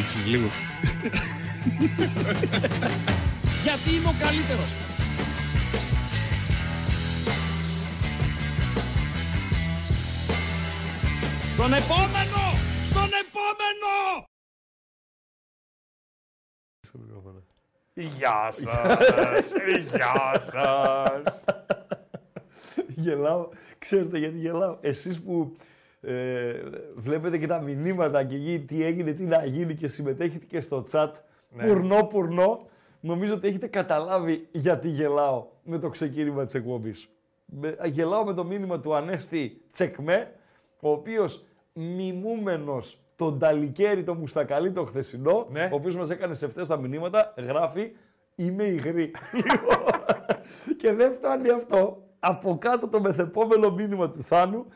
αγγίξεις. Γιατί είμαι ο καλύτερος. Στον επόμενο! Στον επόμενο! Γεια σας! Γεια σας! Γελάω. Ξέρετε γιατί γελάω. Εσείς που ε, βλέπετε και τα μηνύματα και εκεί τι έγινε, τι να γίνει και συμμετέχετε και στο chat. Ναι. Πουρνό, πουρνό. Νομίζω ότι έχετε καταλάβει γιατί γελάω με το ξεκίνημα της εκπομπής. Με- Γελάω με το μήνυμα του Ανέστη Τσεκμέ, ο οποίος μιμούμενος τον Ταλικέρι, το Μουστακαλί το χθεσινό, Ναι. ο οποίος μας έκανε σε αυτές τα μηνύματα, γράφει «Είμαι υγρή». Λοιπόν, και δεν φτάνει αυτό. Από κάτω το μεθεπόμενο μήνυμα του Θάνου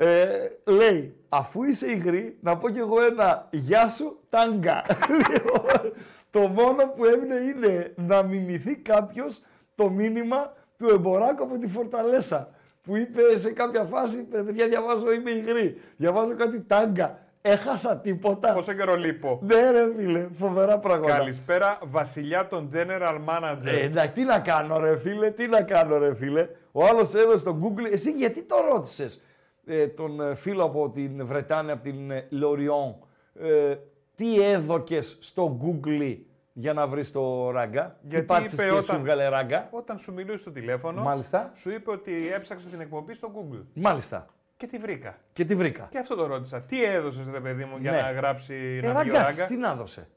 ε, λέει, αφού είσαι υγρή, να πω κι εγώ ένα γεια σου τάγκα. Λοιπόν, το μόνο που έμεινε είναι να μιμηθεί κάποιος το μήνυμα του Εμποράκου από τη Φορταλέσσα. Που είπε σε κάποια φάση, «Ρε παιδιά διαβάζω είμαι υγρή, διαβάζω κάτι τάγκα. Έχασα τίποτα. Πόσο καιρό λείπω; Ναι ρε φίλε, φοβερά πράγματα. Καλησπέρα, βασιλιά των general manager. Ε, εντάξει, τι να κάνω ρε φίλε, τι να κάνω ρε φίλε. Ο άλλος έδωσε στο Google, εσύ γιατί το ρώτησες; ε, τον ε, φίλο από την Βρετάνια, από την ε, Λοριόν, ε, τι έδωκες στο Google για να βρεις το ράγκα; Γιατί τι πάτησες είπε και όταν- σου βγάλε ράγκα; Όταν σου μιλούσε στο τηλέφωνο, Μάλιστα. σου είπε ότι έψαξε την εκπομπή στο Google. Μάλιστα. Και τη βρήκα. Και τη βρήκα. Και αυτό το ρώτησα. Τι έδωσες, ρε παιδί μου, για Ναι. να γράψει Ε, να βγει ο ραγκάτσι, ράγκα; τι να δώσε;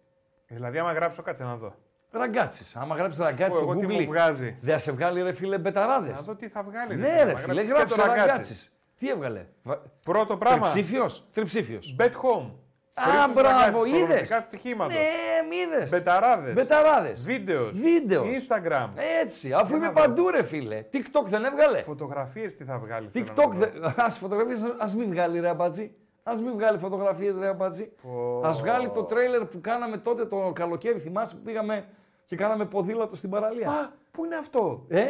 Δηλαδή, άμα γράψω, κάτσε να δω. Ραγκάτσι. Άμα γράψεις ραγκάτσι πω στο εγώ τι μου Google, βγάζει. δεν θα σε βγάλει ρε φίλε μπεταράδες. Να δω τι θα βγάλει. Ναι, φίλε, ρε να φίλε, γράψεις γράψε και το ραγκάτσι. Ραγκάτσι. Τι έβγαλε; Βα- Πρώτο πράγμα. Τριψήφιος; Τριψήφιος. Bet home. Α, Χρήστος μπράβο, Ραγκάτσης, είδες. προγνωστικά στοιχήματος. Ναι, μ' είδες. Μπεταράδες. Μπεταράδες. Βίντεος. Βίντεος. Instagram. Έτσι, αφού Για είμαι να δω. παντού, ρε φίλε. TikTok δεν έβγαλε; Φωτογραφίες τι θα βγάλεις. θέλω να TikTok δω. δεν. Α φωτογραφίες, ας μην βγάλει ρε αμπατζή. Α μην βγάλει φωτογραφίες ρε αμπατζή. Πω. Α βγάλει το τρέιλερ που κάναμε τότε το καλοκαίρι. Θυμάσαι που πήγαμε και κάναμε ποδήλατο στην παραλία. Α, πού είναι αυτό; Ε,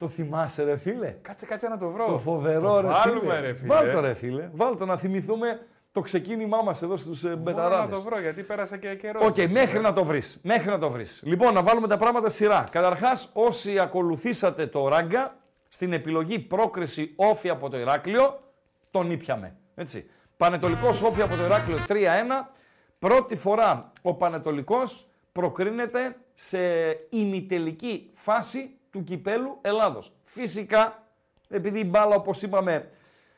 το θυμάσαι, ρε φίλε; Κάτσε, κάτσε να το βρω. Το φοβερό, το ρε βάλουμε, φίλε. ρε φίλε. Βάλ το, ρε φίλε. Βάλ το να θυμηθούμε το ξεκίνημά μας εδώ στους ε, Μπορώ να μπεταράδες. το βρω γιατί πέρασε και καιρός. Οκ, μέχρι να το βρεις. Μέχρι να το βρεις. Λοιπόν, να βάλουμε τα πράγματα σειρά. Καταρχάς, όσοι ακολουθήσατε το Ράγκα, στην επιλογή πρόκριση ΟΦΗ από το Ηράκλειο, τον ήπιαμε. Έτσι. Πανετολικός όφη από το Ηράκλειο 3-1. Πρώτη φορά ο Πανετολικός προκρίνεται σε ημιτελική φάση του κυπέλου Ελλάδος. Φυσικά, επειδή η μπάλα, όπως είπαμε,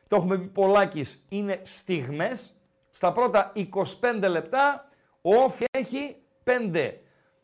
το έχουμε πει πολλάκις, είναι στιγμές. Στα πρώτα 25 λεπτά ο Όφη έχει 5,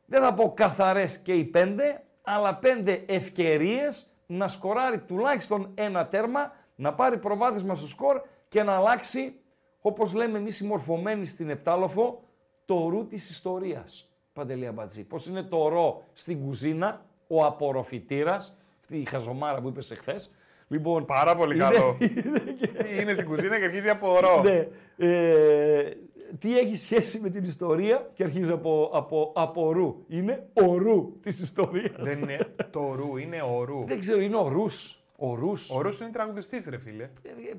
δεν θα πω καθαρές και οι 5, αλλά 5 ευκαιρίες να σκοράρει τουλάχιστον ένα τέρμα, να πάρει προβάδισμα στο σκορ και να αλλάξει, όπως λέμε εμείς οι μορφωμένοι στην Επτάλοφο, το ρου της ιστορίας. Παντελή Αμπατζή. Πώς είναι το ρο στην κουζίνα, ο απορροφητήρας, αυτή η χαζομάρα που είπες εχθές. Λοιπόν, Πάρα πολύ είναι- καλό. είναι και- Τι είναι στην κουζίνα και αρχίζει από ρο. ναι. Ε, τι έχει σχέση με την ιστορία και αρχίζει από, από, από ρου. Είναι ο ρου της ιστορίας. Δεν είναι το ρου, είναι ο ρου. Δεν ξέρω, είναι ο ρους. Ο ρους. Ο ρου είναι τραγουδιστής, ρε φίλε. Ε,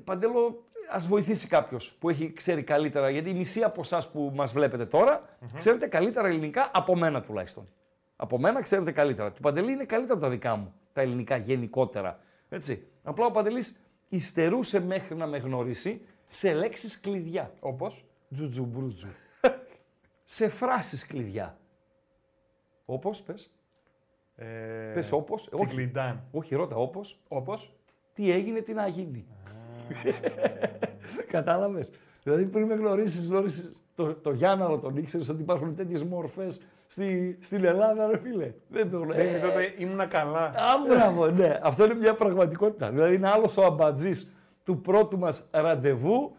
Παντέλο, ας βοηθήσει κάποιος που έχει ξέρει καλύτερα, γιατί η μισή από εσάς που μας βλέπετε τώρα, ξέρετε καλύτερα ελληνικά από μένα τουλάχιστον. Από μένα ξέρετε καλύτερα. Του Παντελή είναι καλύτερα από τα δικά μου, τα ελληνικά γενικότερα. Έτσι. Απλά ο Παντελής υστερούσε μέχρι να με γνωρίσει σε λέξεις κλειδιά. Όπως; Τζουτζουμπρούτζου. σε φράσεις κλειδιά. Όπως, πες. Ε, Πες όπως. Όχι, Τσιγκλιντάν. όχι, ρώτα όπως. Όπως; Τι έγινε, τι να γίνει. Κατάλαβες. Δηλαδή πριν με γνωρίσεις, γνώρισες το, το Γιάνναρο, τον ήξερες ότι υπάρχουν τέτοιες μορφές στη, στην Ελλάδα, ρε φίλε. Δεν το Ε, γνωρίζεις. τότε ήμουνα καλά. Α, μπράβο, ναι. Αυτό είναι μια πραγματικότητα. Δηλαδή είναι άλλος ο αμπατζής του πρώτου μας ραντεβού,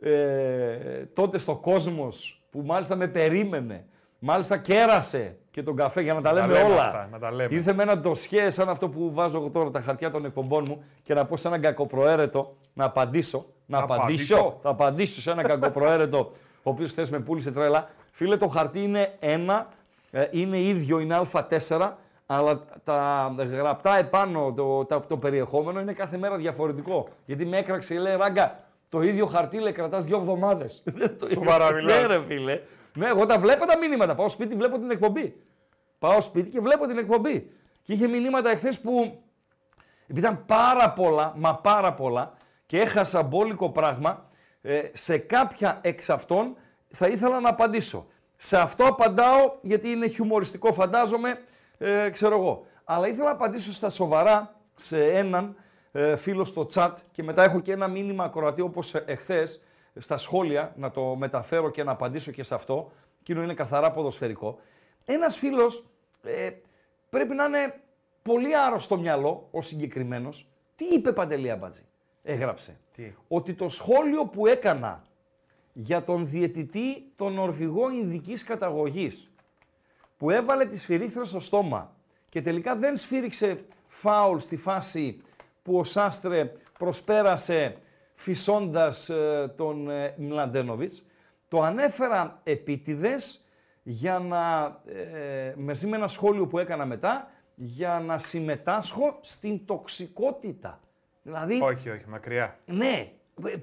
ε, τότε στο κόσμος, που μάλιστα με περίμενε. Μάλιστα κέρασε και τον καφέ για να τα λέμε, λέμε όλα. αυτά, να τα λέμε. Ήρθε με ένα ντοσιέ σαν αυτό που βάζω εγώ τώρα τα χαρτιά των εκπομπών μου και να πω σε έναν κακοπροαίρετο να απαντήσω. Να απαντήσω. απαντήσω. Θα απαντήσω σε έναν κακοπροαίρετο, ο οποίος χθες με πούλησε τρέλα. Φίλε, το χαρτί είναι ένα, ε, είναι ίδιο, είναι Α4, αλλά τα γραπτά επάνω, το, τα- το περιεχόμενο είναι κάθε μέρα διαφορετικό. Γιατί με έκραξε, λέει ράγκα, το ίδιο χαρτί λέει κρατάς δύο εβδομάδες. Σοβαρά μιλάς. Ναι, ρε φίλε. Ναι, εγώ τα βλέπω τα μηνύματα. Πάω σπίτι, βλέπω την εκπομπή. Πάω σπίτι και βλέπω την εκπομπή. Και είχε μηνύματα εχθές που επειδή ήταν πάρα πολλά, μα πάρα πολλά και έχασα μπόλικο πράγμα, ε, σε κάποια εξ αυτών θα ήθελα να απαντήσω. Σε αυτό απαντάω γιατί είναι χιουμοριστικό φαντάζομαι, ε, ξέρω εγώ. Αλλά ήθελα να απαντήσω στα σοβαρά σε έναν ε, φίλο στο chat και μετά έχω και ένα μήνυμα ακροατή όπως εχθές στα σχόλια να το μεταφέρω και να απαντήσω και σε αυτό. Εκείνο είναι καθαρά ποδοσφαιρικό. Ένας φίλος ε, πρέπει να είναι πολύ άρρωστο μυαλό ο συγκεκριμένος. Τι είπε Παντελή Αμπατζή; Έγραψε. Τι; Ότι το σχόλιο που έκανα για τον διαιτητή τον Νορβηγό Ινδικής καταγωγής που έβαλε τη σφυρίχτρα στο στόμα και τελικά δεν σφύριξε φάουλ στη φάση που ο Σάστρε προσπέρασε φυσώντας ε, τον ε, Μλαντένοβιτς. Το ανέφερα επίτηδες για να, ε, μαζί με ένα σχόλιο που έκανα μετά, για να συμμετάσχω στην τοξικότητα. Δηλαδή, Όχι, όχι, μακριά. ναι, ε,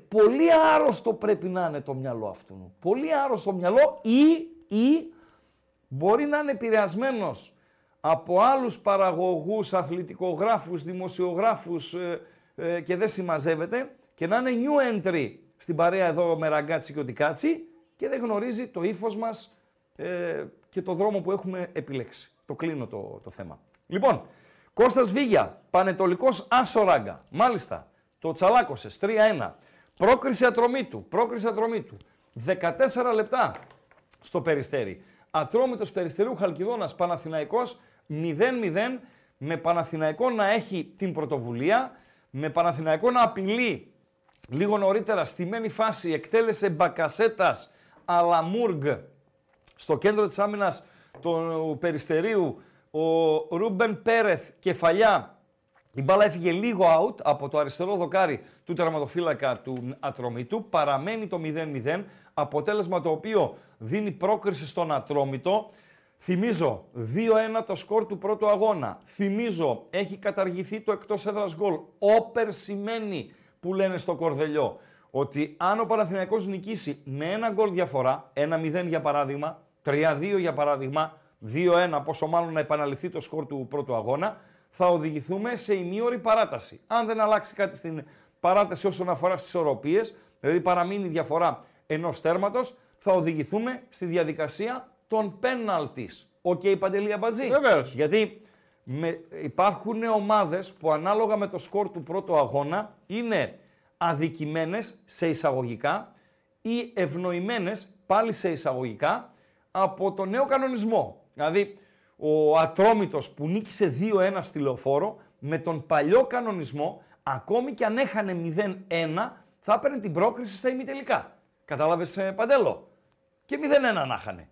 πολύ άρρωστο πρέπει να είναι το μυαλό αυτού. Πολύ άρρωστο μυαλό ή, ή μπορεί να είναι επηρεασμένος από άλλους παραγωγούς, αθλητικογράφους, δημοσιογράφους ε, ε, και δεν συμμαζεύεται και να είναι new entry στην παρέα εδώ με ραγκάτσι και οτικάτσι και δεν γνωρίζει το ύφος μας ε, και το δρόμο που έχουμε επιλέξει. Το κλείνω το, το θέμα. Λοιπόν, Κώστας Βίγια, Πανετολικός Άσο Ράγκα. Μάλιστα, το τσαλάκωσες 3-1. Πρόκριση ατρωμίτου, πρόκριση ατρωμίτου. 14 λεπτά στο Περιστέρι. Ατρόμητος Περιστερίου Χαλκιδόνας Παναθηναϊκός 0-0 με Παναθηναϊκό να έχει την πρωτοβουλία, με Παναθηναϊκό να απειλεί λίγο νωρίτερα στη μένη φάση εκτέλεσε Μπακασέτας Αλαμούργ στο κέντρο της άμυνας του Περιστερίου ο Ρούμπεν Πέρεθ κεφαλιά η μπάλα έφυγε λίγο out από το αριστερό δοκάρι του τερματοφύλακα του Ατρόμητου. Παραμένει το 0-0, αποτέλεσμα το οποίο δίνει πρόκριση στον Ατρόμητο. Θυμίζω, 2-1 το σκορ του πρώτου αγώνα. Θυμίζω, έχει καταργηθεί το εκτός έδρας γκολ. Όπερ σημαίνει που λένε στο Κορδελιό ότι αν ο Παναθηναϊκός νικήσει με ένα γκολ διαφορά, 1-0 για παράδειγμα, 3-2 για παράδειγμα, 2-1 πόσο μάλλον να επαναληφθεί το σκορ του πρώτου αγώνα, θα οδηγηθούμε σε ημίωρη παράταση. Αν δεν αλλάξει κάτι στην παράταση όσον αφορά στις ισορροπίες, δηλαδή παραμείνει η διαφορά ενός τέρματος, θα οδηγηθούμε στη διαδικασία των πέναλτις. OK, okay, Παντελή Αμπατζή; Βεβαίως. Γιατί με, υπάρχουν ομάδες που ανάλογα με το σκορ του πρώτου αγώνα είναι αδικημένες σε εισαγωγικά ή ευνοημένες πάλι σε εισαγωγικά από το νέο κανονισμό. Δηλαδή, ο Ατρόμητος που νίκησε 2-1 στη Λεωφόρο, με τον παλιό κανονισμό, ακόμη και αν έχανε 0-1, θα έπαιρνε την πρόκριση στα ημιτελικά. Κατάλαβες, ε, Παντέλο; Και 0-1 να είχανε.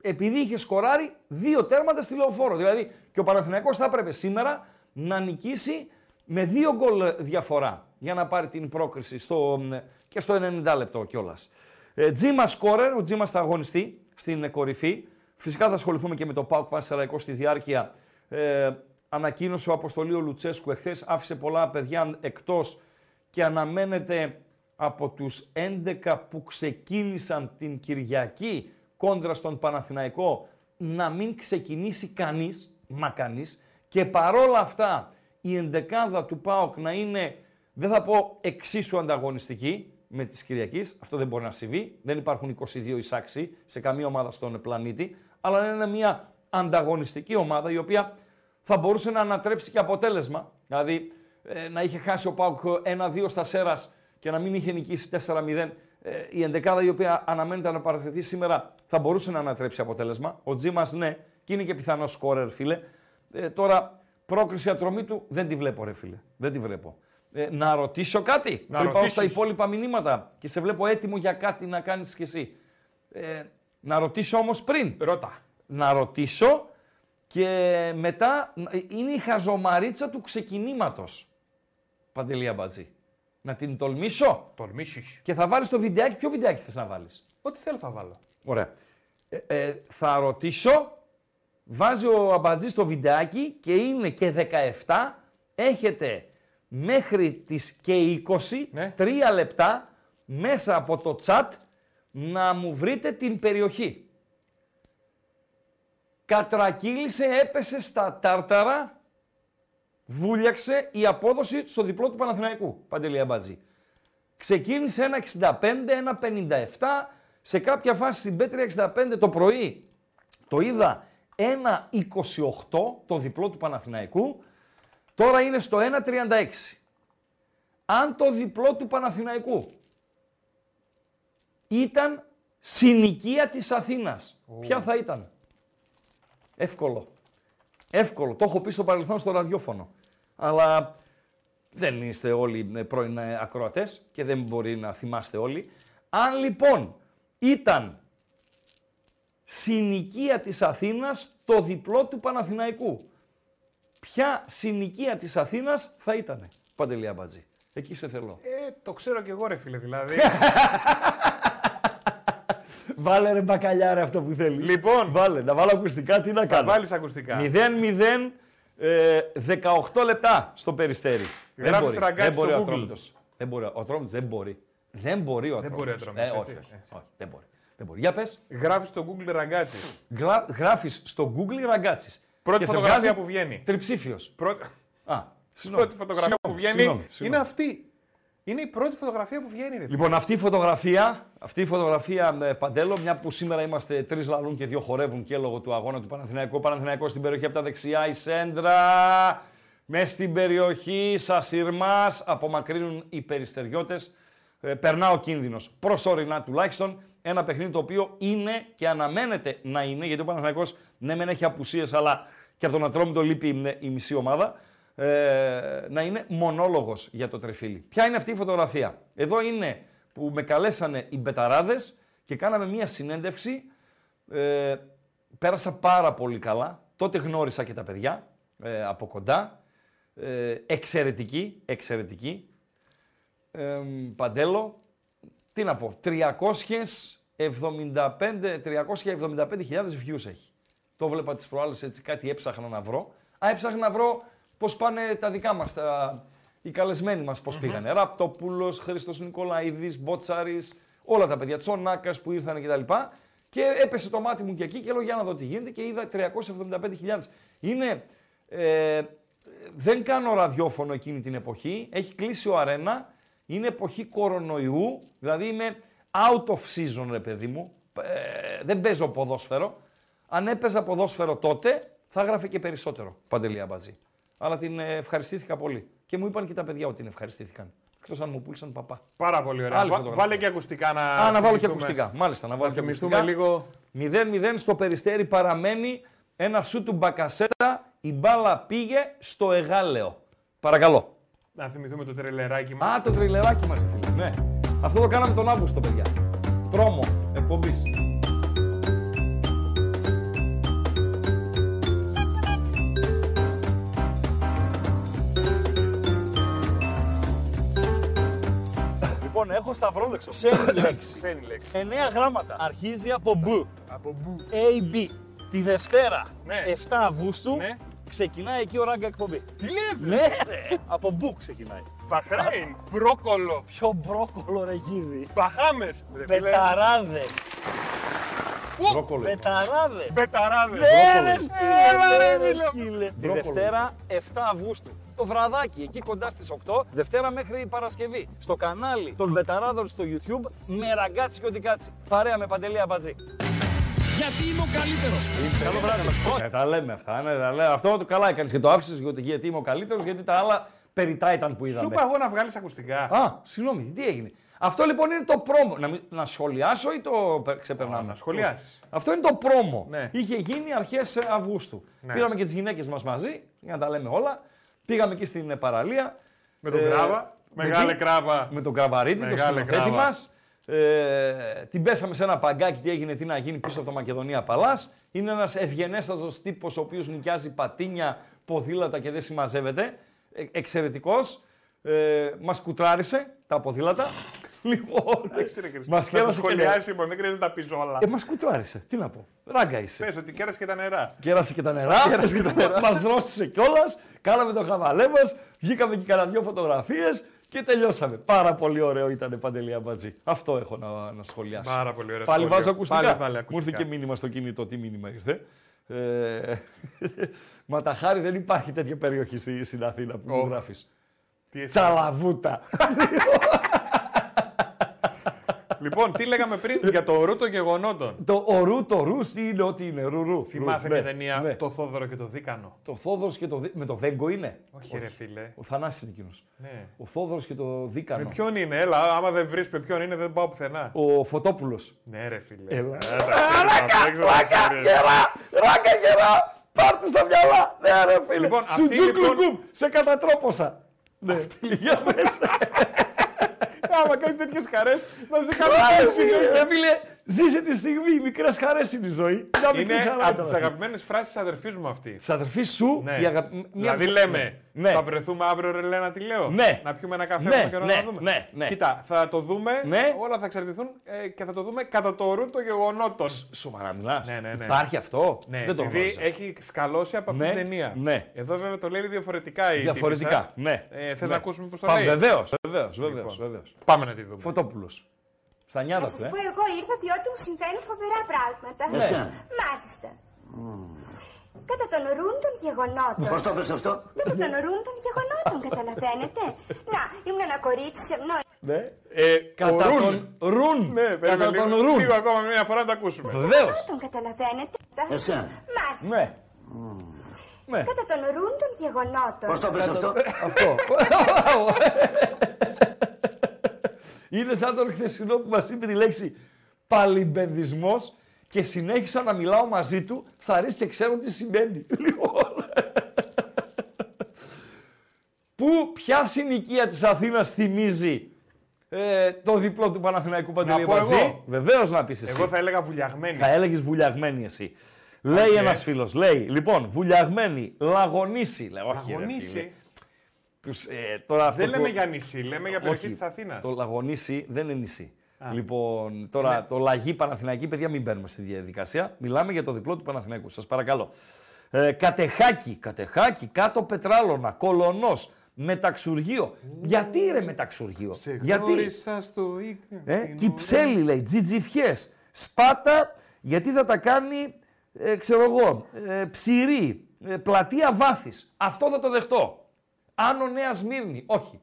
Επειδή είχε σκοράρει δύο τέρματα στη Λεωφόρο. Δηλαδή και ο Παναθηναϊκός θα έπρεπε σήμερα να νικήσει με δύο γκολ διαφορά για να πάρει την πρόκριση στο, και στο 90 λεπτό κιόλας. Ε, Τζίμα σκόρερ, ο Τζίμα θα αγωνιστεί στην κορυφή. Φυσικά θα ασχοληθούμε και με το ΠΑΟΚ Πανσεραϊκό στη διάρκεια. Ε, ανακοίνωσε ο Αποστολίο Λουτσέσκου εχθές, άφησε πολλά παιδιά εκτός και αναμένεται από τους 11 που ξεκίνησαν την Κυριακή κόντρα στον Παναθηναϊκό να μην ξεκινήσει κανείς, μα κανείς, και παρόλα αυτά η εντεκάδα του ΠΑΟΚ να είναι, δεν θα πω εξίσου ανταγωνιστική με της Κυριακής, αυτό δεν μπορεί να συμβεί, δεν υπάρχουν 22 εισάξιοι σε καμία ομάδα στον πλανήτη, αλλά είναι μια ανταγωνιστική ομάδα η οποία θα μπορούσε να ανατρέψει και αποτέλεσμα. Δηλαδή ε, να είχε χάσει ο Πάουκ 1-2 στα Σέρας και να μην είχε νικήσει 4-0. Ε, η ενδεκάδα η οποία αναμένεται να παραθεθεί σήμερα θα μπορούσε να ανατρέψει αποτέλεσμα. Ο Τζίμας ναι, και είναι και πιθανό σκόρερ, φίλε. Ε, τώρα πρόκριση ατρομή του δεν τη βλέπω, ρε φίλε. Δεν τη βλέπω. Ε, να ρωτήσω κάτι Να πριν πάω στα ρωτήσεις. υπόλοιπα μηνύματα και σε βλέπω έτοιμο για κάτι να κάνεις κι εσύ. Ε, να ρωτήσω όμως πριν. Ρώτα. Να ρωτήσω και μετά είναι η χαζομαρίτσα του ξεκινήματος. Παντελία Μπατζή. Να την τολμήσω; Τολμήσεις. και θα βάλεις το βιντεάκι. Ποιο βιντεάκι θες να βάλεις; Ό,τι θέλω θα βάλω. Ωραία. Ε, ε, θα ρωτήσω, βάζει ο Αμπατζής το βιντεάκι και είναι και 17. Έχετε μέχρι τις και 20, Ναι. 3 λεπτά, μέσα από το chat, να μου βρείτε την περιοχή. Κατρακύλησε, έπεσε στα τάρταρα, βούλιαξε η απόδοση στο διπλό του Παναθηναϊκού, Παντελή Αμπατζή. Ξεκίνησε ένα 65, ένα 57. Σε κάποια φάση στην Πέτρια 65 το πρωί το είδα ένα 28 το διπλό του Παναθηναϊκού. Τώρα είναι στο 1.36. αν το διπλό του Παναθηναϊκού ήταν συνοικία της Αθήνας, ποια θα ήταν; Εύκολο. Εύκολο. Το έχω πει στο παρελθόν στο ραδιόφωνο. Αλλά δεν είστε όλοι ε, πρώην ε, ακροατές και δεν μπορεί να θυμάστε όλοι. Αν λοιπόν ήταν συνοικία της Αθήνας το διπλό του Παναθηναϊκού. Ποια συνοικία της Αθήνας θα ήτανε, Παντελία Μπατζή. Εκεί σε θέλω. Ε, το ξέρω κι εγώ ρε φίλε δηλαδή. Βάλε ρε μπακαλιάρε αυτό που θέλεις. λοιπόν, Βάλε, να βάλω ακουστικά, τι να θα κάνω. βάλεις ακουστικά. 0-0, ε, 18 λεπτά στο περιστέρι. Γράφει μπορεί, Τραγκάτη δεν μπορεί στο ο Google. Ατρόμητος. Δεν μπορεί, ο Ατρόμητος δεν μπορεί. Δεν μπορεί ο Δεν Ατρόμητος. μπορεί ο Ατρόμητος, Ε, έτσι, όχι, όχι, έτσι. όχι, δεν μπορεί. Δεν μπορεί. Για πες, Γράφεις στο Google ραγκάτσι. γρα, γράφεις στο Google ραγκάτσις. Πρώτη και σε φωτογραφία βγάζει που βγαίνει. Τριψήφιος. Πρώτη, Α, συγγνώμη. πρώτη φωτογραφία που Συγγνώμη, βγαίνει συγγνώμη, είναι συγγνώμη. αυτή. Είναι η πρώτη φωτογραφία που βγαίνει. Ρε. φίλε. Λοιπόν, αυτή η φωτογραφία, αυτή η φωτογραφία με Παντέλο, μια που σήμερα είμαστε τρεις λαλούν και δύο χορεύουν και λόγω του αγώνα του Παναθηναϊκού. Παναθηναϊκός στην περιοχή από τα δεξιά, η Σέντρα. Μες στην περιοχή, Σασιρμά, απομακρύνουν οι περιστεριώτες. Ε, περνά ο κίνδυνος. Προσωρινά τουλάχιστον. Ένα παιχνίδι το οποίο είναι και αναμένεται να είναι, γιατί ο Παναθηναϊκός ναι, μεν έχει απουσίες, αλλά και από τον Ατρόμητο λείπει ε, η μισή ομάδα ε, να είναι μονόλογος για το τρεφίλι. Ποια είναι αυτή η φωτογραφία; Εδώ είναι που με καλέσανε οι μπεταράδες και κάναμε μία συνέντευξη. Ε, πέρασα πάρα πολύ καλά. Τότε γνώρισα και τα παιδιά ε, από κοντά. Ε, εξαιρετική, εξαιρετική. Ε, Παντέλο, τι να πω, 375 375.000 views έχει. Το βλέπα τις προάλλες έτσι, κάτι έψαχνα να βρω. Α, έψαχνα να βρω πώς πάνε τα δικά μας, τα... οι καλεσμένοι μας πώς πήγανε. Ραπτοπούλος, Χρήστος Νικολαίδης, Μπότσαρης, όλα τα παιδιά, Τσονάκας που ήρθαν κτλ. Και έπεσε το μάτι μου και εκεί και λέω για να δω τι γίνεται και είδα 375.000. Είναι, ε, δεν κάνω ραδιόφωνο εκείνη την εποχή, έχει κλείσει ο αρένα, είναι εποχή κορονοϊού, δηλαδή είμαι out of season ρε παιδί μου, ε, δεν παίζω ποδόσφαιρο. Αν έπαιζα ποδόσφαιρο τότε, θα έγραφε και περισσότερο, Παντελία Μπατζή. Αλλά την ε, ευχαριστήθηκα πολύ. Και μου είπαν και τα παιδιά ότι την ευχαριστήθηκαν. Εκτός αν μου πούλησαν παπά. Πάρα πολύ ωραία. Άλλη Βα- φωτογραφία. Βάλε και ακουστικά να. Α, να βάλω και θυμηθούμε. ακουστικά. Μάλιστα, να βάλω Να και θυμηθούμε ακουστικά. λίγο. 0-0 στο περιστέρι παραμένει ένα σου του Μπακασέτα. Η μπάλα πήγε στο Εγάλεο. Παρακαλώ. Να θυμηθούμε το τρελεράκι μας. Α, το τριλεράκι μας, φίλε. Ναι. Αυτό το κάναμε τον Αύγουστο, παιδιά. Πρόμο εκπομπής. Λοιπόν, έχω σταυρόλεξο. Ξένη λέξη. Ξένη λέξη. Εννέα γράμματα. Αρχίζει από μπ. Από μπου. AB. Τη Δευτέρα, Ναι. 7 Αυγούστου, Ναι. ξεκινάει εκεί ο ράγκα εκπομπή. Τι λες, Ναι, ρε. από μπου ξεκινάει. Μπαχρέιν, μπρόκολο, Πιο μπρόκολο ρε γίδι. Μπαχάμες. ρε φίλε. Μπεταράδες. Ου, Μπρόκολο. Μπεταράδες. Μπεταράδες. Ναι, ρε Έλα, σκύλε, ρε, ναι, ρε φίλε. σκύλε. Τη Μπρόκολο. Δευτέρα 7 Αυγούστου. Το βραδάκι, εκεί κοντά στις 8, Δευτέρα μέχρι Παρασκευή. Στο κανάλι των Μπεταράδων στο YouTube, με Ραγκάτση κι ό,τι κάτσει. Παρέα με Παντελή Αμπατζή. Γιατί είμαι ο καλύτερος. Καλό βράδυ. Ε, τα λέμε αυτά. Ναι, τα λέμε. Αυτό το καλά έκανες και το άφησες γιατί, γιατί είμαι ο καλύτερος, γιατί τα άλλα περιτά ήταν που Σου είδαμε. είπα εγώ να βγάλεις ακουστικά. Α, συγγνώμη, τι έγινε. Αυτό λοιπόν είναι το πρόμο. Να, μην- να σχολιάσω ή το πε- ξεπερνάμε; Α, να σχολιάσεις. Αυτό είναι το πρόμο. Ναι. Είχε γίνει αρχές Αυγούστου. Ναι. Πήραμε και τις γυναίκες μας μαζί, για να τα λέμε όλα. Πήγαμε εκεί στην ε, παραλία. Με τον Ε, Κράβα. με Μεγάλε τι; Κράβα. Με τον Κραβαρίτη, τον Μεγάλε σκηνοθέτη Κράβα. μας. Ε, την πέσαμε σε ένα παγκάκι, τι έγινε, τι να γίνει πίσω από το Μακεδονία Παλάς. Είναι ένας ευγενέστατος τύπος ο οποίος νοικιάζει πατίνια, ποδήλατα και δεν συμμαζεύεται. Ε, Εξαιρετικός. Ε, μας κουτράρισε τα ποδήλατα. Λοιπόν, Εντάξει, ρε Χριστό. μας Να το κέρασε και σχολιάσεις, λοιπόν, δεν χρειάζεται να τα πεις όλα. ε, μας κουτράρισε. Τι να πω. Ράγκα είσαι. Πες ότι κέρασε και τα νερά. Κέρασε και τα νερά. Κέρασε και τα νερά. μας δρόσησε κιόλας. Κάναμε το χαβαλέ μας. Βγήκαμε και κανένα δυο φωτογραφίες και τελειώσαμε. Πάρα πολύ ωραίο ήταν παντελή αμπατζή. Αυτό έχω να, να σχολιάσω. Πάρα πολύ ωραία Πάλι σχόλιο. βάζω ακουστικά. Πάλι βάλε Μου ήρθε ακουστικά. και μήνυμα στο κινητό. Τι μήνυμα ήρθε. Ε, μα τα χάρη δεν υπάρχει τέτοια περιοχή στη- στην Αθήνα που μου Οχ. γράφεις. Τι έτσι. Τσαλαβούτα. λοιπόν, τι λέγαμε πριν για το ρου των γεγονότων; Το ορού, το ρου, τι είναι, ό,τι είναι. Ρουρού. Θυμάσαι Ρου, και ναι, ταινία ναι. Το Θόδωρο και το Δίκανο; Το Θόδωρος και το. Δι- Με το Βέγκο είναι; Όχι, ρε φίλε. Ο Θανάσης είναι εκείνος. Ναι. Ο Θόδωρος και το Δίκανο. Με ποιον είναι, έλα, άμα δεν βρεις με ποιον είναι, δεν πάω πουθενά. Ο Φωτόπουλος. Ναι, ρε φίλε. Έλα. Ε, εντάξει, Ράκα ρε. γερά! Ράκα γερά! Πάρτε στα μυαλά! Ναι, ρε φίλε. Λοιπόν, Σου αυτή, τζουκλου λοιπόν- κουμ, σε κατατρόπωσα. Ναι. Για πες. Άμα κάνεις τέτοιες χαρές, να σε Ρε κάνω φίλε, ρε φίλε, ζήσε τη στιγμή. Οι μικρέ χαρέ είναι η ζωή. Μια μικρή Είναι χαρά από ήταν τις αυτή. αγαπημένες φράσεις της αδερφής μου αυτή. Της αδερφής σου, Ναι. η αγα... μια Δηλαδή της- λέμε, Ναι. θα βρεθούμε αύριο ρε Λένα, τι λέω; Ναι. Να πιούμε ένα καφέ Ναι, ναι, καιρό ναι, να δούμε. ναι, ναι. Κοίτα, θα το δούμε, Ναι. όλα θα εξαρτηθούν ε, και θα το δούμε κατά το ρου των γεγονότων. Σοβαρά μιλάς. Ναι, ναι, ναι. Υπάρχει αυτό. Ναι, Δεν το επειδή γνώριζα. έχει σκαλώσει από αυτή Ναι, την ταινία. ναι. Εδώ βέβαια το λέει διαφορετικά η Διαφορετικά. τύπισσα. Ναι. Ε, θες Ναι. να ακούσουμε πώς το Πάμε, λέει; Βεβαίως, βεβαίως, βεβαίως, Λοιπόν. βεβαίως. Πάμε να τη δούμε. Φωτόπουλος. Στα Να νιάτα σας του, ε. πω, εγώ ήρθα διότι μου συμβαίνουν φοβερά πράγματα. Εσένα. Μάλιστα. Κατά τον ρούν των γεγονότων. Πώς το πες αυτό; Κατά τον ρούν των γεγονότων, καταλαβαίνετε. Να, ήμουν ένα κορίτσι σεμνό. Ναι. Ε, Κατά ο Ρουν. τον Ρουν. Ναι, Κατά περίμενε τον λίγο, Ρουν. λίγο ακόμα μια φορά να το ακούσουμε. Βεβαίως. Τον καταλαβαίνετε. Εσένα. Μάλιστα. Ναι. Ναι. Κατά τον ρούν των γεγονότων. Πώς το πες αυτό; Αυτό. Είναι σαν τον χθεσινό που μας είπε τη λέξη παλιμπαιδισμός και συνέχισα να μιλάω μαζί του, θα ρίξει και ξέρω τι σημαίνει. Λοιπόν. Πού, ποια συνοικία της Αθήνας θυμίζει ε, το διπλό του Παναθηναϊκού Παντελή πω Μπατζή. εγώ. Βεβαίως να πεις εσύ. Εγώ θα έλεγα βουλιαγμένη. Θα έλεγες βουλιαγμένη εσύ. Λέει Οκ. ένας φίλος, λέει, λοιπόν, βουλιαγμένη, λαγονίση. Λέω, όχι, ρε, φίλε. Λαγονίση. Τους, ε, τώρα αυτό Δεν το- λέμε για νησί, λέμε για περιοχή όχι, της Αθήνας. Το λαγονίσι δεν είναι νησί. Λοιπόν, τώρα Ναι. το λαγί Παναθηναϊκή, παιδιά, μην μπαίνουμε στη διαδικασία. Μιλάμε για το διπλό του Παναθηναϊκού. Σας παρακαλώ. Ε, κατεχάκι, κατεχάκι, κάτω πετράλωνα, κολονός, μεταξουργείο. Γιατί ρε μεταξουργείο, Σε γιατί. γνώρισα στο οίκο. Ε, στην κυψέλη λέει, τζιτζιφιές, σπάτα, γιατί θα τα κάνει, ε, ξέρω εγώ, ε, ψηρή, ε, πλατεία βάθης. Αυτό θα το δεχτώ. Άνω Νέας Σμύρνη, όχι.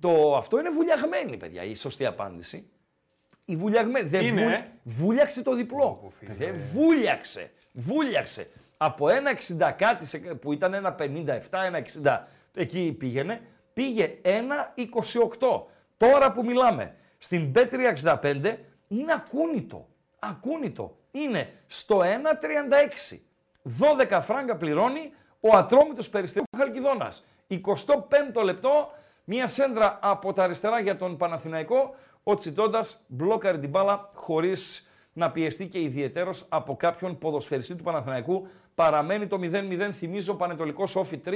Το, αυτό είναι βουλιαγμένη, παιδιά, η σωστή απάντηση. Η βουλιαγμένη. Δεν Είναι, βου- ε. Βούλιαξε το διπλό. Παιδιά, βούλιαξε. Βούλιαξε. Από ένα 60 κάτι σε- που ήταν ένα 57, ένα 60, εκεί πήγαινε, πήγε ένα 28. Τώρα που μιλάμε, στην B365 είναι ακούνητο. Ακούνητο. Είναι στο 1,36. 12 φράγκα πληρώνει ο ατρόμητος περιστερίου Χαλκιδόνας. 25ο λεπτό, μία σέντρα από τα αριστερά για τον Παναθηναϊκό. Ο Τσιτώντας μπλόκαρε την μπάλα χωρίς να πιεστεί και ιδιαιτέρως από κάποιον ποδοσφαιριστή του Παναθηναϊκού. Παραμένει το 0-0. Θυμίζω Πανετολικός Όφη 3-1.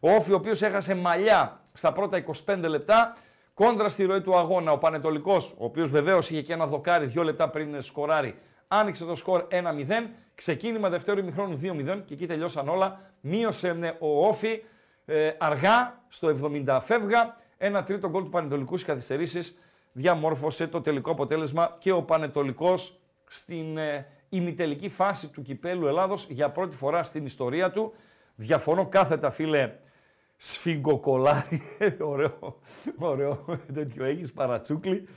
Ο Όφη ο οποίος έχασε μαλλιά στα πρώτα 25 λεπτά. Κόντρα στη ροή του αγώνα ο Πανετολικός, ο οποίος βεβαίως είχε και ένα δοκάρι δύο λεπτά πριν σκοράρει, άνοιξε το σκορ 1-0. Ξεκίνημα δευτέρου ημιχρόνου 2-0 και εκεί τελειώσαν όλα. Μείωσε ναι, ο Όφη ε, αργά στο 70 φεύγα. Ένα τρίτο γκολ του Πανετολικού στις καθυστερήσεις διαμόρφωσε το τελικό αποτέλεσμα και ο Πανετολικός στην ε, ημιτελική φάση του Κυπέλου Ελλάδος για πρώτη φορά στην ιστορία του. Διαφωνώ κάθετα φίλε σφιγγοκολάρι, ωραίο, ωραίο τέτοιο έχεις παρατσούκλι,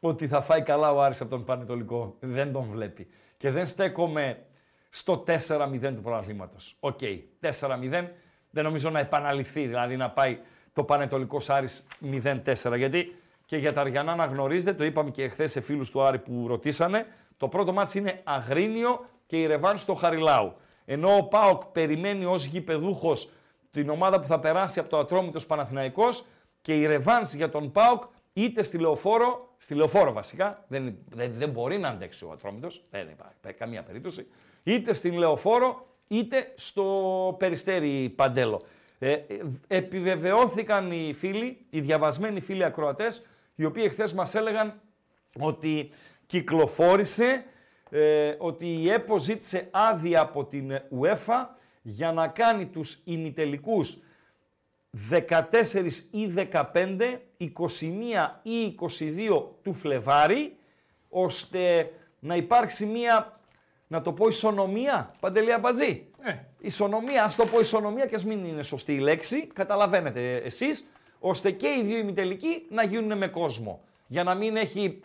ότι θα φάει καλά ο Άρης από τον Πανετολικό. Δεν τον βλέπει. Και δεν στέκομαι στο 4-0 του πρωταθλήματος. Οκ, 4-0. Δεν νομίζω να επαναληφθεί, δηλαδή να πάει το Πανετολικό Άρης 0-4. Γιατί και για τα Αριανά να γνωρίζετε, το είπαμε και εχθές σε φίλους του Άρη που ρωτήσανε, το πρώτο ματς είναι Αγρίνιο και η ρεβάνς στο Χαριλάου. Ενώ ο ΠΑΟΚ περιμένει ως γηπεδούχος την ομάδα που θα περάσει από το Ατρόμητος Παναθηναϊκός και η Ρεβάνς για τον ΠΑΟΚ είτε στη Λεωφόρο, στη Λεωφόρο βασικά, δεν, δεν, δεν μπορεί να αντέξει ο Ατρόμητος, δεν υπάρχει καμία περίπτωση, είτε στην Λεωφόρο είτε στο Περιστέρι Παντέλο. Ε, ε, επιβεβαιώθηκαν οι φίλοι, οι διαβασμένοι φίλοι ακροατές, οι οποίοι εχθές μας έλεγαν ότι κυκλοφόρησε ε, ότι η ΕΠΟ ζήτησε άδεια από την UEFA για να κάνει τους ημιτελικούς 14 ή 15, 21 ή 22 του Φλεβάρι, ώστε να υπάρξει μία, να το πω ισονομία, Παντελή Αμπατζή. Ε. Ισονομία, ας το πω ισονομία και ας μην είναι σωστή η λέξη, καταλαβαίνετε εσείς, ώστε και οι δύο ημιτελικοί να γίνουν με κόσμο. Για να μην έχει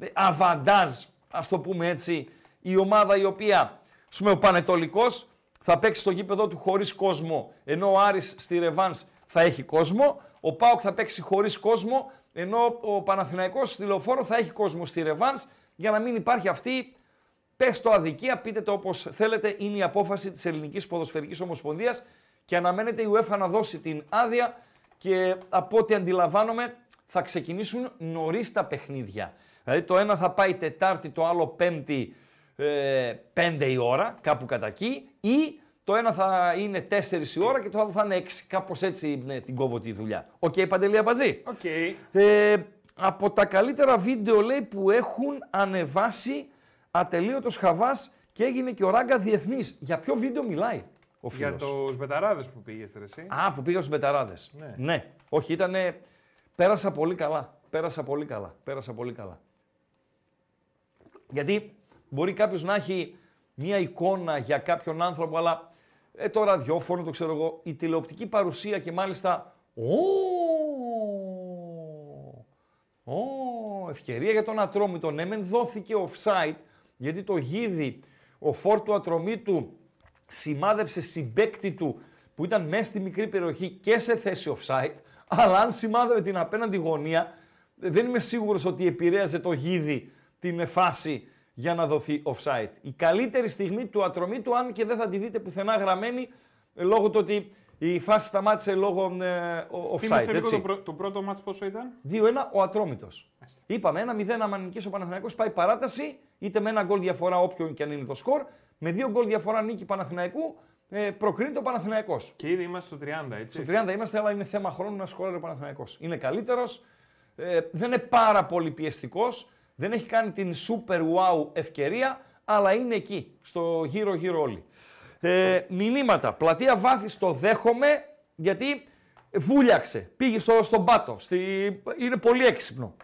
ε, αβαντάζ, ας το πούμε έτσι, η ομάδα η οποία, ας πούμε ο Πανετολικός θα παίξει στο γήπεδο του χωρίς κόσμο, ενώ ο Άρης στη Ρεβάνς θα έχει κόσμο, ο Πάοκ θα παίξει χωρίς κόσμο, ενώ ο Παναθηναϊκός στη Λεωφόρο θα έχει κόσμο στη Ρεβάνς, για να μην υπάρχει αυτή Πες το αδικία, πείτε το όπως θέλετε. Είναι η απόφαση της Ελληνικής Ποδοσφαιρικής Ομοσπονδίας και αναμένεται η UEFA να δώσει την άδεια και από ό,τι αντιλαμβάνομαι θα ξεκινήσουν νωρίς τα παιχνίδια. Δηλαδή το ένα θα πάει Τετάρτη, το άλλο Πέμπτη, ε, 5 η ώρα, κάπου κατά εκεί, ή το ένα θα είναι 4 η ώρα και το άλλο θα είναι 6. Κάπως έτσι ναι, την κόβω τη δουλειά. Ok, okay, Παντελή Αμπατζή. Okay. Ε, από τα καλύτερα βίντεο λέει που έχουν ανεβάσει ατελείωτο χαβά και έγινε και ο Ράγκα διεθνής. Για ποιο βίντεο μιλάει ο φίλος. Για του μπεταράδε που πήγε, εσύ. Α, που πήγα στου μπεταράδε. Ναι. ναι. Όχι, ήταν. Πέρασα πολύ καλά. Πέρασα πολύ καλά. Πέρασα πολύ καλά. Γιατί μπορεί κάποιο να έχει μία εικόνα για κάποιον άνθρωπο, αλλά ε, το ραδιόφωνο, το ξέρω εγώ, η τηλεοπτική παρουσία και μάλιστα. Ω, ευκαιρία για τον Ατρόμητο. Ναι, μεν δόθηκε offside, γιατί το γίδι, ο φόρτου ατρωμίτου σημάδεψε συμπέκτη του που ήταν μέσα στη μικρή περιοχή και σε θέση offside, αλλά αν σημάδευε την απέναντι γωνία, δεν είμαι σίγουρος ότι επηρέαζε το γίδι την φάση για να δοθεί offside. Η καλύτερη στιγμή του ατρωμίτου, αν και δεν θα τη δείτε πουθενά γραμμένη, λόγω του ότι η φάση σταμάτησε λόγω ε, offside. Λίγο το, πρω, το πρώτο μάτς πόσο ήταν; 2-1 ο Ατρόμητος. Είπαμε, ένα 0 άμα νικήσει ο Παναθηναϊκός πάει παράταση, είτε με ένα γκολ διαφορά όποιον και αν είναι το σκορ, με δύο γκολ διαφορά νίκη Παναθηναϊκού, ε, προκρίνεται ο Παναθηναϊκός. Και ήδη είμαστε στο 30, έτσι. Στο 30 είμαστε, αλλά είναι θέμα χρόνου να σκοράρει ο Παναθηναϊκός. Είναι καλύτερος, ε, δεν είναι πάρα πολύ πιεστικός, δεν έχει κάνει την super wow ευκαιρία, αλλά είναι εκεί, στο γύρω-γύρω όλοι. Ε, μηνύματα. Πλατεία βάθης το δέχομαι γιατί βούλιαξε. Πήγε στο, στον πάτο. Στη... Είναι πολύ έξυπνο.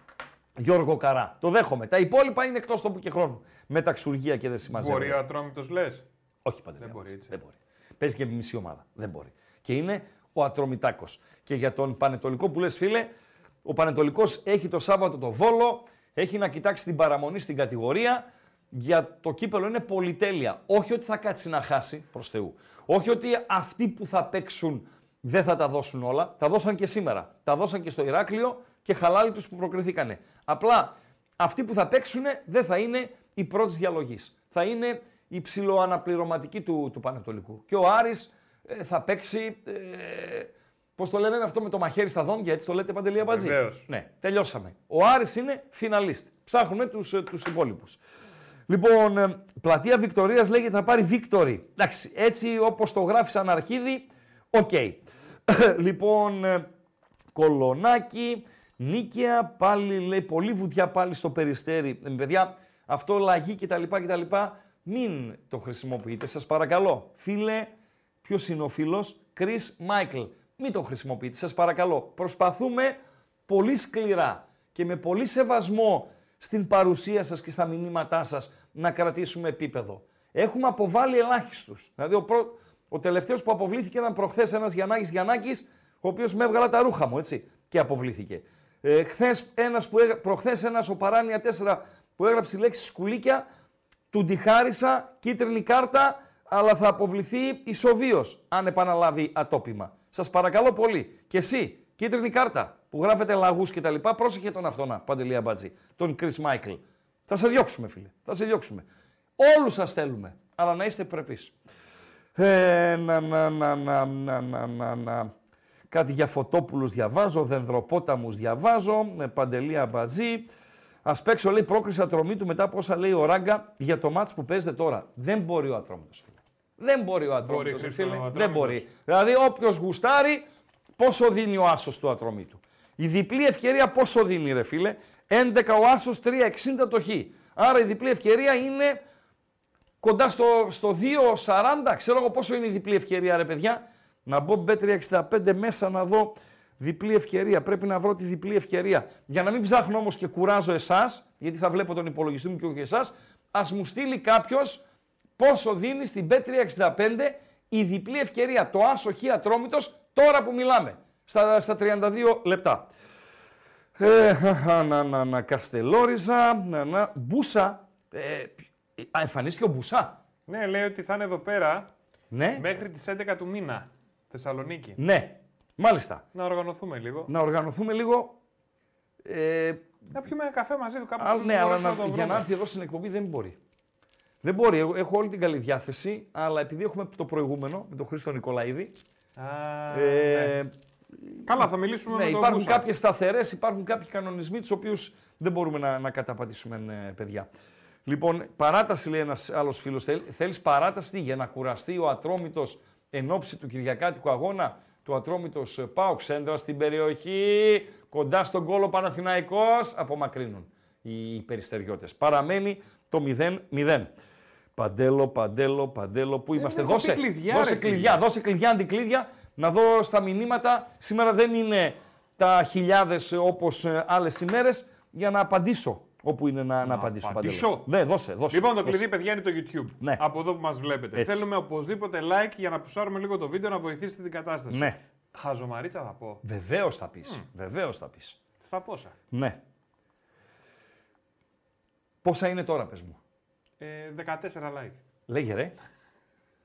Γιώργο Καρά. Το δέχομαι. Τα υπόλοιπα είναι εκτός τόπου και χρόνου. Μεταξουργία και δεν σημασία. Μπορεί ο Ατρόμητος λες; Όχι παντελώ. Δεν μπορεί. Έτσι. Δεν μπορεί. Παίζει και μισή ομάδα. Δεν μπορεί. Και είναι ο Ατρομητάκος. Και για τον Πανετολικό που λες, φίλε, ο Πανετολικός έχει το Σάββατο το βόλο, έχει να κοιτάξει την παραμονή στην κατηγορία για το κύπελο είναι πολυτέλεια. Όχι ότι θα κάτσει να χάσει προς Θεού. Όχι ότι αυτοί που θα παίξουν δεν θα τα δώσουν όλα. Τα δώσαν και σήμερα. Τα δώσαν και στο Ηράκλειο και χαλάλι τους που προκριθήκανε. Απλά αυτοί που θα παίξουν δεν θα είναι οι πρώτης διαλογής. Θα είναι η ψιλοαναπληρωματική του, του Πανετολικού. Και ο Άρης ε, θα παίξει. Ε, Πώς το λέμε αυτό με το μαχαίρι στα δόντια, έτσι το λέτε Παντελή Αμπατζή. Ναι, τελειώσαμε. Ο Άρης είναι φιναλίστ. Ψάχνουμε τους τους ε, υπόλοιπους. Λοιπόν, ε, πλατεία Βικτωρίας λέγεται θα πάρει victory. Εντάξει, έτσι όπως το γράφει σαν αρχίδι, οκ. λοιπόν, ε, Κολονάκι, Νίκαια, πάλι λέει πολύ βουτιά πάλι στο Περιστέρι. Ε, παιδιά, αυτό λαγί κτλ. κτλ. Μην το χρησιμοποιείτε, σας παρακαλώ. Φίλε, ποιος είναι ο φίλος, Chris Michael. Μην το χρησιμοποιείτε, σας παρακαλώ. Προσπαθούμε πολύ σκληρά και με πολύ σεβασμό στην παρουσία σας και στα μηνύματά σας να κρατήσουμε επίπεδο. Έχουμε αποβάλει ελάχιστους. Δηλαδή ο, προ... ο τελευταίος που αποβλήθηκε ήταν προχθές ένας Γιαννάκης Γιαννάκης, ο οποίος με έβγαλα τα ρούχα μου, έτσι, και αποβλήθηκε. Ε, χθες ένας που. Προχθές ένας ο Παράνια 4 που έγραψε λέξη σκουλίκια, του τη χάρισα κίτρινη κάρτα, αλλά θα αποβληθεί ισοβίως αν επαναλάβει ατόπιμα. Σας παρακαλώ πολύ. Και εσύ, κίτρινη κάρτα που γράφετε λαγούς και τα λοιπά, πρόσεχε τον αυτόνα, Παντελία Μπατζή, τον Κρις Μάικλ. Θα σε διώξουμε φίλε, θα σε διώξουμε. Όλους σας θέλουμε, αλλά να είστε πρεπείς. Ε, να, να, να, να, να, να, να. Κάτι για φωτόπουλους διαβάζω, δενδροπόταμους διαβάζω, με παντελία μπατζή. Α παίξω, λέει, πρόκριση ατρομή του μετά από όσα λέει ο Ράγκα για το μάτς που παίζετε τώρα. Δεν μπορεί ο ατρόμητος, φίλε. Δεν μπορεί ο ατρόμητος, φίλε. Δεν μπορεί. Δηλαδή, όποιος γουστάρει, πόσο δίνει ο άσος του ατρομήτου. Η διπλή ευκαιρία πόσο δίνει ρε φίλε; 11 ο Άσος, 3,60 το Χ. Άρα η διπλή ευκαιρία είναι κοντά στο, στο 2,40. Ξέρω εγώ πόσο είναι η διπλή ευκαιρία ρε παιδιά. Να μπω B365 μέσα να δω διπλή ευκαιρία. Πρέπει να βρω τη διπλή ευκαιρία. Για να μην ψάχνω όμως και κουράζω εσάς, γιατί θα βλέπω τον υπολογιστή μου και όχι εσάς, ας μου στείλει κάποιος πόσο δίνει στην B365 η διπλή ευκαιρία. Το Άσο Χ Ατρόμητος τώρα που μιλάμε στα, στα 32 λεπτά. Ε, να, να, να, να, Καστελόριζα, να, να, Μπούσα. Ε, α, εμφανίστηκε ο Μπουσά. Ναι, λέει ότι θα είναι εδώ πέρα Ναι, μέχρι τις 11 του μήνα. Θεσσαλονίκη. ναι, μάλιστα. Να οργανωθούμε λίγο. Να οργανωθούμε λίγο. Ε, Να πιούμε ένα καφέ μαζί του κάπου. Α, να ναι, αλλά μπορέσουμε να, τον για να βρούμε. έρθει εδώ στην εκπομπή δεν μπορεί. Δεν μπορεί. Εγώ έχω όλη την καλή διάθεση, αλλά επειδή έχουμε το προηγούμενο με τον Χρήστο Νικολαίδη. Α, Ε, ναι. Καλά, θα μιλήσουμε ναι, με τον υπάρχουν Μπούσα. κάποιες σταθερές, υπάρχουν κάποιοι κανονισμοί τους οποίους δεν μπορούμε να, να καταπατήσουμε, ε, παιδιά. Λοιπόν, παράταση λέει ένας άλλος φίλος. Θέλεις παράταση τι, για να κουραστεί ο ατρόμητος εν ώψη του Κυριακάτικου αγώνα του ατρόμητος Πάου Ξέντρα στην περιοχή. Κοντά στον κόλο Παναθηναϊκός απομακρύνουν οι περιστεριώτε. Παραμένει το 0-0. Παντέλο, παντέλο, παντέλο, πού είμαστε; έχω Δώσε, πει κλειδιά, δώσε ρε κλειδιά, φίλε. δώσε κλειδιά, αντικλείδια, να δω στα μηνύματα. Σήμερα δεν είναι τα χιλιάδες όπως ε, άλλες ημέρες για να απαντήσω όπου είναι να, να, απαντήσω. απαντήσω. Παντέλο. Ναι, δώσε, δώσε. Λοιπόν, το δώσε. κλειδί, παιδιά, είναι το YouTube. Ναι. Από εδώ που μας βλέπετε. Έτσι. Θέλουμε οπωσδήποτε like για να πουσάρουμε λίγο το βίντεο να βοηθήσετε την κατάσταση. Ναι. Χαζομαρίτσα θα πω. Βεβαίως θα πεις. Βεβαίως θα πεις. Στα πόσα; Ναι. Πόσα είναι τώρα, πες μου; Ε, 14 like. Λέγε ρε.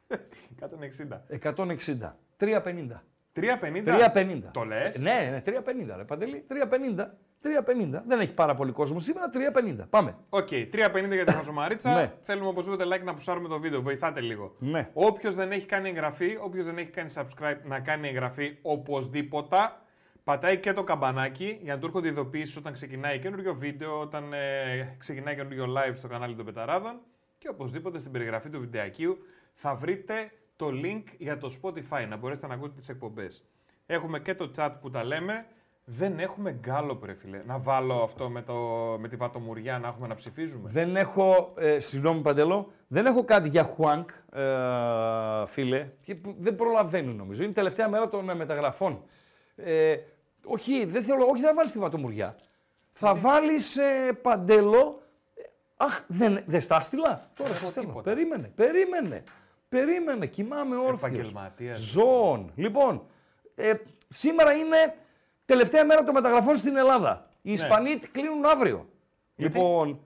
160. 160. 350. 350. 350. Το λες; Ναι, ναι, 350 ρε Παντελή. 350. 350. Δεν έχει πάρα πολύ κόσμο σήμερα. 350. Πάμε. Οκ, 350 για τη χαζομαρίτσα. Ναι. Θέλουμε οπωσδήποτε like να πουσάρουμε το βίντεο. Βοηθάτε λίγο. Ναι. Όποιος δεν έχει κάνει εγγραφή, όποιος δεν έχει κάνει subscribe, να κάνει εγγραφή οπωσδήποτε. Πατάει και το καμπανάκι για να του έρχονται ειδοποιήσεις όταν ξεκινάει καινούριο βίντεο, όταν ε, ξεκινάει καινούριο live στο κανάλι των Μπεταράδων. Και οπωσδήποτε στην περιγραφή του βιντεακίου θα βρείτε το link για το Spotify, να μπορέσετε να ακούτε τις εκπομπές. Έχουμε και το chat που τα λέμε. Δεν έχουμε γκάλο, ρε φίλε. Να βάλω αυτό με, το, με τη βατομουριά να έχουμε να ψηφίζουμε. Δεν έχω, ε, συγγνώμη Παντελό, δεν έχω κάτι για Χουάνκ, ε, φίλε, και που δεν προλαβαίνουν νομίζω. Είναι η τελευταία μέρα των ε, μεταγραφών. Ε, όχι, δεν θέλω, όχι, δεν θα βάλεις τη βατομουριά. Θα βάλεις ε, Παντελό, ε, αχ, δεν, δεν στα έστειλα. Τώρα έχω σας στέλνω. τίποτα. Περίμενε, περίμενε, περίμενε, κοιμάμαι όρθιος. Επαγγελματίας. Ζώων. Λοιπόν, ε, σήμερα είναι τελευταία μέρα των μεταγραφών στην Ελλάδα. Οι Ισπανοί κλείνουν αύριο. Ναι. Γιατί; Λοιπόν,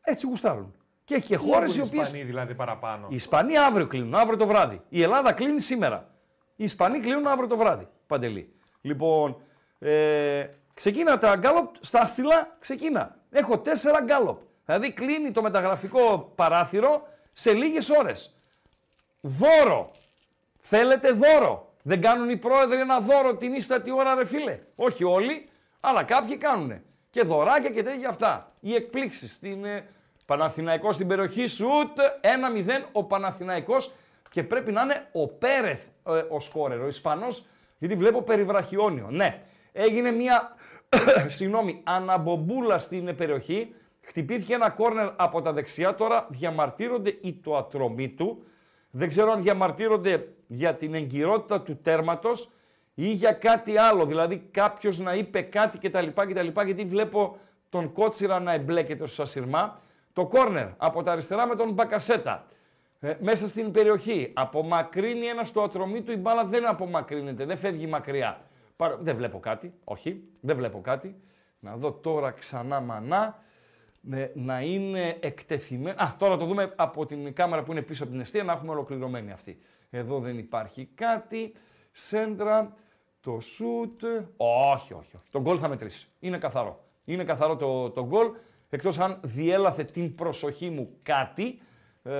έτσι γουστάρουν. Και έχει και Πού χώρες έχουν οι οι οποίε. Ισπανοί δηλαδή παραπάνω; Οι Ισπανοί αύριο κλείνουν, αύριο το βράδυ. Η Ελλάδα κλείνει σήμερα. Οι Ισπανοί κλείνουν αύριο το βράδυ. Παντελή. Λοιπόν, ε, ξεκίνα τα γκάλοπ στα αστυλά, ξεκίνα. Έχω τέσσερα γκάλοπ. Δηλαδή κλείνει το μεταγραφικό παράθυρο σε λίγες ώρες. Δώρο. Θέλετε δώρο. Δεν κάνουν οι πρόεδροι ένα δώρο την ίστατη ώρα, ρε φίλε. Όχι όλοι, αλλά κάποιοι κάνουν. Και δωράκια και τέτοια αυτά. Οι εκπλήξεις στην ε, Παναθηναϊκός στην περιοχή σουτ 1-0 ο Παναθηναϊκός και πρέπει να είναι ο Πέρεθ ε, ο σκόρερ, ο Ισπανός, γιατί βλέπω περιβραχιόνιο. Ναι, έγινε μια, συγγνώμη, αναμπομπούλα στην ε, περιοχή, χτυπήθηκε ένα κόρνερ από τα δεξιά, τώρα διαμαρτύρονται οι το ατρωμί του, δεν ξέρω αν διαμαρτύρονται για την εγκυρότητα του τέρματος ή για κάτι άλλο. Δηλαδή κάποιος να είπε κάτι κτλ. κτλ γιατί βλέπω τον Κότσιρα να εμπλέκεται στο σασιρμά. Το κόρνερ από τα αριστερά με τον Μπακασέτα. Ε, μέσα στην περιοχή. Απομακρύνει ένας στο ατρωμί του, η μπάλα δεν απομακρύνεται, δεν φεύγει μακριά. Παρα- Δεν βλέπω κάτι, όχι, δεν βλέπω κάτι. Να δω τώρα ξανά μανά ε, να είναι εκτεθειμένο. Α, τώρα το δούμε από την κάμερα που είναι πίσω από την αιστεία να έχουμε ολοκληρωμένη αυτή. Εδώ δεν υπάρχει κάτι. Σέντρα, το σουτ. Όχι, όχι, όχι. Το γκολ θα μετρήσει. Είναι καθαρό. Είναι καθαρό το, το γκολ. Εκτός αν διέλαθε την προσοχή μου κάτι ε,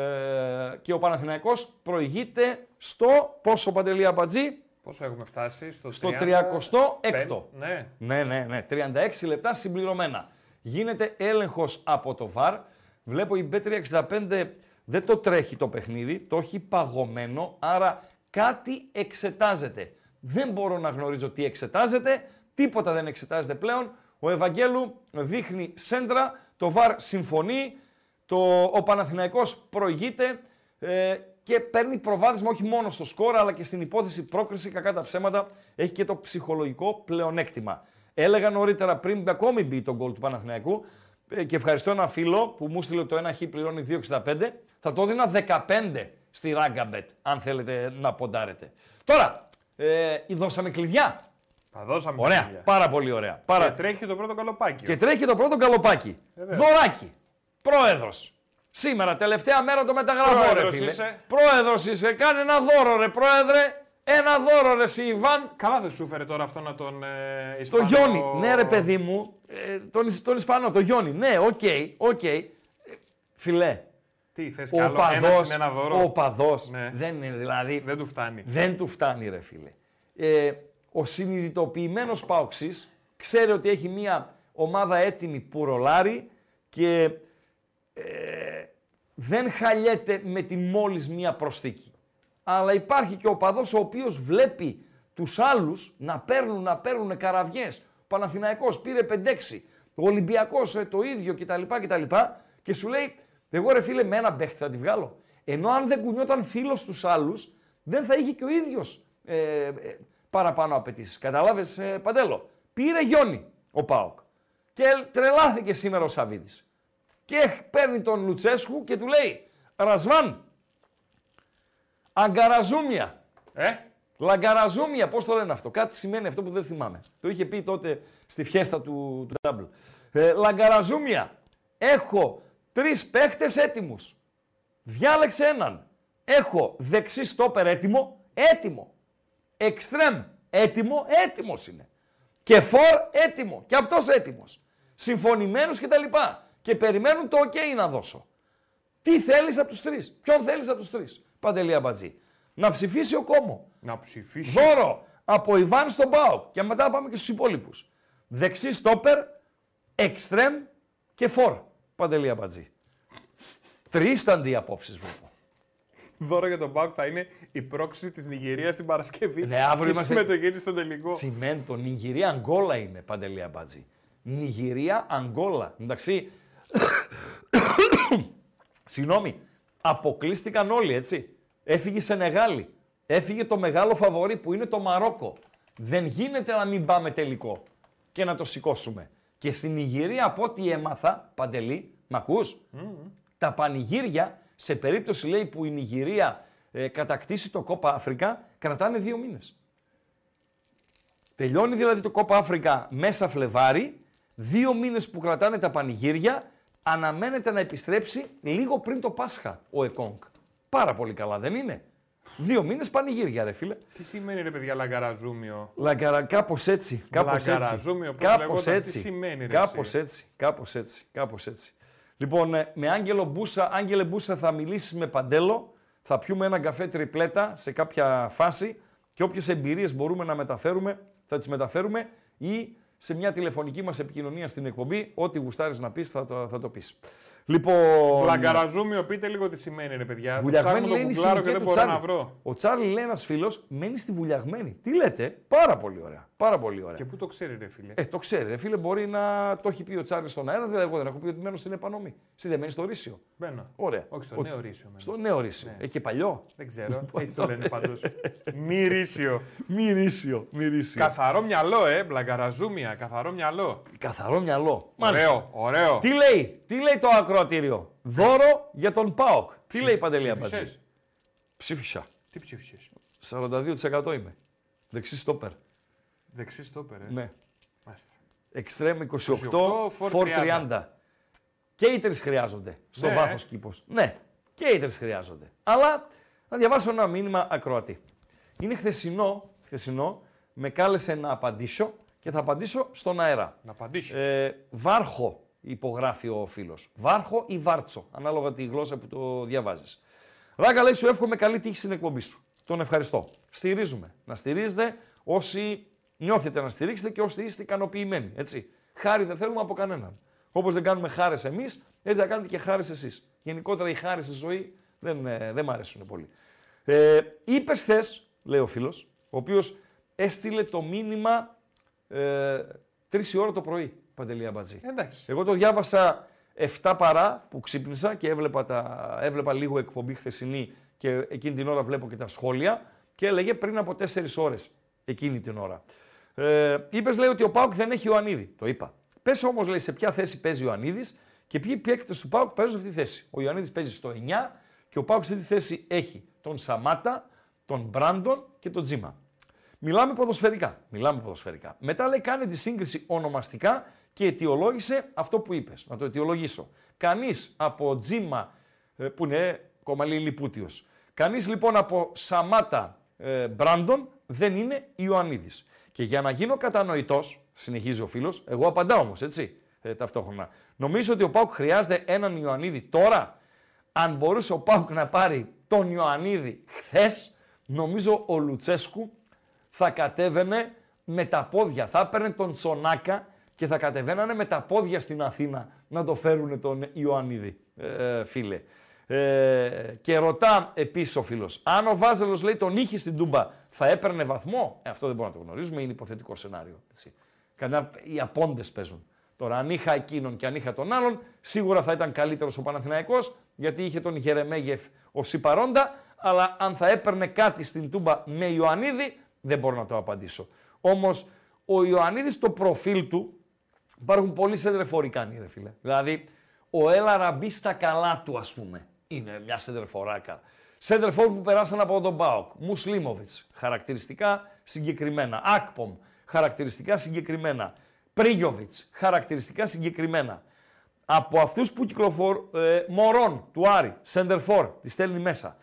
και ο Παναθηναϊκός προηγείται στο πόσο παντελή αμπατζή, Πόσο έχουμε φτάσει, στο, στο 30, 36ο. Ναι. Ναι, ναι, ναι. 36 λεπτά συμπληρωμένα. Γίνεται έλεγχος από το VAR. Βλέπω η B365 δεν το τρέχει το παιχνίδι, το έχει παγωμένο, άρα κάτι εξετάζεται. Δεν μπορώ να γνωρίζω τι εξετάζεται, τίποτα δεν εξετάζεται πλέον. Ο Ευαγγέλου δείχνει σέντρα, το VAR συμφωνεί, το, ο Παναθηναϊκός προηγείται ε, και παίρνει προβάδισμα όχι μόνο στο σκορ αλλά και στην υπόθεση πρόκριση, κακά τα ψέματα, έχει και το ψυχολογικό πλεονέκτημα. Έλεγα νωρίτερα πριν ακόμη μπει το γκολ του Παναθηναϊκού ε, και ευχαριστώ ένα φίλο που μου στείλε το 1 χ πληρώνει 2,65. Θα το έδινα 15 στη Ράγκαμπετ, αν θέλετε να ποντάρετε. Τώρα, ε, δώσαμε κλειδιά. Τα δώσαμε. τα Ωραία. χίλια. Πάρα πολύ ωραία. Πάρα... Και τρέχει το πρώτο καλοπάκι. Και τρέχει το πρώτο καλοπάκι. Δωράκι. Πρόεδρος. Σήμερα, τελευταία μέρα το μεταγραφώ, ρε Πρόεδρος φίλε. είσαι. Πρόεδρος είσαι. Κάνε ένα δώρο, ρε πρόεδρε. Ένα δώρο, ρε εσύ, Ιβάν. Καλά δεν σου φέρε τώρα αυτό να τον ε, Το Ισπανό... Γιόνι. Ναι, ρε παιδί μου. Ε, τον, Ισ- τον Ισπανό, το Γιόνι. Ναι, οκ, οκ. Ε, Φιλέ. Τι θες Ο καλό, ένα παδός, συν ένα δώρο; ο παδός Ναι. δεν είναι δηλαδή, Δεν του φτάνει. δεν του φτάνει ρε φίλε. Ε, ο συνειδητοποιημένος Πάοξης ξέρει ότι έχει μια ομάδα έτοιμη που ρολάρει και ε, δεν χαλιέται με τη μόλις μία προσθήκη. Αλλά υπάρχει και ο παδός ο οποίος βλέπει τους άλλους να παίρνουν, να παίρνουν καραβιές. Ο Παναθηναϊκός πήρε 5-6, ο Ολυμπιακός ε, το ίδιο κτλ. κτλ. Και σου λέει, εγώ ρε φίλε με ένα παίχτη θα τη βγάλω. Ενώ αν δεν κουνιόταν φίλος στους άλλους, δεν θα είχε και ο ίδιος ε, ε, παραπάνω απαιτήσεις. Καταλάβες ε, Παντέλο; Πήρε γιόνι ο Πάοκ. Και τρελάθηκε σήμερα ο Σαββίδης. Και παίρνει τον Λουτσέσκου και του λέει, Ρασβάν, αγκαραζούμια. Ε, Λαγκαραζούμια, πώς το λένε αυτό; Κάτι σημαίνει αυτό που δεν θυμάμαι. Το είχε πει τότε στη φιέστα του, του Double. Ε, λαγκαραζούμια. Έχω τρεις παίχτες έτοιμους. Διάλεξε έναν. Έχω δεξί στόπερ έτοιμο. Έτοιμο. Εξτρέμ έτοιμο. Έτοιμος είναι. Και φορ έτοιμο. Και αυτός έτοιμος. Συμφωνημένους κτλ. Και, και περιμένουν το OK να δώσω. Τι θέλεις από τους τρεις; Ποιον θέλεις από τους τρεις; Παντελία Μπατζή. Να ψηφίσει ο κόμμο. να ψηφίσει. Δώρο από Ιβάν στον Πάοκ. Και μετά πάμε και στους υπόλοιπους. Δεξί στόπερ, εξτρέμ και φορ. Παντελή Αμπατζή. Τρεις ήταν οι απόψει βλέπω. Δώρο για τον Πάουκ θα είναι η πρόκληση της Νιγηρίας την Παρασκευή. Ναι, αύριο και η είμαστε- συμμετοχή της στο τελικό. Τσιμέντο, Νιγηρία, Αγγόλα είναι Παντελή Αμπατζή. Νιγηρία, Αγγόλα. Εντάξει. Συγγνώμη. Αποκλείστηκαν όλοι, έτσι. Έφυγε η Σενεγάλη. Έφυγε το μεγάλο φαβορί που είναι το Μαρόκο. Δεν γίνεται να μην πάμε τελικό και να το σηκώσουμε. Και στην Νιγηρία, από ό,τι έμαθα, Παντελή, μ' ακούς, τα πανηγύρια, σε περίπτωση λέει που η Νιγηρία ε, κατακτήσει το Κόπα Αφρικά, κρατάνε δύο μήνες. Τελειώνει δηλαδή το Κόπα Αφρικα μέσα Φλεβάρι, δύο μήνες που κρατάνε τα πανηγύρια, αναμένεται να επιστρέψει λίγο πριν το Πάσχα ο Εκόνγκ. Πάρα πολύ καλά, δεν είναι; Δύο μήνες πανηγύρια, ρε φίλε. Τι σημαίνει ρε παιδιά λαγκαραζούμιο; Λαγκαρα, κάπως έτσι. Κάπως έτσι. Λαγκαραζούμιο, πώς Κάπως λεγόταν, τι έτσι. σημαίνει, ρε, Κάπως εσύ; έτσι. Κάπως έτσι. Κάπως έτσι. Λοιπόν, ε, με Άγγελο Μπούσα, Άγγελε Μπούσα θα μιλήσεις με Παντέλο, θα πιούμε ένα καφέ τριπλέτα σε κάποια φάση και όποιες εμπειρίες μπορούμε να μεταφέρουμε, θα τις μεταφέρουμε ή σε μια τηλεφωνική μας επικοινωνία στην εκπομπή, ό,τι γουστάρεις να πεις θα το, θα το πεις. Λοιπόν, Λαγκαραζούμιο, πείτε λίγο τι σημαίνει ρε παιδιά. Το Βουλιαγμένη ψάχνω λέει το είναι η γκουγκλάρω και συνοικία δεν του μπορώ Τσάρλι. να βρω. Ο Τσάρλι λέει ένας φίλος μένει στη Βουλιαγμένη. Τι λέτε, πάρα πολύ ωραία. Πάρα πολύ ωραία. Και πού το ξέρει ρε φίλε; Ε, το ξέρει, ρε φίλε, μπορεί να το έχει πει ο Τσάρλι στον αέρα, δηλαδή εγώ δεν έχω πει ότι μένω στην επανομή. Εσύ δεν μένει στο Ρήσιο. Μπαίνω. Ωραία. Όχι στο Ο- νέο ρίσιο. μένω. Στο νέο Ρήσιο. Ε, και παλιό. Δεν ξέρω. Έτσι το λένε πάντω. Μη ρίσιο. Μη Ρήσιο. Μη Ρήσιο. Καθαρό μυαλό, ε. Μπλαγκαραζούμια. Καθαρό μυαλό. Καθαρό μυαλό. Ωραίο, ωραίο. Τι λέει, τι λέει το ακροατήριο; Δώρο για τον ΠΑΟΚ. Τι λέει η Παντελή Ψήφισες; Αμπατζή. Ψήφισα. Τι ψήφισες; 42% είμαι. Δεξί στόπερ. Δεξί στόπερ, ε. Ναι. Μάλιστα. Εξτρέμ 28, 28, φορ φορ 30. Και οι τρει χρειάζονται στο Ναι. βάθος κήπος. Ναι, και οι τρει χρειάζονται. Αλλά θα διαβάσω ένα μήνυμα ακροατή. Είναι χθεσινό, χθεσινό, με κάλεσε να απαντήσω και θα απαντήσω στον αέρα. Να απαντήσεις. Ε, βάρχο υπογράφει ο φίλος. Βάρχο ή βάρτσο, ανάλογα τη γλώσσα που το διαβάζεις. Ράγκα λέει, σου εύχομαι καλή τύχη στην εκπομπή σου. Τον ευχαριστώ. Στηρίζουμε. Να στηρίζετε όσοι νιώθετε να στηρίξετε και όσοι είστε ικανοποιημένοι. Έτσι. Χάρη δεν θέλουμε από κανέναν. Όπως δεν κάνουμε χάρες εμείς, έτσι θα κάνετε και χάρες εσείς. Γενικότερα οι χάρες στη ζωή δεν, ε, δεν μ' αρέσουν πολύ. Ε, Είπες χθες, λέει ο φίλος, ο οποίος έστειλε το μήνυμα ε, 3 η ώρα το πρωί, Παντελή Αμπατζή. Εντάξει. Εγώ το διάβασα 7 παρά που ξύπνησα και έβλεπα, τα, έβλεπα λίγο εκπομπή χθεσινή και εκείνη την ώρα βλέπω και τα σχόλια και έλεγε πριν από 4 ώρες εκείνη την ώρα. Ε, Είπες, λέει, ότι ο Πάουκ δεν έχει Ιωαννίδη. Το είπα. Πες όμως, λέει, σε ποια θέση παίζει ο Ιωαννίδης και ποιοι παίκτε του Πάουκ παίζουν αυτή τη θέση. Ο Ιωαννίδης παίζει στο 9 και ο Πάουκ σε αυτή τη θέση έχει τον Σαμάτα, τον Μπράντον και τον Τζίμα. Μιλάμε ποδοσφαιρικά. Μιλάμε ποδοσφαιρικά. Μετά λέει κάνει τη σύγκριση ονομαστικά και αιτιολόγησε αυτό που είπες. Να το αιτιολογήσω. Κανείς από Τζίμα ε, που είναι κομμαλή λιπούτιο. Κανείς λοιπόν από Σαμάτα ε, Μπράντον δεν είναι Ιωαννίδης. Και για να γίνω κατανοητός, συνεχίζει ο φίλος, εγώ απαντάω όμως, έτσι, ε, ταυτόχρονα. Νομίζω ότι ο Πάουκ χρειάζεται έναν Ιωαννίδη τώρα. Αν μπορούσε ο Πάουκ να πάρει τον Ιωαννίδη χθες, νομίζω ο Λουτσέσκου θα κατέβαινε με τα πόδια. Θα έπαιρνε τον Τσονάκα και θα κατεβαίνανε με τα πόδια στην Αθήνα να το φέρουν τον Ιωαννίδη, ε, φίλε. Ε, και ρωτά επίσης ο φίλος, αν ο Βάζελος λέει τον είχε στην Τούμπα, θα έπαιρνε βαθμό; Ε, αυτό δεν μπορούμε να το γνωρίζουμε, είναι υποθετικό σενάριο. Έτσι. Κανένα, οι απόντες παίζουν. Τώρα, αν είχα εκείνον και αν είχα τον άλλον, σίγουρα θα ήταν καλύτερος ο Παναθηναϊκός γιατί είχε τον Γερεμέγεφ ως παρόντα. Αλλά αν θα έπαιρνε κάτι στην Τούμπα με Ιωαννίδη, δεν μπορώ να το απαντήσω. Όμως, ο Ιωαννίδης, το προφίλ του, υπάρχουν πολλοί σέντρεφοροι ρε φίλε. Δηλαδή, ο Έλα Ραμπής στα καλά του, ας πούμε είναι μια σέντερφοράκα. Σέντερφορ που περάσαν από τον Μπάοκ. Μουσλίμοβιτς, χαρακτηριστικά συγκεκριμένα. Ακπομ, χαρακτηριστικά συγκεκριμένα. Πρίγιοβιτς, χαρακτηριστικά συγκεκριμένα. Από αυτούς που κυκλοφορούν. Ε, Μωρόν του Άρη, Σέντερφορ, τη στέλνει μέσα.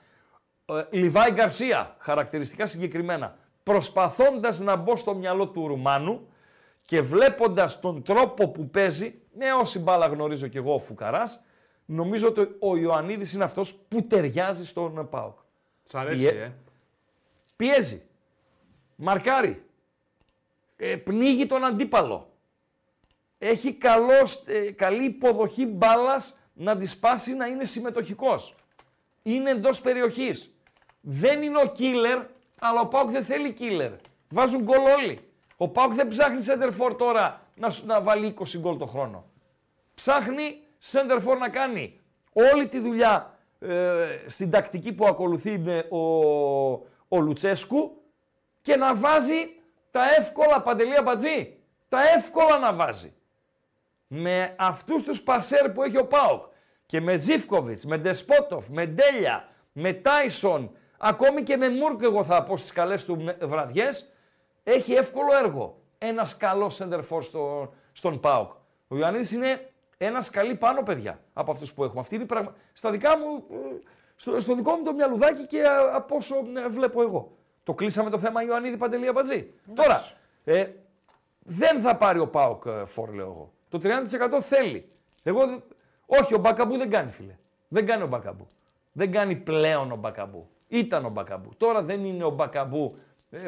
Ε, Λιβάη Γκαρσία, χαρακτηριστικά συγκεκριμένα. Προσπαθώντας να μπω στο μυαλό του Ρουμάνου και βλέποντας τον τρόπο που παίζει, με όση μπάλα γνωρίζω κι εγώ ο Φουκαράς, νομίζω ότι ο Ιωαννίδης είναι αυτός που ταιριάζει στον Πάοκ. Σ' αρέσει, ε. Πιέζει. Μαρκάρει. Ε, πνίγει τον αντίπαλο. Έχει καλός, ε, καλή υποδοχή μπάλας να τη σπάσει να είναι συμμετοχικός. Είναι εντός περιοχής. Δεν είναι ο killer, αλλά ο Πάοκ δεν θέλει killer. Βάζουν γκολ όλοι. Ο Πάοκ δεν ψάχνει center τώρα να, να βάλει 20 γκολ το χρόνο. Ψάχνει Σέντερφορ να κάνει όλη τη δουλειά ε, στην τακτική που ακολουθεί ο, ο Λουτσέσκου και να βάζει τα εύκολα παντελία μπατζή. Τα εύκολα να βάζει. Με αυτούς τους πασέρ που έχει ο Πάοκ και με Ζίφκοβιτς, με Ντεσπότοφ, με Ντέλια, με Τάισον, ακόμη και με Μούρκ εγώ θα πω στις καλές του βραδιές, έχει εύκολο έργο. Ένας καλός σέντερφορ στο, στον Πάοκ. Ο Ιωαννίδης είναι ένα σκαλί πάνω, παιδιά, από αυτούς που έχουμε. Αυτή είναι πραγμα... Στα δικά μου, ε, στο, στο δικό μου το μυαλουδάκι και από όσο ε, βλέπω εγώ. Το κλείσαμε το θέμα Ιωαννίδη Παντελή Αμπατζή. Τώρα, ε, δεν θα πάρει ο ΠΑΟΚ ε, φορ, λέω εγώ. Το 30% θέλει. Εγώ, όχι, ο Μπακαμπού δεν κάνει, φίλε. Δεν κάνει ο Μπακαμπού. Δεν κάνει πλέον ο Μπακαμπού. Ήταν ο Μπακαμπού. Τώρα δεν είναι ο Μπακαμπού,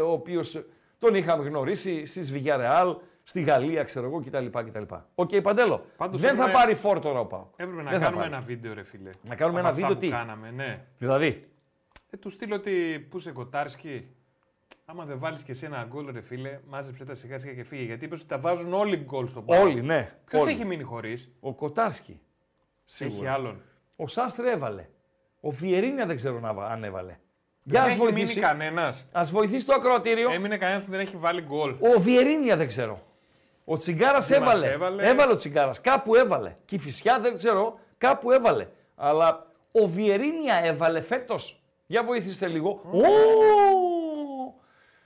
ο οποίος τον είχαμε γνωρίσει στη Βιγιαρεάλ, στη Γαλλία, ξέρω εγώ κτλ. κτλ. Ok, okay, Παντέλο. Πάντως δεν έπρεπε... θα πάρει φορ τώρα ο ΠΑΟΚ. Έπρεπε να κάνουμε ένα βίντεο, ρε φίλε. Να κάνουμε ένα βίντεο τι; Κάναμε, ναι. Δηλαδή; Ε, του στείλω ότι πού σε κοτάρσκι; Άμα δεν βάλεις και εσύ ένα γκολ, ρε φίλε, μάζεψε τα σιγά σιγά και φύγε. Γιατί είπες ότι τα βάζουν όλοι γκολ στο Πάοκ. Όλοι, ναι. Ποιος έχει μείνει χωρίς; Ο Κοτάρσκι. Έχει άλλον. Ο Σάστρε έβαλε. Ο Βιερίνια δεν ξέρω αν έβαλε. Για να βοηθήσει. κανένας. Α βοηθήσει το ακροατήριο. Έμεινε κανένας που δεν έχει βάλει γκολ. Ο Βιερίνια δεν ξέρω. Ο Τσιγκάρας έβαλε. έβαλε; Έβαλε ο Τσιγκάρας. Κάπου έβαλε. Και η Φυσιά δεν ξέρω. Κάπου έβαλε. Αλλά ο Βιερίνια έβαλε φέτος. Για βοηθήστε λίγο. Mm.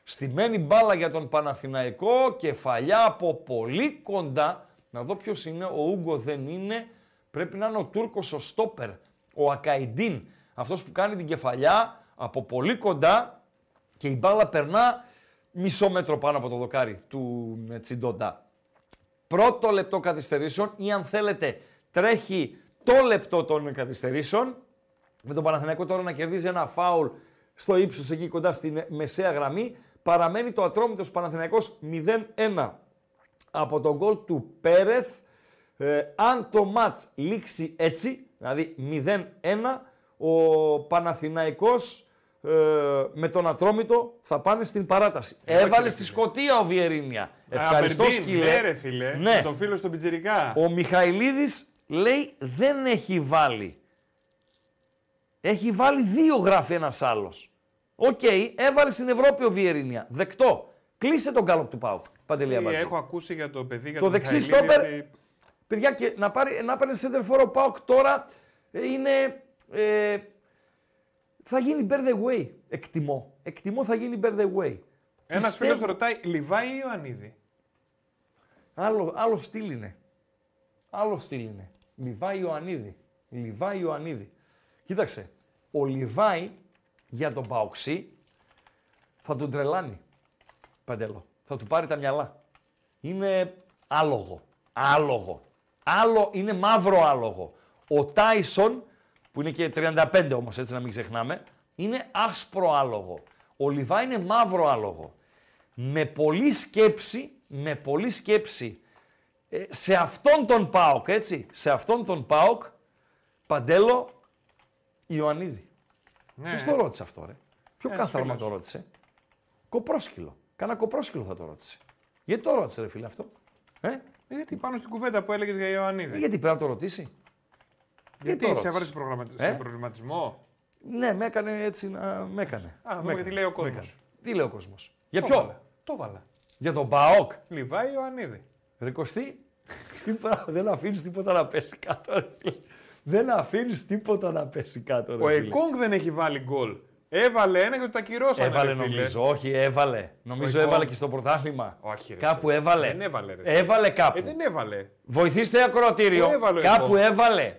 Στημένη μπάλα για τον Παναθηναϊκό. Κεφαλιά από πολύ κοντά. Να δω ποιος είναι. Ο Ούγκο δεν είναι. Πρέπει να είναι ο Τούρκος ο Στόπερ. Ο Ακαϊντίν. Αυτός που κάνει την κεφαλιά από πολύ κοντά και η μπάλα περνά μισό μέτρο πάνω από το δοκάρι του Τσιντόντα πρώτο λεπτό καθυστερήσεων ή αν θέλετε τρέχει το λεπτό των καθυστερήσεων. Με τον Παναθηναϊκό τώρα να κερδίζει ένα φάουλ στο ύψος εκεί κοντά στην μεσαία γραμμή. Παραμένει το ατρόμητος Παναθηναϊκός 0-1 από τον γκολ του Πέρεθ. Ε, αν το μάτς λήξει έτσι, δηλαδή 0-1, ο Παναθηναϊκός ε, με τον Ατρόμητο θα πάνε στην παράταση. Ε, Έβαλε στη Σκωτία ο Βιερίνια. Ευχαριστώ σκύλε. Ναι, ρε, φίλε. Ναι. τον φίλο στον Πιτσυρικά. Ο Μιχαηλίδης λέει δεν έχει βάλει. Έχει βάλει δύο γράφει ένας άλλος. Ok, okay, έβαλε στην Ευρώπη ο Βιερίνια. Δεκτό. Κλείσε τον γκάλοπ του ΠΑΟ. Παντελία ε, Έχω ακούσει για το παιδί για το δεξί στόπερ. Παιδιά, και να πάρει, να πάρει σέντερ φόρο Πάουκ τώρα είναι. Ε, θα γίνει bear the way. Εκτιμώ. Εκτιμώ θα γίνει bear the way. Ένας Πιστεύω- φίλος ρωτάει, Λιβάη ή Ιωαννίδη; Άλλο, άλλο στυλ είναι. Άλλο στυλ είναι. Λιβάη Ιωαννίδη. Λιβάη Ιωαννίδη. Κοίταξε, ο Λιβάη για τον Παοξή θα τον τρελάνει. Παντελό. Θα του πάρει τα μυαλά. Είναι άλογο. Άλογο. Άλλο, είναι μαύρο άλογο. Ο Τάισον, που είναι και 35 όμως, έτσι να μην ξεχνάμε, είναι άσπρο άλογο. Ο Λιβάη είναι μαύρο άλογο. Με πολλή σκέψη, με πολλή σκέψη, ε, σε αυτόν τον ΠΑΟΚ, έτσι, σε αυτόν τον ΠΑΟΚ, Παντέλο, Ιωαννίδη. Ναι. Ποιος το ρώτησε αυτό, ρε; Ποιο Ένας κάθαρμα φίλος. το ρώτησε; Κοπρόσκυλο. Κάνα κοπρόσκυλο θα το ρώτησε. Γιατί το ρώτησε, ρε φίλε αυτό; Ε; Γιατί πάνω στην κουβέντα που έλεγες για Ιωαννίδη. Γιατί πρέπει να το ρωτήσει; Γιατί το σε ρώτησε; έβαλες σε, προγραμμα... Ε; σε προβληματισμό; Ναι, με έκανε έτσι να. Με έκανε. Α, να Με δούμε έκανε. τι λέει ο Με κόσμος. έκανε. Τι λέει ο κόσμος; Για Το ποιο; βάλα. Το βάλα. Για τον Μπαόκ. Λιβάη Ιωαννίδη. Ρε Κωστή, τι πράγμα, δεν αφήνεις τίποτα να πέσει κάτω. Ρε. φίλε. Δεν αφήνεις τίποτα να πέσει κάτω. Ρε, Ο φίλε. Εκόνγκ δεν έχει βάλει γκολ. Έβαλε ένα και το ακυρώσανε. Έβαλε ρε φίλε. νομίζω, όχι έβαλε. Νομίζω Ο έβαλε Εκόνγκ. και στο πρωτάθλημα. Όχι, ρε, Κάπου φίλε. έβαλε. Δεν έβαλε, ρε. Έβαλε κάπου. Ε, δεν έβαλε. Βοηθήστε ακροατήριο. Πού έβαλε ο Κάπου Εκόνγκ; έβαλε.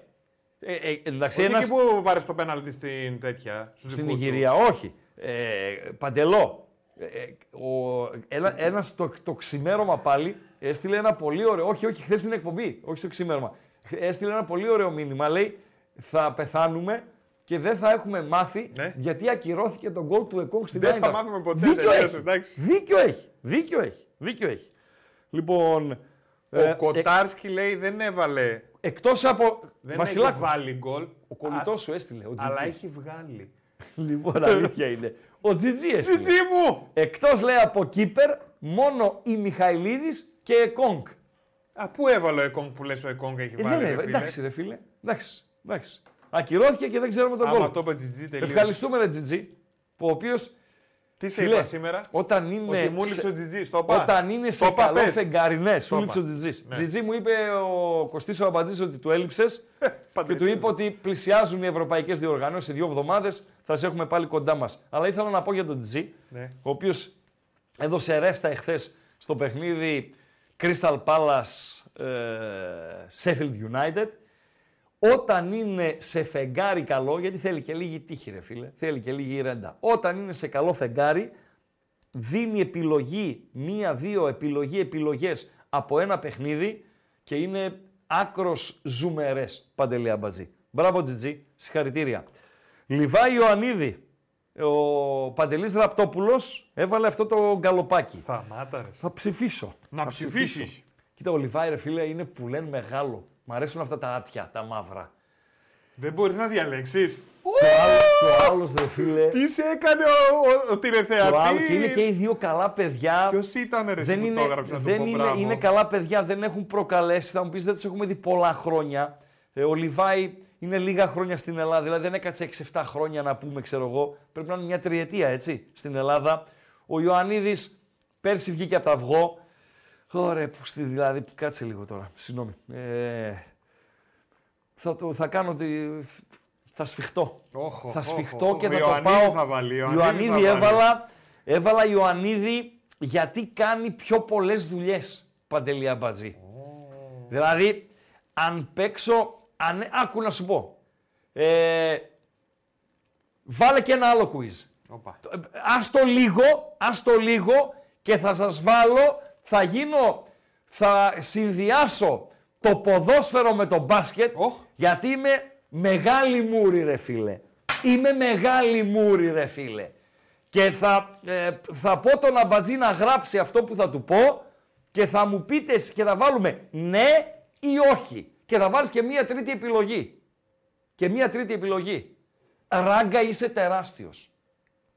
Ε, ε, εντάξει, Όχι ένας... εκεί που βάρε το πέναλτι στην τέτοια. στους Στην δικούς του. Ιγυρία, όχι. Ε, παντελό. Ε, ε, ο, ένα, ένας το, το ξημέρωμα πάλι έστειλε ένα πολύ ωραίο. Όχι, όχι, χθες στην εκπομπή. Όχι στο ξημέρωμα. Έστειλε ένα πολύ ωραίο μήνυμα. Λέει θα πεθάνουμε και δεν θα έχουμε μάθει Ναι. γιατί ακυρώθηκε τον γκολ του Εκόνγκ στην Δεν θα Άιντραχτ. μάθουμε ποτέ, Δίκιο τελείωσε, έχει. εντάξει. Δίκιο έχει. Δίκιο έχει. Δίκιο έχει. Λοιπόν. Ο ε, Κοτάρσκι λέει δεν έβαλε. Εκτός από. Δεν Βασιλάκος. έχει βάλει γκολ. Ο κολλητός σου έστειλε. Ο Αλλά Τζιτζί. έχει βγάλει. Λοιπόν, αλήθεια είναι. Ο Τζιτζί έστειλε. Τι μου! Εκτός λέει από κύπερ, μόνο η Μιχαηλίδης και Εκόνγκ. Α, πού έβαλε ο Εκόνγκ που λες ο Εκόνγκ έχει Ε, βάλει. δεν ρε είναι, φίλε; εντάξει, ρε φίλε. Εντάξει, εντάξει. Ακυρώθηκε και δεν ξέρουμε τον Άμα κόλπο. το είπε Τζιτζί τελείωσε. Ευχαριστούμε, ρε Τζιτζί, που ο οποίος Τι σε Φίλε, είπα σήμερα; όταν είναι. Ότι μου σε- λείψε ο Τζιτζί. Στο είπα. Όταν είναι Το σε είπα, καλό πες. φεγγάρι, ναι, σου Το λείψε ο είπα. Τζιτζής. Ναι. Τζιτζή μου είπε ο Κωστής ο Αμπατζής ότι του έλειψες και Παντού. του είπε ότι πλησιάζουν οι ευρωπαϊκές διοργανώσεις. Σε δύο εβδομάδες θα σε έχουμε πάλι κοντά μας. Αλλά ήθελα να πω για τον Τζιτζή, Ναι. ο οποίος έδωσε ρέστα εχθές στο παιχνίδι Crystal Palace ε, Sheffield United. Όταν είναι σε φεγγάρι καλό, γιατί θέλει και λίγη τύχη ρε φίλε, θέλει και λίγη ρέντα. Όταν είναι σε καλό φεγγάρι, δίνει επιλογή, μία-δύο επιλογή, επιλογές από ένα παιχνίδι και είναι άκρος ζουμερές, Παντελή Αμπατζή. Μπράβο Τζιτζή, συγχαρητήρια. Λιβάη Ιωαννίδη, ο Παντελής Ραπτόπουλος έβαλε αυτό το γκαλοπάκι. Σταμάτα ρε. Θα ψηφίσω. Να Θα ψηφίσεις. ψηφίσω. Κοίτα, ο Λιβάη ρε φίλε είναι που λένε μεγάλο. Μ' αρέσουν αυτά τα άτια, τα μαύρα. Δεν μπορείς να διαλέξεις. Το άλλο, το άλλος ρε φίλε, Τι σε έκανε ο, ο, ο τηλεθεατής; το άλλο και είναι και οι δύο καλά παιδιά. Ποιος ήταν ρε δεν που είναι, το έγραψε να του δεν πω είναι, μπράβο. είναι καλά παιδιά, δεν έχουν προκαλέσει. Θα μου πεις δεν τους έχουμε δει πολλά χρόνια. Ε, ο Λιβάη είναι λίγα χρόνια στην Ελλάδα, δηλαδή δεν έκατσε 6-7 χρόνια να πούμε, ξέρω εγώ. Πρέπει να είναι μια τριετία έτσι στην Ελλάδα. Ο Ιωαννίδης πέρσι βγήκε από τα αυγό. Ωραία, που στη- δηλαδή, κάτσε λίγο τώρα, συγγνώμη. Ε, θα, το, θα κάνω τη, θα σφιχτώ. Όχο, θα όχο, σφιχτώ όχο. και θα το Ιωαννίδη πάω. θα βάλει, Ιωαννίδη Ιωαννίδη θα βάλει. έβαλα, έβαλα Ιωαννίδη γιατί κάνει πιο πολλές δουλειές, Παντελή Αμπατζή. Δηλαδή, αν παίξω, αν, άκου να σου πω, ε, βάλε και ένα άλλο quiz. Όπα. Ε, Ας το λίγο, ας το λίγο και θα σας βάλω, θα γίνω, θα συνδυάσω το ποδόσφαιρο με το μπάσκετ, Οχ. γιατί είμαι μεγάλη μούρη ρε φίλε. Είμαι μεγάλη μούρη ρε φίλε. Και θα, ε, θα πω τον Αμπατζή να γράψει αυτό που θα του πω και θα μου πείτε εσείς και θα βάλουμε ναι ή όχι. Και θα βάλεις και μία τρίτη επιλογή. Και μία τρίτη επιλογή. Ράγκα είσαι τεράστιος.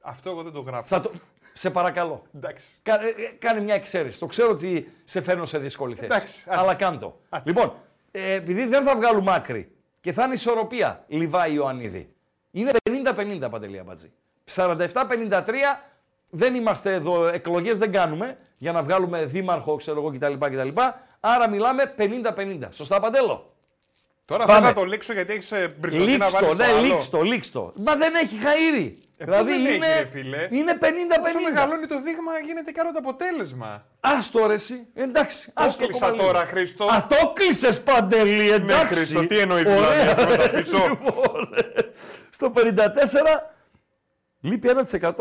Αυτό εγώ δεν το γράφω. Θα το... Σε παρακαλώ. Εντάξει. Κα- ε, ε, Κάνε μια εξαίρεση. Το ξέρω ότι σε φέρνω σε δύσκολη θέση. Εντάξει, άντε. αλλά κάντο. Λοιπόν, ε, επειδή δεν θα βγάλουμε άκρη και θα είναι ισορροπία Λιβάη Ιωαννίδη. Είναι 50-50 παντελή Αμπατζή. 47-53 δεν είμαστε εδώ, εκλογές δεν κάνουμε για να βγάλουμε δήμαρχο, ξέρω εγώ κτλ. κτλ. Άρα μιλάμε 50-50. Σωστά Παντέλο; Τώρα Πάμε. θέλω να το λήξω γιατί έχεις μπριζωτή να Λίξ βάλει το, το ναι, άλλο. λίξ το, λίξ το. Μα δεν έχει χαΐρι. Ε, δηλαδή πού δεν είναι, έχει, ρε φίλε. είναι 50-50. Όσο μεγαλώνει το δείγμα γίνεται και άλλο το αποτέλεσμα. Άστο ρε εσύ. Εντάξει. Το άστο κλείσα ακόμα τώρα, λίγο. Χρήστο. Α, το κλείσες παντελή, εντάξει. Χρήστο, τι εννοείς δηλαδή, Ωραία. να το μεταφύσω. Λοιπόν, στο 54 λείπει 1%.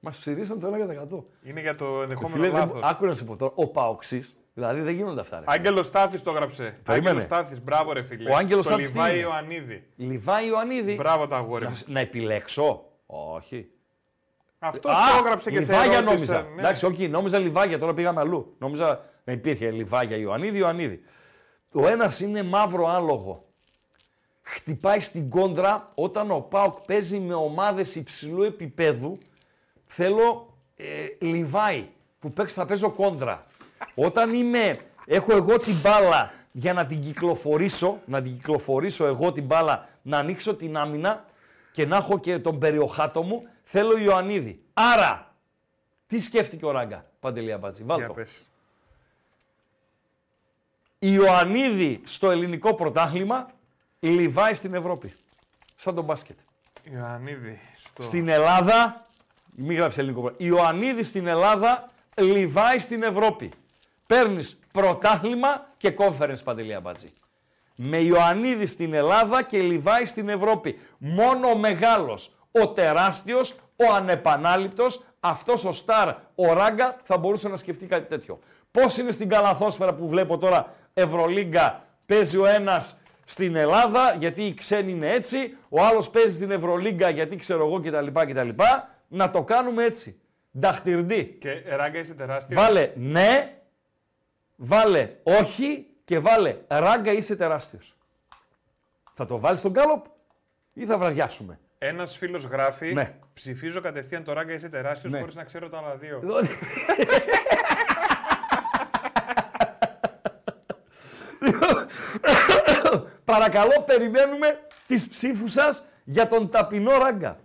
Μας ψηρίσαν το 1%. Είναι για το ενδεχόμενο Φίλε, δεν- λάθος. άκου να σε πω τώρα, ο Παοξής, δηλαδή δεν γίνονται αυτά. Ρε. Άγγελος Στάθης το έγραψε. Περίμενε. Άγγελος Στάθης, μπράβο ρε φίλε. Ο Άγγελος το Στάθης τι Λιβάη είναι; Ιωαννίδη. Λιβάη Ιωαννίδη. Μπράβο τα αγόρι Να, μου. να επιλέξω. Όχι. Αυτός το έγραψε και σε Λιβάγια ερώτησε. νόμιζα. ναι. Εντάξει, όχι, νόμιζα Λιβάγια, τώρα πήγαμε αλλού. Νόμιζα να υπήρχε Λιβάγια Ιωαννίδη, Ιωαννίδη. Ο ένας είναι μαύρο άλογο. Χτυπάει στην κόντρα όταν ο Πάοκ παίζει με ομάδες υψηλού επίπεδου. Θέλω ε, Λιβάη που παίξει, θα παίζω κόντρα. Όταν είμαι, έχω εγώ την μπάλα για να την κυκλοφορήσω, να την κυκλοφορήσω εγώ την μπάλα, να ανοίξω την άμυνα και να έχω και τον περιοχάτο μου, θέλω Ιωαννίδη. Άρα, τι σκέφτηκε ο Ράγκα, Παντελή Αμπάτζη, βάλ' Για το. πες. Ιωαννίδη στο ελληνικό πρωτάθλημα, Λιβάη στην Ευρώπη. Σαν τον μπάσκετ. Ιωαννίδη. Στο... Στην Ελλάδα, μην γράψεις ελληνικό πρωτάθλημα. Ιωαννίδη στην Ελλάδα, Λιβάη στην Ευρώπη. Παίρνεις πρωτάθλημα και conference παντελή αμπάτζη. Με Ιωαννίδη στην Ελλάδα και Λιβάη στην Ευρώπη. Μόνο ο μεγάλος, ο τεράστιος, ο ανεπανάληπτος, αυτός ο Σταρ, ο Ράγκα θα μπορούσε να σκεφτεί κάτι τέτοιο. Πώς είναι στην καλαθόσφαιρα που βλέπω τώρα Ευρωλίγκα, παίζει ο ένας στην Ελλάδα γιατί οι ξένοι είναι έτσι, ο άλλος παίζει στην Ευρωλίγκα γιατί ξέρω εγώ κτλ. κτλ. Να το κάνουμε έτσι. Νταχτυρντή. Και ε, ράγκα είσαι τεράστιος. Βάλε ναι, βάλε όχι και βάλε ράγκα είσαι τεράστιος. Θα το βάλεις στον γκάλοπ ή θα βραδιάσουμε. Ένας φίλος γράφει. Ναι. Ψηφίζω κατευθείαν το ράγκα είσαι τεράστιος Ναι. χωρίς να ξέρω τα άλλα δύο. Παρακαλώ περιμένουμε τις ψήφους σας για τον ταπεινό ράγκα.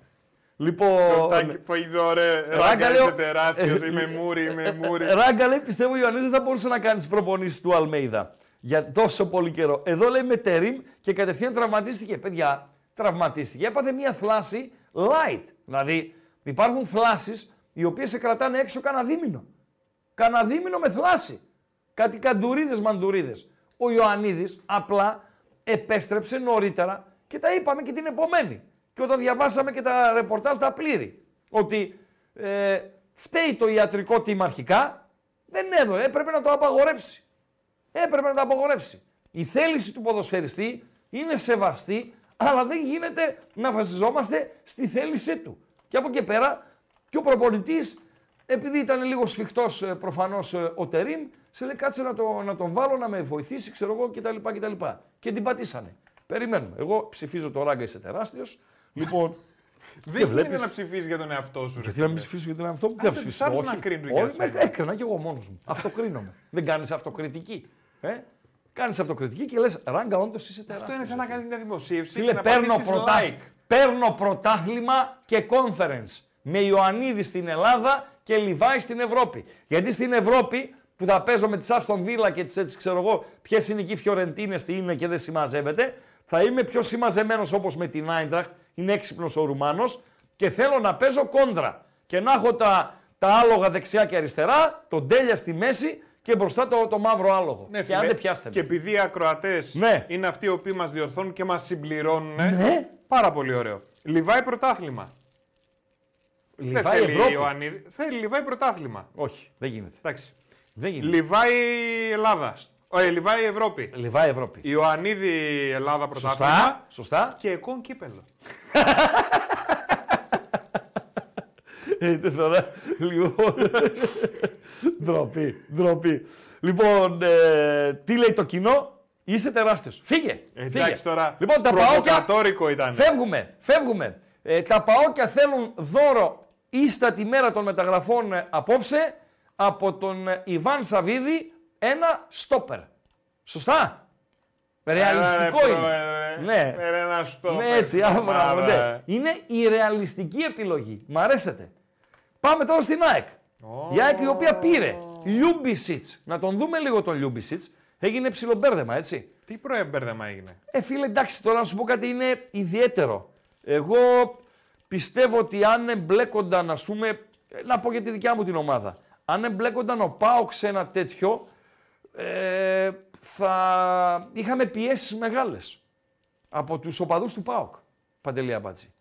Λοιπόν, Τάκι που είναι ωραία. Ράγκα, Ράγκα λέω- είσαι τεράστιος. Ε, Είμαι μούρι, είμαι μούρι. Ράγκα λέει, πιστεύω ο Ιωαννίδης δεν θα μπορούσε να κάνεις τι προπονήσεις του Αλμέιδα για τόσο πολύ καιρό. Εδώ λέει με τερίμ και κατευθείαν τραυματίστηκε. Παιδιά, τραυματίστηκε. Έπαθε μια θλάση light. Δηλαδή, υπάρχουν θλάσεις οι οποίες σε κρατάνε έξω κανένα δίμηνο. Κανένα δίμηνο με θλάση. Κάτι καντουρίδες μαντουρίδες. Ο Ιωαννίδης απλά επέστρεψε νωρίτερα και τα είπαμε και την επομένη. Και όταν διαβάσαμε και τα ρεπορτάζ τα πλήρη. Ότι ε, φταίει το ιατρικό team αρχικά, δεν έδωσε, έπρεπε να το απαγορέψει. Έπρεπε να το απαγορέψει. Η θέληση του ποδοσφαιριστή είναι σεβαστή, αλλά δεν γίνεται να βασιζόμαστε στη θέλησή του. Και από εκεί πέρα και ο προπονητής, επειδή ήταν λίγο σφιχτός ε, προφανώς ε, ο Τερίμ, σε λέει κάτσε να, το, να τον βάλω να με βοηθήσει, ξέρω εγώ κτλ. κτλ. Και την πατήσανε. Περιμένουμε. Εγώ ψηφίζω το ράγκα, είσαι τεράστιος. Λοιπόν, Δεν γίνεται βλέπεις- να ψηφίσει για τον εαυτό σου. ρε γιατί να μην φίλε. ψηφίσω για τον εαυτό μου, τι Α, να σε ψηφίσω; τους άλλους Όχι, να κρίνουν για όχι, με- σένα. έκρινα κι εγώ μόνος μου. Αυτοκρίνομαι. δεν κάνεις αυτοκριτική. Ε; Κάνεις αυτοκριτική και λες, ράγκα, όντω είσαι τεράστιος. Αυτό είναι σαν να κάνεις μια δημοσίευση Φίλε, και να παίρνω, πατήσεις πρωτα... like. παίρνω πρωτάθλημα και conference. Με Ιωαννίδη στην Ελλάδα και Λιβάη στην Ευρώπη. Γιατί στην Ευρώπη που θα παίζω με τις Άστον Βίλα και τις έτσι ξέρω εγώ, ποιες είναι εκεί οι Φιωρεντίνες, τι είναι και δεν συμμαζεύεται, θα είμαι πιο συμμαζεμένος όπως με την Άιντραχτ. Είναι έξυπνος ο Ρουμάνος και θέλω να παίζω κόντρα. Και να έχω τα, τα άλογα δεξιά και αριστερά, τον τέλεια στη μέση και μπροστά το, το μαύρο άλογο. Ναι, και φίλε, αν δεν πιάστε με. Και επειδή οι ακροατές Ναι. είναι αυτοί οι οποίοι μας διορθώνουν και μας συμπληρώνουν. Ναι. Πάρα πολύ ωραίο. Λιβάει πρωτάθλημα. Λιβάη δεν θέλει Ευρώπη. Ιωαννίδη. Θέλει Λιβάει πρωτάθλημα. Όχι, δεν γίνεται. Εντάξει. Δεν γίνεται. Λιβάει Ελλάδα. Ε, Λιβάει Ευρώπη. Λιβάη Ευρώπη. Ιωαννίδη Ελλάδα πρωτάθλημα. Σωστά, σωστά. Και εκόν κύπελο. Ε, τώρα, λοιπόν, ντροπή, ντροπή. Λοιπόν, ε, τι λέει το κοινό, είσαι τεράστιος. Φύγε, φύγε. Εντάξει τώρα. Λοιπόν, τα παόκια, προβοκατόρικο ήταν. φεύγουμε, φεύγουμε. Ε, τα παόκια θέλουν δώρο ίστατη μέρα των μεταγραφών ε, απόψε από τον ε, Ιβάν Σαβίδη ένα στόπερ. Σωστά; Ρεαλιστικό Ε, είναι. προ- ε, ναι. ε, ένα στόπερ, Ναι, έτσι, μάρα. άμπρα, ναι. Είναι η ρεαλιστική επιλογή. Μ' αρέσετε. Πάμε τώρα στην ΑΕΚ. Η ΑΕΚ η οποία πήρε Λιούμπισιτς. Να τον δούμε λίγο τον Λιούμπισιτς. Έγινε ψιλομπέρδεμα, έτσι. Τι προεμπέρδεμα έγινε; Ε, φίλε, εντάξει, τώρα να σου πω κάτι είναι ιδιαίτερο. Εγώ πιστεύω ότι αν εμπλέκονταν, ας πούμε, ε, να πω για τη δικιά μου την ομάδα, αν εμπλέκονταν ο Πάοξ σε ένα τέτοιο, ε, θα είχαμε πιέσεις μεγάλες από τους οπαδούς του ΠΑΟΚ, Παντελή Αμπάτζη.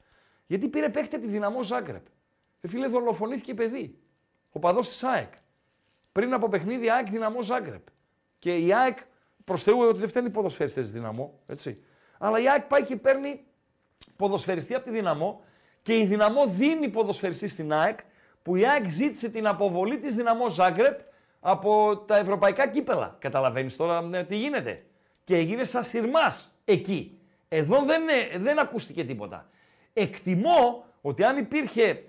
Γιατί πήρε παίχτη από τη δυναμό Ζάγκρεπ. Ε, φίλε, δολοφονήθηκε παιδί. Ο παδός της ΑΕΚ. Πριν από παιχνίδι ΑΕΚ δυναμό Ζάγκρεπ. Και η ΑΕΚ προς Θεού ότι δεν φταίνει ποδοσφαιριστές δυναμό. Έτσι. Αλλά η ΑΕΚ πάει και παίρνει ποδοσφαιριστή από τη δυναμό και η δυναμό δίνει ποδοσφαιριστή στην ΑΕΚ που η ΑΕΚ ζήτησε την αποβολή της δυναμό Ζάγκρεπ από τα ευρωπαϊκά κύπελα. Καταλαβαίνεις τώρα ναι, τι γίνεται. Και έγινε σαν σειρμάς εκεί. Εδώ δεν, ε, δεν ακούστηκε τίποτα. Εκτιμώ ότι αν υπήρχε.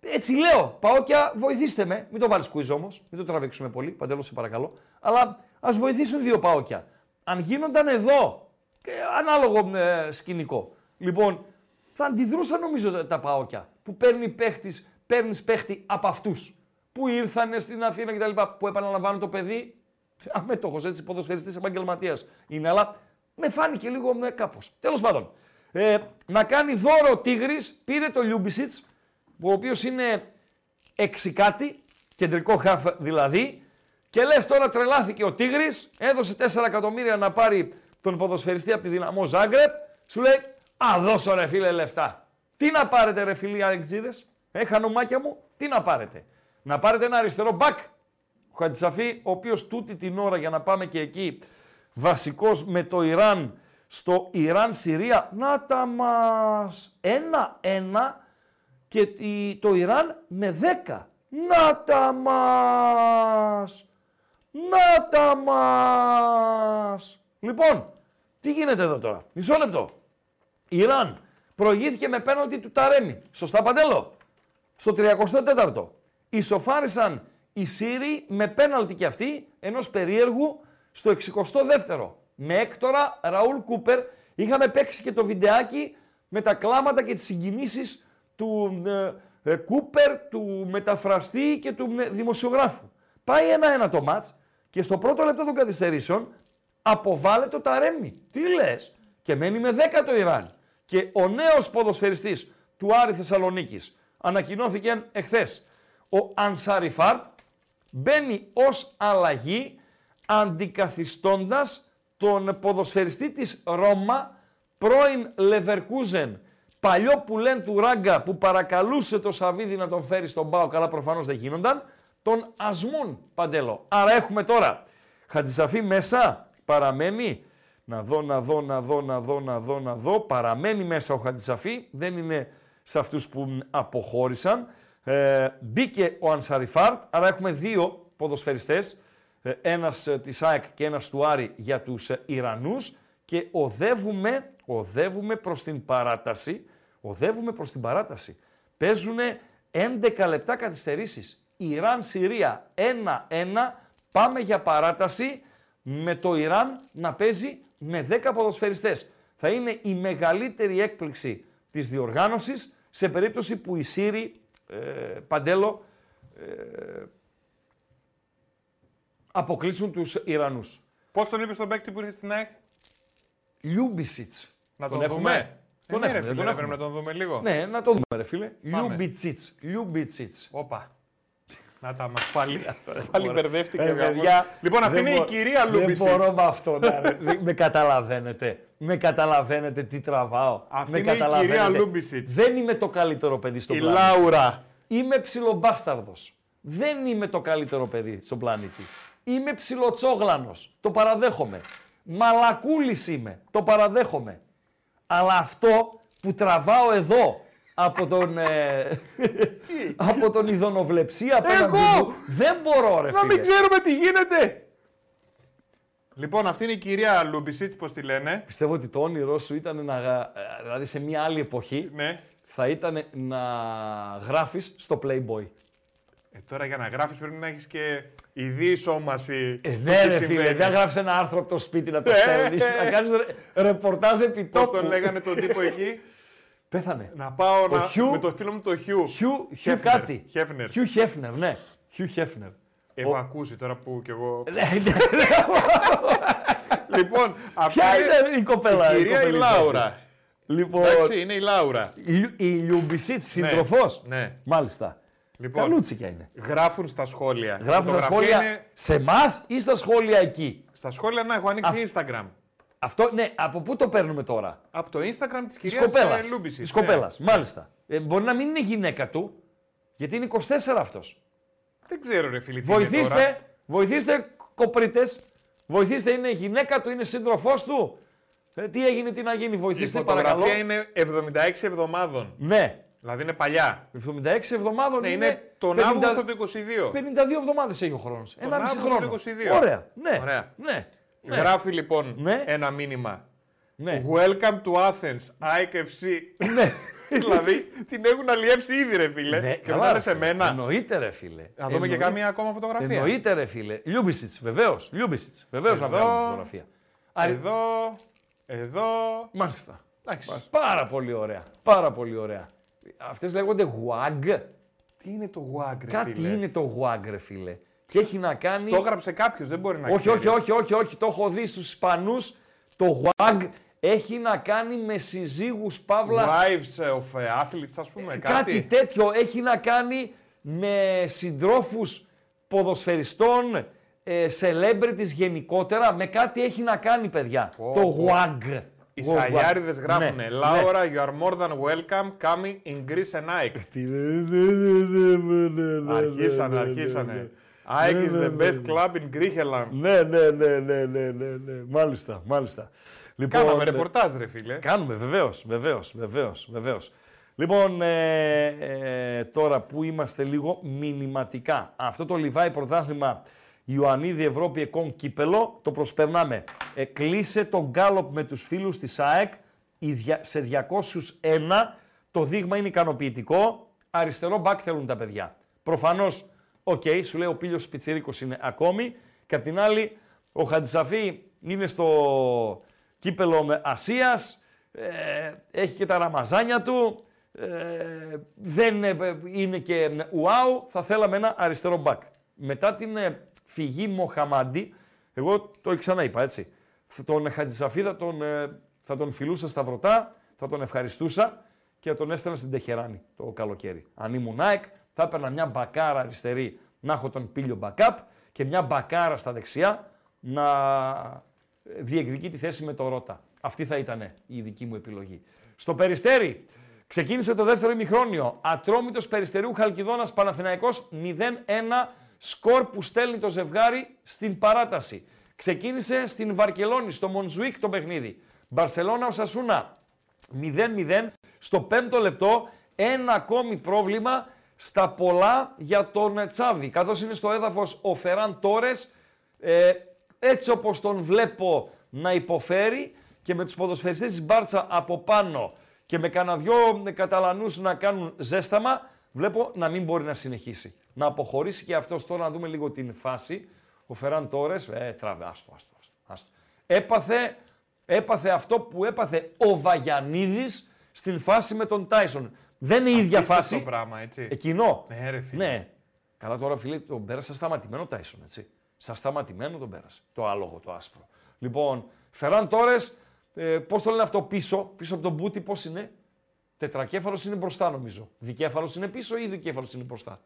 Έτσι λέω, Παόκια, βοηθήστε με. Μην το βάλεις κουίζ όμως, μην το τραβήξουμε πολύ. Παντέλο, σε παρακαλώ. Αλλά ας βοηθήσουν δύο Παόκια. Αν γίνονταν εδώ, ε, ανάλογο ε, σκηνικό. Λοιπόν, θα αντιδρούσαν νομίζω τα Παόκια που παίρνει παίχτης, παίρνεις παίχτη από αυτούς που ήρθαν στην Αθήνα κτλ. Που επαναλαμβάνω το παιδί, αμέτωχος έτσι, ποδοσφαιριστής επαγγελματίας είναι, αλλά με φάνηκε λίγο ε, κάπως. Τέλος πάντων, ε, να κάνει δώρο ο Τίγρης, πήρε το Λιούμπισιτς, ο οποίος είναι εξικάτη, κεντρικό χαφ δηλαδή, και λες τώρα τρελάθηκε ο Τίγρης, έδωσε 4 εκατομμύρια να πάρει τον ποδοσφαιριστή από τη δυναμό Ζάγκρεπ, σου λέει Α, δώσω ρε φίλε λεφτά. Τι να πάρετε ρε φίλοι Αρεξίδες, ε, χανομάκια μου, τι να πάρετε. Να πάρετε ένα αριστερό μπακ. Ο Χατζησαφή, ο οποίος τούτη την ώρα για να πάμε και εκεί, βασικός με το Ιράν, στο Ιράν-Συρία, να τα μας, ένα-ένα και η- το Ιράν με δέκα. Να τα μας, να τα μας. Λοιπόν, τι γίνεται εδώ τώρα, μισό λεπτό. Ιράν προηγήθηκε με πέναλτι του Ταρέμι. Σωστά Παντέλο; Στο 34ο. Ισοφάρισαν οι Σύριοι με πέναλτι και αυτοί ενός περίεργου στο 62ο. Με έκτορα Ραούλ Κούπερ είχαμε παίξει και το βιντεάκι με τα κλάματα και τις συγκινήσεις του ε, ε, Κούπερ, του μεταφραστή και του ε, δημοσιογράφου. Πάει ένα-ένα το μάτς και στο πρώτο λεπτό των καθυστερήσεων αποβάλλεται το Ταρέμι. Τι λες; Και μένει με 10 το Ιράν. Και ο νέος ποδοσφαιριστής του Άρη Θεσσαλονίκης ανακοινώθηκε εχθές. Ο Ανσαριφάρτ μπαίνει ως αλλαγή αντικαθιστώντας τον ποδοσφαιριστή της Ρώμα, πρώην Λεβερκούζεν, παλιό που λένε του Ράγκα που παρακαλούσε το Σαββίδι να τον φέρει στον Πάο, καλά προφανώς δεν γίνονταν, τον Ασμούν Παντέλο. Άρα έχουμε τώρα Χατζησαφή μέσα, παραμένει, να δω, να δω, να δω, να δω, να δω, να δω, παραμένει μέσα ο Χατζησαφή, δεν είναι σε αυτούς που αποχώρησαν. Ε, μπήκε ο Ανσαριφάρτ, άρα έχουμε δύο ποδοσφαιριστές, ε, ένας ε, της ΑΕΚ και ένας του Άρη για τους ε, Ιρανούς και οδεύουμε, οδεύουμε προς την παράταση, οδεύουμε προς την παράταση. Παίζουν 11 λεπτά καθυστερήσεις. Ιράν-Συρία 1-1, πάμε για παράταση με το Ιράν να παίζει με 10 ποδοσφαιριστές. Θα είναι η μεγαλύτερη έκπληξη της διοργάνωσης σε περίπτωση που οι Σύριοι, ε, Παντέλο, ε, αποκλείσουν τους Ιρανούς. Πώς τον είπε στον παίκτη που ήρθε στην ΑΕΚ, Λιούμπισιτς. Να τον, Τον δούμε. έχουμε; Τον Ε, ναι, έχουμε, ρε, δεν φίλε, τον ρε, έχουμε. Πρέπει να τον δούμε λίγο. Ναι, να το δούμε ρε φίλε. Πάμε. Λιούμπιτσιτς. Λιούμπιτσιτς. Όπα. Να τα μας πάλι. πάλι μπερδεύτηκε. Ε, ο γαμός. παιδιά, λοιπόν, αυτή δεν είναι η μπο- κυρία Δεν Λούμπισιτς. μπορώ με αυτό. να- δεν- με καταλαβαίνετε. Με καταλαβαίνετε τι τραβάω. Αυτή με είναι η καταλαβαίνετε. κυρία Λούμπισιτς. Δεν είμαι το καλύτερο παιδί στον Η πλανήτη. Λάουρα. Είμαι ψιλομπάσταρδος. Δεν είμαι το καλύτερο παιδί στον πλανήτη. Είμαι ψιλοτσόγλανος. Το παραδέχομαι. Μαλακούλης είμαι. Το παραδέχομαι. Αλλά αυτό που τραβάω εδώ από τον, ε, από τον ηδονοβλεψία απέναντι Εγώ! μου, δεν μπορώ ρε Να φίλε. μην ξέρουμε τι γίνεται. Λοιπόν, αυτή είναι η κυρία Λούμπισιτ, πώς τη λένε. Πιστεύω ότι το όνειρό σου ήταν να, γα- ε, δηλαδή σε μια άλλη εποχή, Ναι. θα ήταν να γράφεις στο Playboy. Ε, τώρα για να γράφεις πρέπει να έχεις και ειδή σώμαση. Ε, του ναι, τι ρε φίλε, συμβαίνει. δεν γράφεις ένα άρθρο από το σπίτι να το Ε, στέλνει. ε, να κάνεις ρεπορτάζ επί Πώς τόπου. τον λέγανε τον τύπο εκεί; Πέθανε. να πάω να... Χιου- με το φίλο μου το Χιου. Χιου, Χιου Χέφνερ, κάτι. Χέφνερ. Χιου Χέφνερ, ναι. Χιου Χέφνερ. Έχω ακούσει τώρα που κι εγώ. Ναι, ναι. λοιπόν, αυτή Ποια είναι η κοπέλα, η η κυρία η κοπελίτσα Λάουρα. Λοιπόν, Εντάξει, είναι η Λάουρα. η, η Λιούμπισιτς σύντροφος; ναι. Μάλιστα. Λοιπόν, Καλούτσικια είναι. γράφουν στα σχόλια. Γράφουν στα Φωτογραφία σχόλια είναι- σε εμάς ή στα σχόλια εκεί; Στα σχόλια να έχω ανοίξει Instagram. Αυτό, ναι, από πού το παίρνουμε τώρα; Από το Instagram της Της κυρίας κοπέλας. Λιούμπισιτς. Τη κοπέλα. Μάλιστα. Ε, μπορεί να μην είναι γυναίκα του, γιατί είναι 24 αυτός. Δεν ξέρω, ρε φίλε. τι είναι τώρα. Βοηθήστε, βοηθήστε κοπρίτες. Βοηθήστε, είναι γυναίκα του, είναι σύντροφός του. Ε, τι έγινε, τι να γίνει, Η βοηθήστε φωτογραφία παρακαλώ. είναι 76 εβδομάδων. Ναι, Δηλαδή είναι παλιά. 76 εβδομάδων Ναι, είναι. είναι τον 50 Αύγουστο του 22. 52 εβδομάδες έχει ο χρόνος. Ένα μισή Αύγουστο του χρόνο. 22. Ωραία. Ναι. Ωραία. Ναι. Ναι. Γράφει λοιπόν Ναι. ένα μήνυμα. ναι. Welcome to Athens, AEK FC. ναι. δηλαδή την έχουν αλλιεύσει ήδη, ρε φίλε. Ναι, και καλά, μετά ρε λες σε φίλε. μένα. Εννοείται, ρε φίλε. Να δούμε και Εννοεί- κάμια ακόμα φωτογραφία. Εννοείται, ρε φίλε. Λιούμπισιτς, βεβαίως. Λιούμπισιτς. Βεβαίως να Εδώ. βγάλουμε φωτογραφία. Άρη- Εδώ, εδώ. Μάλιστα. Εντάξει. Πάρα πολύ ωραία. Πάρα πολύ ωραία. Αυτές λέγονται WAG. Τι είναι το WAG, ρε Κάτι φίλε; είναι το WAG, ρε φίλε. Και έχει να κάνει... Το έγραψε κάποιο, δεν μπορεί να όχι, ξέρει. όχι, όχι, όχι, όχι. Το έχω δει στους Ισπανούς. Το WAG έχει να κάνει με συζύγους, παύλα. Wives of athletes, ας πούμε, κάτι. Κάτι τέτοιο έχει να κάνει με συντρόφους ποδοσφαιριστών, ε, celebrities γενικότερα. Με κάτι έχει να κάνει, παιδιά. Πω, το πω. WAG. Οι WAG. σαλιάριδες γράφουν Ναι, Laura, you are more than welcome, coming in Greece and Ike. Αρχίσανε, αρχίσανε. Ike is the best club in Greeceland. Ναι, ναι, ναι, ναι, ναι, ναι, ναι. Μάλιστα, μάλιστα. Λοιπόν, Κάναμε ε, ρεπορτάζ, ρε φίλε. Κάνουμε, βεβαίως, βεβαίως, βεβαίως, βεβαίως. Λοιπόν, ε, ε, τώρα που είμαστε λίγο μηνυματικά. Αυτό το Λιβάι πρωτάθλημα Ιωαννίδη Ευρώπη Εκόν Κύπελο το προσπερνάμε. Ε, κλείσε τον γκάλοπ με τους φίλους της ΑΕΚ η δια- σε 201. Το δείγμα είναι ικανοποιητικό. Αριστερό μπακ θέλουν τα παιδιά. Προφανώς, οκ, σου λέει ο Πήλιος πιτσιρίκος είναι ακόμη. Και απ' την άλλη, ο Χατζησαφή είναι στο κύπελο με Ασίας, ε, έχει και τα ραμαζάνια του, ε, δεν ε, είναι και ουάου, θα θέλαμε ένα αριστερό μπακ. Μετά την ε, φυγή Μοχαμάντη, εγώ το ξαναείπα έτσι, θα τον Χατζησαφή θα τον, ε, θα τον φιλούσα στα βρωτά, θα τον ευχαριστούσα και θα τον έστελνα στην Τεχεράνη το καλοκαίρι. Αν ήμουν ΑΕΚ, θα έπαιρνα μια μπακάρα αριστερή να έχω τον πύλιο backup και μια μπακάρα στα δεξιά να διεκδικεί τη θέση με το Ρότα. Αυτή θα ήταν η δική μου επιλογή. Στο Περιστέρι ξεκίνησε το δεύτερο ημιχρόνιο. Ατρόμητος Περιστερίου Χαλκιδόνας Παναθηναϊκός 0-1 σκορ που στέλνει το ζευγάρι στην παράταση. Ξεκίνησε στην Βαρκελόνη, στο Μονζουίκ το παιχνίδι. Μπαρσελόνα Οσασούνα 0-0 στο πέμπτο λεπτό. Ένα ακόμη πρόβλημα στα πολλά για τον Τσάβη. Καθώς είναι στο έδαφος ο Φεράν Τόρες, ε, έτσι όπως τον βλέπω να υποφέρει και με τους ποδοσφαιριστές της Μπάρτσα από πάνω και με κανένα δυο καταλανούς να κάνουν ζέσταμα, βλέπω να μην μπορεί να συνεχίσει. Να αποχωρήσει και αυτός τώρα να δούμε λίγο την φάση. Ο Φεράν Τόρες, ε, τραβέ, άστο, άστο, άστο, άστο. Έπαθε, έπαθε αυτό που έπαθε ο Βαγιανίδης στην φάση με τον Τάισον. Δεν είναι η ίδια Απίστευτο φάση. πράγμα, έτσι. Εκείνο. Ναι, ρε φίλε. Ναι. Καλά τώρα, φίλε, τον πέρασε σταματημένο Τάισον, έτσι. Σα σταματημένο τον πέρασε. Το άλογο, το άσπρο. Λοιπόν, Φεράν Τόρες, ε, πώς το λένε αυτό πίσω, πίσω από τον Μπούτι, πώς είναι; Τετρακέφαλος είναι μπροστά, νομίζω. Δικέφαλος είναι πίσω ή δικέφαλος είναι μπροστά;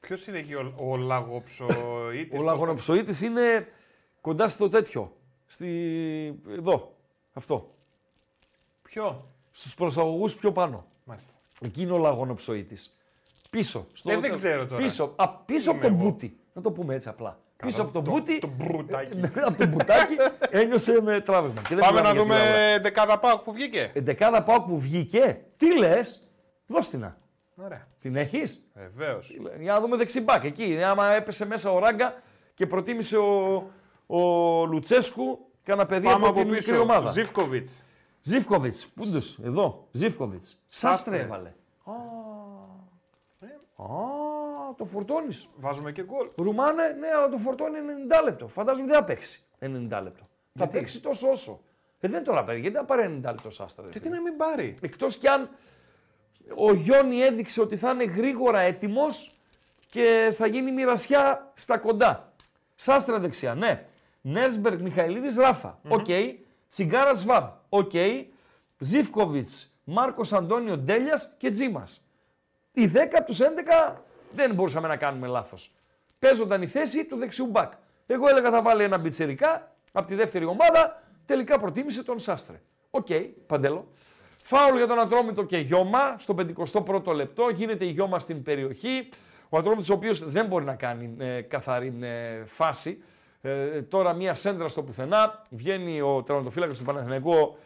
Ποιος είναι εκεί ο, ο λαγοψοίτης. Ο λαγονοψοίτη είναι κοντά στο τέτοιο. Στη... Εδώ. Αυτό. Ποιο; Στους προσαγωγούς πιο πάνω. Μάλιστα. Εκεί είναι ο λαγονοψοίτης. Πίσω. Στο... Ε, δεν ξέρω τώρα. Πίσω, α, πίσω από Είμαι τον εγώ. μπούτι. Να το πούμε έτσι απλά. πίσω από τον το- μπούτι. το μπρουτάκι. Ναι, από τον μπουτάκι ένιωσε με τράβηγμα. Και δεν Πάμε μιλάμε να για την δούμε δεκάδα πάω που βγήκε. Εντεκάδα πάω που βγήκε. Τι λες, δώσ' την. να. Ωραία. Την έχεις; Βεβαίως. Για να δούμε δεξιμπάκ. Εκεί, άμα έπεσε μέσα ο Ράγκα και προτίμησε ο, ο Λουτσέσκου κανένα παιδί Πάμε από από την μικρή πίσω. ομάδα. Ζήφκοβιτς. Ζήφκοβιτς. Πού είναι, εδώ. Ζήφκοβιτς. Σάστρε Σάστρε. έβαλε. Α, Α, το φορτώνεις. Βάζουμε και γκολ. Ρουμάνε, ναι, αλλά το φορτώνει 90 λεπτό. Φαντάζομαι δεν θα παίξει 90 λεπτό. Θα Γιατί; παίξει τόσο όσο. Ε, δεν τώρα παίρνει. Γιατί να πάρει 90 λεπτό Σάστρε. ρε Και τι φίλε. να μην πάρει. Εκτός κι αν ο Γιόνι έδειξε ότι θα είναι γρήγορα έτοιμος και θα γίνει μοιρασιά στα κοντά. Σάστρα δεξιά, ναι. Νέσμπεργκ Μιχαηλίδης Ράφα. Οκ. Τσιγκάρα Σβάμπ. Οκ. Ζίβκοβιτς, Μάρκος Αντώνιο Ντέλιας και Τζίμας. Οι 10 από τους 11 δεν μπορούσαμε να κάνουμε λάθος. Παίζονταν η θέση του δεξιού μπακ. Εγώ έλεγα θα βάλει ένα πιτσιρικά από τη δεύτερη ομάδα. Τελικά προτίμησε τον Σάστρε. Οκ, παντέλο. Φάουλ για τον Ατρόμητο και Γιώμα στο 51ο λεπτό. Γίνεται η Γιώμα στην περιοχή. Ο Ατρόμητος ο οποίος δεν μπορεί να κάνει ε, καθαρή ε, φάση. Ε, τώρα μία σέντρα στο πουθενά. Βγαίνει ο τερματοφύλακα του Παναθηναϊκού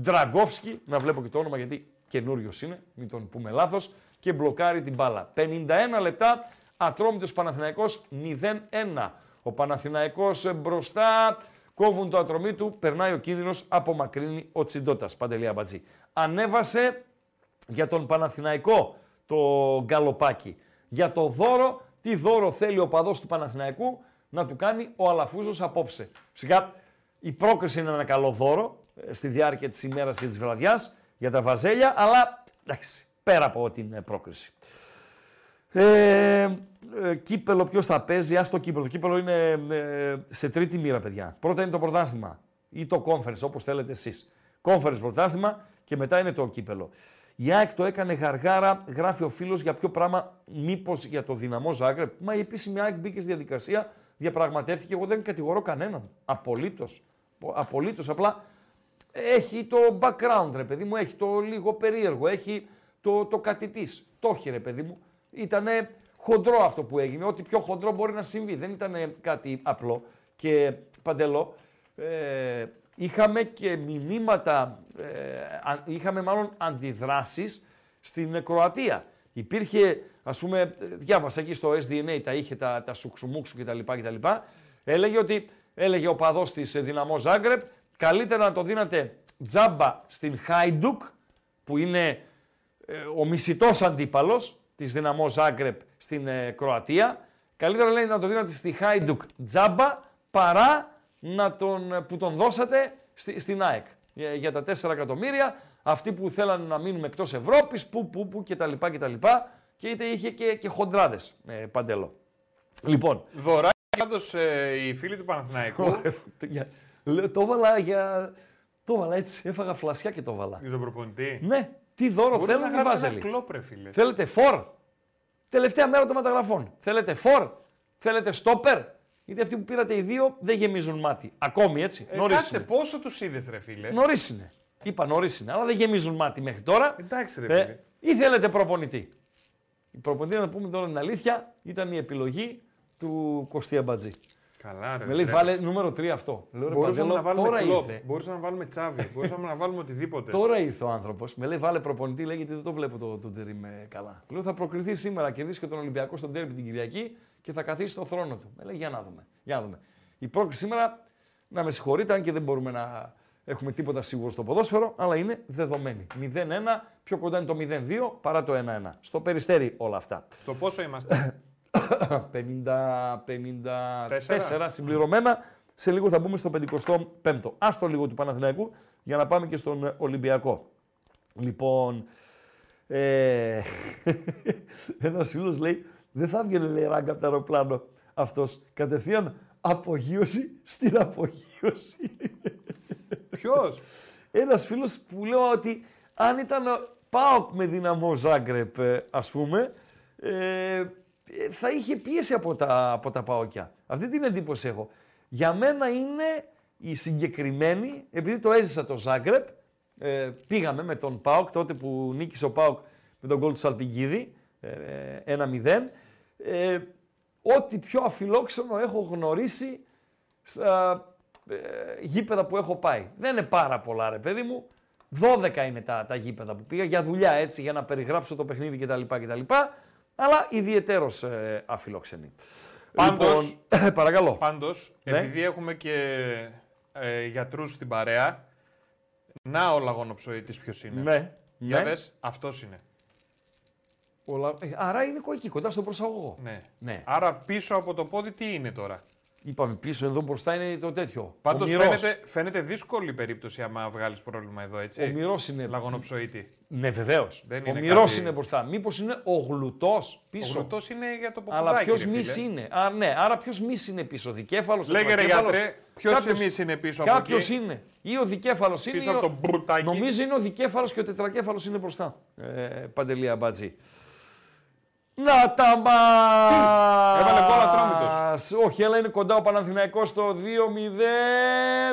Ντραγκόφσκι. Να βλέπω και το όνομα γιατί καινούριος είναι. Μην τον πούμε λάθος. Και μπλοκάρει την μπάλα. 51 λεπτά. Ατρόμητος Παναθηναϊκός 0-1. Ο Παναθηναϊκός μπροστά. Κόβουν το ατρομή του, περνάει ο κίνδυνος, απομακρύνει ο Τσιντότα. Παντελία Μπατζή. Ανέβασε για τον Παναθηναϊκό το γκαλοπάκι. Για το δώρο, τι δώρο θέλει ο παδός του Παναθηναϊκού; Να του κάνει ο Αλαφούζος απόψε. Φυσικά η πρόκριση είναι ένα καλό δώρο ε, στη διάρκεια της ημέρας και της βραδιάς για τα βαζέλια, αλλά εντάξει, πέρα από την πρόκριση. Ε, ε, κύπελο ποιος θα παίζει, ας το κύπελο. Το κύπελο είναι ε, σε τρίτη μοίρα, παιδιά. Πρώτα είναι το πρωτάθλημα ή το conference, όπως θέλετε εσείς. Conference πρωτάθλημα και μετά είναι το κύπελο. Η ΑΕΚ το έκανε γαργάρα, γράφει ο φίλος για ποιο πράγμα, μήπως για το δυναμό Ζάγκρεπ. Μα η επίσημη ΑΕΚ μπήκε στη διαδικασία, διαπραγματεύτηκε. Εγώ δεν κατηγορώ κανέναν. Απολύτως. Απολύτως. Απλά έχει το background, ρε παιδί μου, έχει το λίγο περίεργο, έχει το, το κάτι τη. Το έχει, ρε παιδί μου. Ήταν χοντρό αυτό που έγινε. Ό,τι πιο χοντρό μπορεί να συμβεί. Δεν ήταν κάτι απλό. Και παντελώ, ε, είχαμε και μηνύματα, ε, είχαμε μάλλον αντιδράσεις στην Κροατία. Υπήρχε, ας πούμε, διάβασα εκεί στο SDNA, τα είχε τα, τα σουξουμούξου κτλ. κτλ. Έλεγε ότι, έλεγε ο παδός της Δυναμό Ζάγκρεπ, καλύτερα να το δίνατε τζάμπα στην Χάιντουκ, που είναι ε, ο μισητός αντίπαλος, της Δυναμό Ζάγκρεπ στην ε, Κροατία. Καλύτερα λέει να το δίνατε στη Χάιντουκ τζάμπα παρά να τον, που τον δώσατε στη, στην ΑΕΚ για, για τα 4 εκατομμύρια. Αυτοί που θέλαν να μείνουν εκτός Ευρώπης, που, που, που κτλ. κτλ. Και είτε είχε και, και χοντράδες ε, παντελό. Λοιπόν. Δωράκι πάντως ε, οι φίλοι του Παναθηναϊκού. το έβαλα για. Το έβαλα έτσι. Έφαγα φλασιά και το έβαλα. Για τον προπονητή. Ναι, τι δώρο Μπορείς θέλουν να οι γράψεις Βάζελοι. ένα κλόπ, ρε φίλε. Θέλετε φορ; Τελευταία μέρα των μεταγραφών. Θέλετε φορ; Θέλετε στόπερ; Γιατί αυτοί που πήρατε οι δύο δεν γεμίζουν μάτι. Ακόμη έτσι. Ε, νωρίς κάτσε, είναι. πόσο τους είδες, ρε φίλε; Νωρίς είναι. Είπα νωρίς είναι, αλλά δεν γεμίζουν μάτι μέχρι τώρα. Εντάξει, ρε Ε, φίλε. ή θέλετε προπονητή. Η προπονητή, να πούμε τώρα την αλήθεια, ήταν η επιλογή του Κωστή Αμπατζή. Καλά, ρε. Με λέει, ρε. βάλε νούμερο 3 αυτό. Λέω, ρε, Μπορούσαμε Παντέλο, να βάλουμε τώρα κλόπ, ήρθε. μπορούσαμε να βάλουμε τσάβι, μπορούσαμε να βάλουμε οτιδήποτε. Τώρα ήρθε ο άνθρωπος. Με λέει, βάλε προπονητή, λέει, γιατί δεν το βλέπω το, το τερίμ ε, καλά. Λέω, θα προκριθεί σήμερα, κερδίσει και τον Ολυμπιακό στον τέρμι την Κυριακή και θα καθίσει στο θρόνο του. Με λέει, για να δούμε. Για να δούμε. Η πρόκριση σήμερα, να με συγχωρείτε, αν και δεν μπορούμε να έχουμε τίποτα σίγουρο στο ποδόσφαιρο, αλλά είναι δεδομένη. 0-1, πιο κοντά είναι το 0-2 παρά το 1-1. Στο περιστέρι όλα αυτά. Στο πόσο είμαστε; 50-54 συμπληρωμένα. Σε λίγο θα μπούμε στο 55ο. Άστο λίγο του Παναθηναϊκού για να πάμε και στον ε, Ολυμπιακό. Λοιπόν, ε, ένας φίλος λέει, δεν θα βγαίνει λέει ράγκα από το αεροπλάνο αυτός. Κατευθείαν απογείωση στην απογείωση. Ποιος; Ένας φίλος που λέω ότι αν ήταν ο ΠΑΟΚ με δυναμό Ζάγκρεπ, ε, ας πούμε, ε, ε, θα είχε πίεση από τα, από τα ΠΑΟΚια. Αυτή την εντύπωση έχω. Για μένα είναι η συγκεκριμένη, επειδή το έζησα το Ζάγκρεπ, ε, πήγαμε με τον ΠΑΟΚ τότε που νίκησε ο ΠΑΟΚ με τον γκολ του Σαλπιγκίδη, ε, 1-0. Ε, ό,τι πιο αφιλόξενο έχω γνωρίσει στα ε, γήπεδα που έχω πάει. Δεν είναι πάρα πολλά ρε παιδί μου. 12 είναι τα, τα γήπεδα που πήγα για δουλειά έτσι, για να περιγράψω το παιχνίδι κτλ. κτλ αλλά ιδιαιτέρως ε, αφιλόξενοι. Πάντως- λοιπόν, παρακαλώ. Πάντως, Ναι. επειδή έχουμε και ε, γιατρούς στην παρέα, να ο λαγονοψοίτης ποιος είναι. Ναι, Για ναι. δες, αυτός είναι. Όλα- ε, Άρα είναι εκεί, κοντά στον προσαγωγό. Ναι. Ναι. Άρα πίσω από το πόδι τι είναι τώρα; Είπαμε πίσω εδώ μπροστά είναι το τέτοιο. Πάντως ο Μυρός. φαίνεται, φαίνεται δύσκολη η περίπτωση άμα βγάλεις πρόβλημα εδώ, έτσι. Ο Μυρός είναι. Λαγονοψοίτη. Ναι, βεβαίως. Δεν Ο είναι Μυρός κάτι- είναι μπροστά. Μήπως είναι ο γλουτός Ο πίσω. γρουτό είναι για το ποπουδάκι. Αλλά ποιος ρε μη φίλε. είναι; Α, ναι, άρα ποιος μη είναι πίσω; Δικέφαλος. Λέγε ρε γιατρέ, ποιος εμείς είναι πίσω από Κάποιος εκεί; είναι. Ή ο δικέφαλος είναι. Πίσω ή από ο- το μπρουτάκι. Νομίζω είναι ο δικέφαλος και ο τετρακέφαλος είναι μπροστά. Ε, Παντελή Αμπατζή. Να τα μα! Έβαλε γκολ Ατρόμητος. Όχι, αλλά είναι κοντά ο Παναθηναϊκός στο 2-0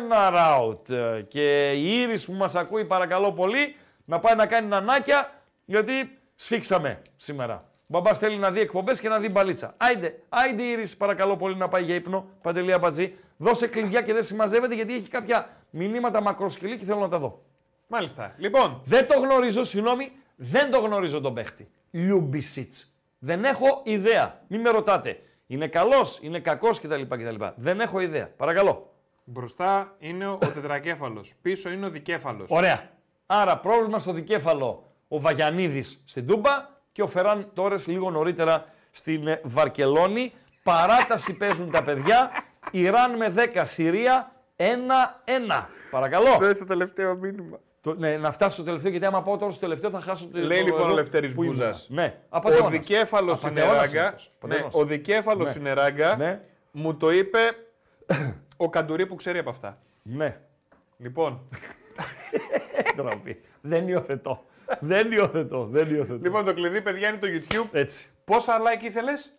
αράουτ. Και η Ήρης που μας ακούει παρακαλώ πολύ να πάει να κάνει νανάκια γιατί σφίξαμε σήμερα. Ο μπαμπάς θέλει να δει εκπομπές και να δει μπαλίτσα. Άιντε, άιντε η Ήρης παρακαλώ πολύ να πάει για ύπνο. Παντελή Αμπατζή. Δώσε κλειδιά και δεν συμμαζεύεται γιατί έχει κάποια μηνύματα μακροσκελή και θέλω να τα δω. Μάλιστα. Λοιπόν, Δεν το γνωρίζω, συγγνώμη, δεν το γνωρίζω τον παίχτη. Λιούμπισιτς. Δεν έχω ιδέα. Μην με ρωτάτε. Είναι καλός, είναι κακός κτλ, κτλ. Δεν έχω ιδέα. Παρακαλώ. μπροστά είναι ο τετρακέφαλος. Πίσω είναι ο δικέφαλος. Ωραία. Άρα πρόβλημα στο δικέφαλο ο Βαγιανίδης στην Τούμπα και ο Φεράν Τόρες λίγο νωρίτερα στην ε, Βαρκελόνη. Παράταση παίζουν τα παιδιά. Ιράν με 10, Συρία 1-1. Παρακαλώ. Δεν το τελευταίο μήνυμα. Το- ναι, να φτάσω στο τελευταίο, γιατί άμα πάω τώρα στο τελευταίο θα χάσω το Λέει το- λοιπόν ο εδώ Λευτέρης που ήμουνα. Μπούζας. Ναι, Ο απατεώνας. δικέφαλο είναι Απατεώνας ράγκα. αυτός. Ναι, Απατεώνας. ο δικέφαλο Ναι. είναι ράγκα. Ναι. Μου το είπε ο Καντουρί που ξέρει από αυτά. Ναι. Λοιπόν, Ντροπή. Δεν υιοθετώ. δεν υιοθετώ. Δεν υιοθετώ. λοιπόν, το κλειδί, παιδιά, είναι το YouTube. Έτσι. Πόσα like ήθελες,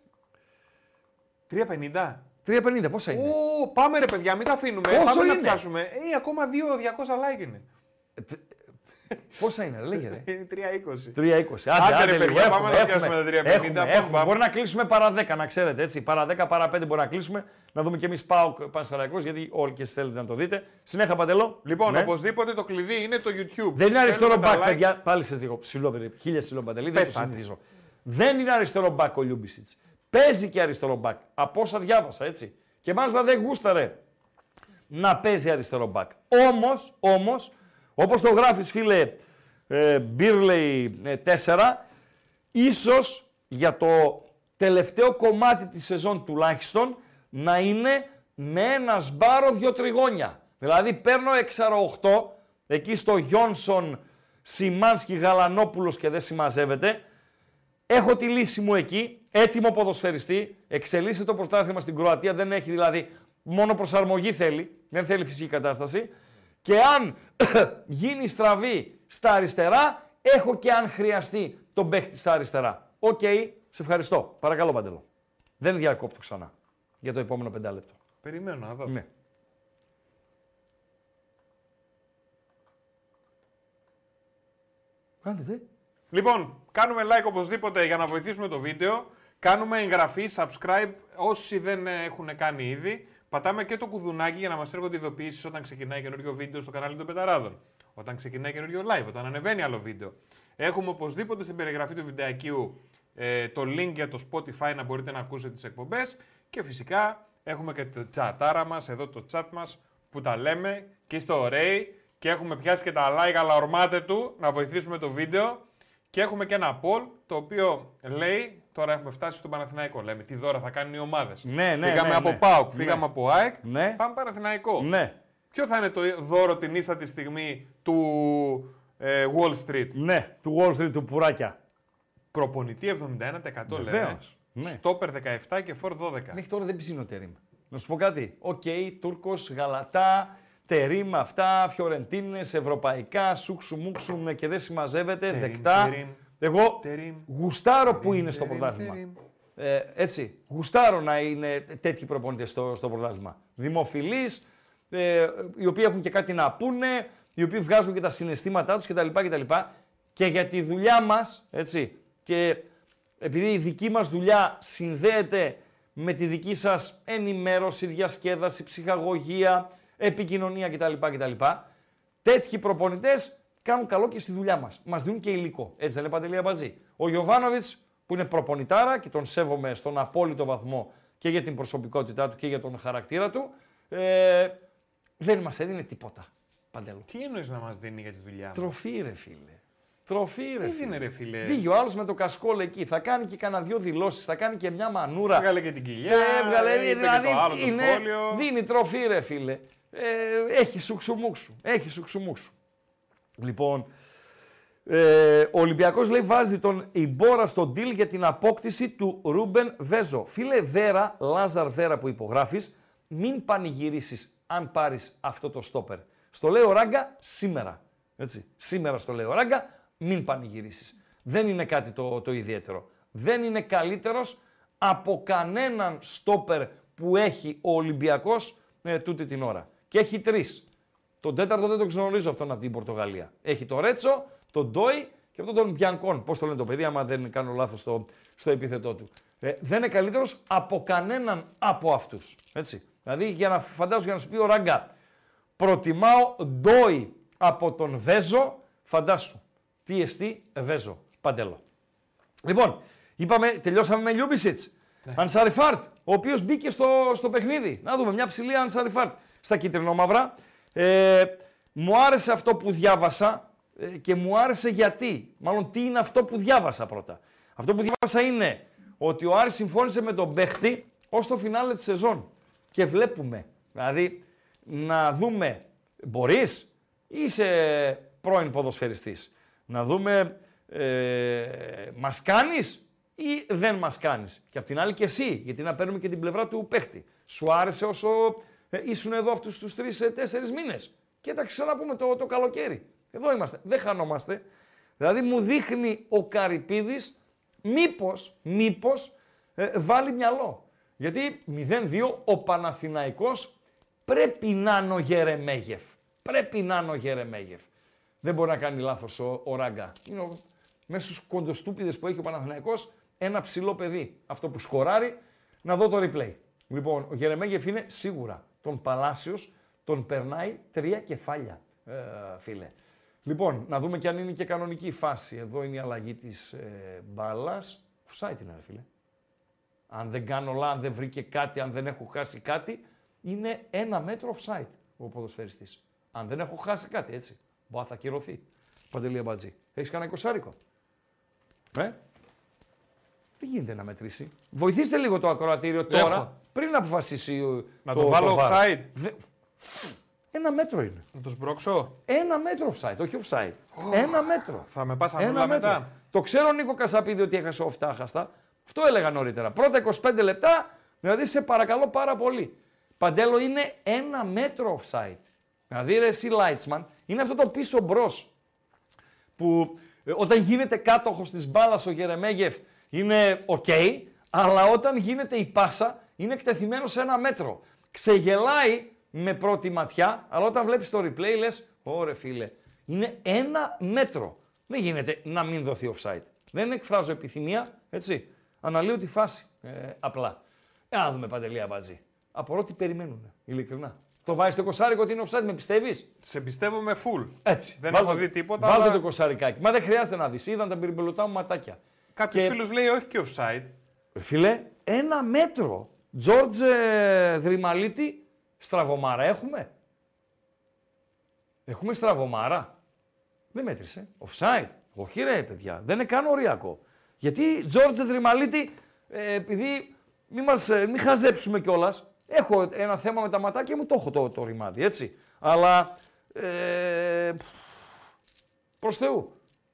350. 350, πόσα είναι; Ω, πάμε ρε παιδιά, μην τα αφήνουμε. Πόσο πάμε είναι; να πιάσουμε. Ε, ακόμα 200 like είναι. Πόσα είναι, ρε, λέγε ρε. Είναι 320. 320. Άντε, Άντε, άντε, ρε, λίγο. παιδιά, Έχουμε, πάμε να έχουμε, πιάσουμε τα 350. έχουμε, Πάμε, έχουμε. πάμε. Μπορεί να κλείσουμε παρά 10, να ξέρετε έτσι. Παρά 10, παρά 5 μπορεί να κλείσουμε. Να δούμε και εμείς πάω Πανσαραϊκός, γιατί όλοι και εσείς θέλετε να το δείτε. Συνέχα παντελώ. Λοιπόν, Ναι. οπωσδήποτε το κλειδί είναι το YouTube. Δεν είναι αριστερό Θέλουμε τα μπακ, like. παιδιά. Πάλι σε λίγο. Ψηλό περίπου. Χίλια ψηλό παντελή. Δεν Πες το τα. συνηθίζω. Δεν είναι αριστερό μπακ ο Λιούμπισιτς. Παίζει και αριστερό μπακ. Από όσα διάβασα έτσι. Και μάλιστα δεν γούσταρε να παίζει αριστερό μπακ. Όμως, όμως, όπως το γράφεις, φίλε ε, Μπίρλεϊ ε, 4, ίσως για το τελευταίο κομμάτι της σεζόν τουλάχιστον να είναι με ένα σμπάρο δύο τριγώνια. Δηλαδή παίρνω 6-8 εκεί στο Γιόνσον, Σιμάνσκι, Γαλανόπουλος και δεν συμμαζεύεται. Έχω τη λύση μου εκεί, έτοιμο ποδοσφαιριστή, εξελίσσεται το πρωτάθλημα στην Κροατία, δεν έχει δηλαδή, μόνο προσαρμογή θέλει, δεν θέλει φυσική κατάσταση. Και αν γίνει στραβή στα αριστερά, έχω και αν χρειαστεί τον παίχτη στα αριστερά. Οκ, σε ευχαριστώ. Παρακαλώ Παντελό. Δεν διακόπτω ξανά για το επόμενο πεντάλεπτο. Περιμένω να δω. Ναι. Κάντε τε. Λοιπόν, κάνουμε like οπωσδήποτε για να βοηθήσουμε το βίντεο. Κάνουμε εγγραφή, subscribe όσοι δεν ε, έχουν κάνει ήδη. Πατάμε και το κουδουνάκι για να μας έρχονται ειδοποιήσεις όταν ξεκινάει καινούριο βίντεο στο κανάλι των Πεταράδων. Όταν ξεκινάει καινούριο live, όταν ανεβαίνει άλλο βίντεο. Έχουμε οπωσδήποτε στην περιγραφή του βιντεακίου ε, το link για το Spotify να μπορείτε να ακούσετε τις εκπομπές. Και φυσικά έχουμε και το chatάρα μας, εδώ το chat μας που τα λέμε και είστε ωραίοι και έχουμε πιάσει και τα like αλλά ορμάτε του να βοηθήσουμε το βίντεο. Και έχουμε και ένα poll το οποίο λέει, τώρα έχουμε φτάσει στον Παναθηναϊκό, λέμε τι δώρα θα κάνουν οι ομάδες. Ναι, ναι, Φύγαμε ναι, από ναι. ΠΑΟΚ, Ναι. φύγαμε από ΑΕΚ, Ναι. πάμε Παναθηναϊκό. Ναι, Ποιο θα είναι το δώρο την ύστατη στιγμή του ε, Wall Street; ναι, του Wall Street του Πουράκια. Προπονητή 71% λέμε. Βεβαίως, ναι. Στόπερ 17 και φορ 12. Μέχρι τώρα δεν ψήνω τερίμ. Να σου πω κάτι. Οκ, Τούρκος, Γαλατά, τερίμ αυτά, Φιωρεντίνες, ευρωπαϊκά, σούξου μουξου και δεν συμμαζεύεται, Τερίμ, δεκτά. τερίμ, Εγώ τερίμ, γουστάρω που είναι στο τερίμ, πρωτάθλημα. τερίμ. Ε, έτσι, γουστάρω να είναι τέτοιοι προπονητές στο, στο πρωτάθλημα. Δημοφιλείς, ε, οι οποίοι έχουν και κάτι να πούνε, οι οποίοι βγάζουν και τα συναισθήματά τους κτλ. κτλ. Και για τη δουλειά μας, έτσι, και επειδή η δική μας δουλειά συνδέεται με τη δική σας ενημέρωση, διασκέδαση, ψυχαγωγία, επικοινωνία κτλ. κτλ. Τέτοιοι προπονητές κάνουν καλό και στη δουλειά μας. Μας δίνουν και υλικό. Έτσι δεν είναι Παντελή Αμπατζή. Ο Γιωβάνοβιτς που είναι προπονητάρα και τον σέβομαι στον απόλυτο βαθμό και για την προσωπικότητά του και για τον χαρακτήρα του, ε, δεν μας έδινε τίποτα. Παντέλο. Τι εννοείς να μας δίνει για τη δουλειά μας; Τροφή ρε φίλε. Τροφή, ρε. Τι φίλε. είναι ρε φίλε; Πήγε ο άλλος με το κασκόλ εκεί. Θα κάνει και κανένα δυο δηλώσεις. Θα κάνει και μια μανούρα. Έβγαλε και την κοιλιά. Έβγαλε, είπε και δηλαδή το άλλο το είναι, σχόλιο. δίνει τροφή ρε φίλε. Ε, έχει σουξουμούξου. Έχει σουξουμούξου. Λοιπόν, ε, ο Ολυμπιακός λέει βάζει τον Ιμπόρα στο deal για την απόκτηση του Ρούμπεν Βέζο. Φίλε Βέρα, Λάζαρ Βέρα που υπογράφεις, μην πανηγυρίσεις αν πάρεις αυτό το στόπερ. Στο λέει ο Ράγκα σήμερα. Έτσι. Σήμερα στο λέει ο Ράγκα, μην πανηγυρίσεις. Δεν είναι κάτι το, το ιδιαίτερο. Δεν είναι καλύτερος από κανέναν στόπερ που έχει ο Ολυμπιακός ε, τούτη την ώρα. Και έχει τρεις. Τον τέταρτο δεν τον γνωρίζω αυτόν από την Πορτογαλία. Έχει το Ρέτσο, τον Ντόι και αυτόν τον Μπιανκόν. Πώς το λένε το παιδί, άμα δεν κάνω λάθος στο, στο επίθετό του. Ε, δεν είναι καλύτερος από κανέναν από αυτούς. Έτσι. Δηλαδή, για να φαντάζομαι για να σου πει ο Ράγκα, προτιμάω Ντόι από τον Βέζο, φαντάσου. Τι εστί Βέζο, παντέλο. Λοιπόν, είπαμε, τελειώσαμε με Λιούμπισιτς. Ναι. Ανσαριφάρντ, ο οποίος μπήκε στο, στο παιχνίδι. Να δούμε, μια ψηλή Ανσαριφάρντ στα κίτρινο-μαύρα. Ε, μου άρεσε αυτό που διάβασα ε, και μου άρεσε γιατί. Μάλλον τι είναι αυτό που διάβασα πρώτα. Αυτό που διάβασα είναι ότι ο Άρης συμφώνησε με τον παίχτη ως το φινάλε της σεζόν. Και βλέπουμε, δηλαδή, να δούμε, μπορείς ή είσαι πρώην ποδοσφαιριστής, να δούμε, ε, μας κάνεις ή δεν μας κάνεις. Και απ' την άλλη και εσύ, γιατί να παίρνουμε και την πλευρά του παίχτη. Σου άρεσε όσο ε, ήσουν εδώ αυτούς τους τρεις-τέσσερις μήνες. Και τα ξαναπούμε το, το καλοκαίρι. Εδώ είμαστε. Δεν χανόμαστε. Δηλαδή μου δείχνει ο Καρυπίδης μήπως, μήπως ε, βάλει μυαλό. Γιατί 0-2 ο Παναθηναϊκός πρέπει να είναι ο Γερεμέγεφ. Πρέπει να είναι ο Γερεμέγεφ. Δεν μπορεί να κάνει λάθος ο, ο Ράγκα. Είναι ο, μέσα στους κοντοστούπιδες που έχει ο Παναθηναϊκός ένα ψηλό παιδί. Αυτό που σκοράρει, να δω το replay. Λοιπόν, ο Γερεμέγεφ είναι σίγουρα τον Παλάσιος, τον περνάει τρία κεφάλια, ε, φίλε. Λοιπόν, να δούμε και αν είναι και κανονική η φάση. Εδώ είναι η αλλαγή της ε, μπάλας. Offside είναι, ρε φίλε. Αν δεν κάνω λάθος, αν δεν βρήκε κάτι, αν δεν έχω χάσει κάτι, είναι ένα μέτρο offside ο ποδοσφαιριστής. Αν δεν έχω χάσει κάτι, έτσι. Μπα, θα κυρωθεί. Παντελία Μπατζή. Έχεις κανένα εικοσάρικο; Ε; Δεν γίνεται να μετρήσει; Βοηθήστε λίγο το ακροατήριο τώρα, Έχω. Πριν να αποφασίσει ο- Να το βάλω VAR. offside. Δε- Ένα μέτρο είναι. Να το σμπρώξω. Ένα μέτρο offside, όχι offside. Ένα μέτρο. Θα με πας Ένα ανούλα μέτρο. μετά. Το ξέρω Νίκο Κασαπίδη ότι έχασε οφτά χαστά. Αυτό έλεγα νωρίτερα. Πρώτα 25 λεπτά, δηλαδή σε παρακαλώ πάρα πολύ. Παντέλο είναι ένα μέτρο offside. Δηλαδή ρε εσύ λάινσμαν, είναι αυτό το πίσω μπρος που ε, όταν γίνεται κάτοχος της μπάλας ο Γερεμέγεφ είναι οκ, αλλά όταν γίνεται η πάσα είναι εκτεθειμένος σε ένα μέτρο. Ξεγελάει με πρώτη ματιά, αλλά όταν βλέπεις το replay λες, ωρε φίλε, είναι ένα μέτρο. Δεν γίνεται να μην δοθεί offside. Δεν εκφράζω επιθυμία, έτσι. Αναλύω τη φάση, ε, απλά. Ε, να δούμε Παντελή Αμπατζή. Απορώ τι περιμένουν, ειλικρινά. Το βάζει το κοσάρικο ότι είναι offside, με πιστεύεις; Σε πιστεύω με full. Έτσι. Δεν Βάλτε- έχω δει τίποτα, Βάλτε αλλά- το κοσαρικάκι. Μα δεν χρειάζεται να δεις. Είδαν τα πυριμπελωτά μου ματάκια. Κάποιος Και- φίλος λέει όχι και offside. Ε, Φίλε, ένα μέτρο. Τζόρτζ ε, Δρυμαλίτη, στραβωμάρα έχουμε; Έχουμε στραβωμάρα. Δεν μέτρησε. Offside. Όχι ρε παιδιά, δεν είναι καν οριακό. Γιατί Τζόρτζ Δρυμαλίτη, ε, επειδή μην, μας, ε, μην χαζέψουμε κιόλας. Έχω ένα θέμα με τα ματάκια μου, το έχω το, το ρημάδι, έτσι. Αλλά ε, Προς Θεού.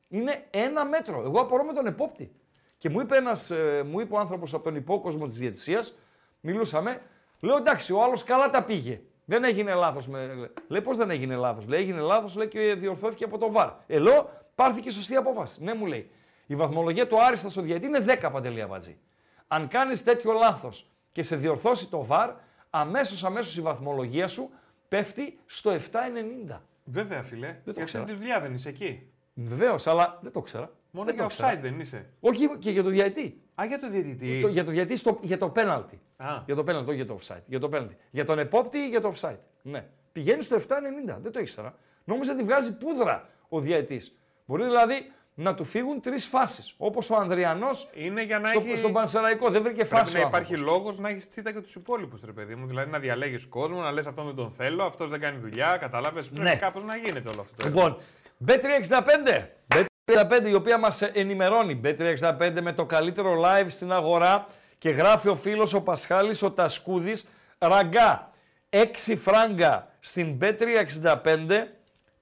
Είναι ένα μέτρο. Εγώ απορώ με τον επόπτη. Και μου είπε, ένας, ε, μου είπε ο άνθρωπος από τον υπόκοσμο της διαιτησίας, μιλούσαμε, λέω εντάξει, ο άλλος καλά τα πήγε. Δεν έγινε λάθος. Με... Λέει πώς δεν έγινε λάθος; Λέει έγινε λάθος, λέει και διορθώθηκε από το βαρ. Ε, λέω πάρθηκε σωστή απόφαση. Ναι, μου λέει. Η βαθμολογία του Άριστα στο διαιτή είναι 10 παντελή βατζή. Αν κάνεις τέτοιο λάθος και σε διορθώσει το βαρ, αμέσως αμέσως η βαθμολογία σου πέφτει στο 7,90. Βέβαια, φίλε. το Για αυτή ξέρα. τη δουλειά δεν είσαι εκεί. Βεβαίως, αλλά δεν το ξέρα. Μόνο δεν για το ξέρα. offside δεν είσαι. Όχι και για το διαιτή. Α, για το διαιτητή. Το, για το διαιτή στο, για το πέναλτι. Α. Για το πέναλτι, όχι για το offside. Για το πέναλτι. Για τον επόπτη ή για το offside. Ναι. Πηγαίνει στο 7,90. Δεν το ήξερα. Νόμιζα ότι βγάζει πούδρα ο διαιτής. Μπορεί δηλαδή να του φύγουν τρεις φάσεις. Όπως ο Ανδριανός Είναι για να στο, έχει... στον Πανσεραϊκό. Δεν βρήκε Πρέπει φάση. να ο υπάρχει άνθρωπος. λόγος να έχεις τσίτα και τους υπόλοιπους, ρε παιδί μου. Δηλαδή να διαλέγεις κόσμο, να λες αυτόν δεν τον θέλω, αυτός δεν κάνει δουλειά. Κατάλαβες; Πρέπει Ναι. κάπως να γίνεται όλο αυτό. Λοιπόν, B365. Bet365 η οποία μας ενημερώνει. Bet365 με το καλύτερο live στην αγορά και γράφει ο φίλος ο Πασχάλης ο Τασκούδης ραγκά 6 φράγκα στην Bet365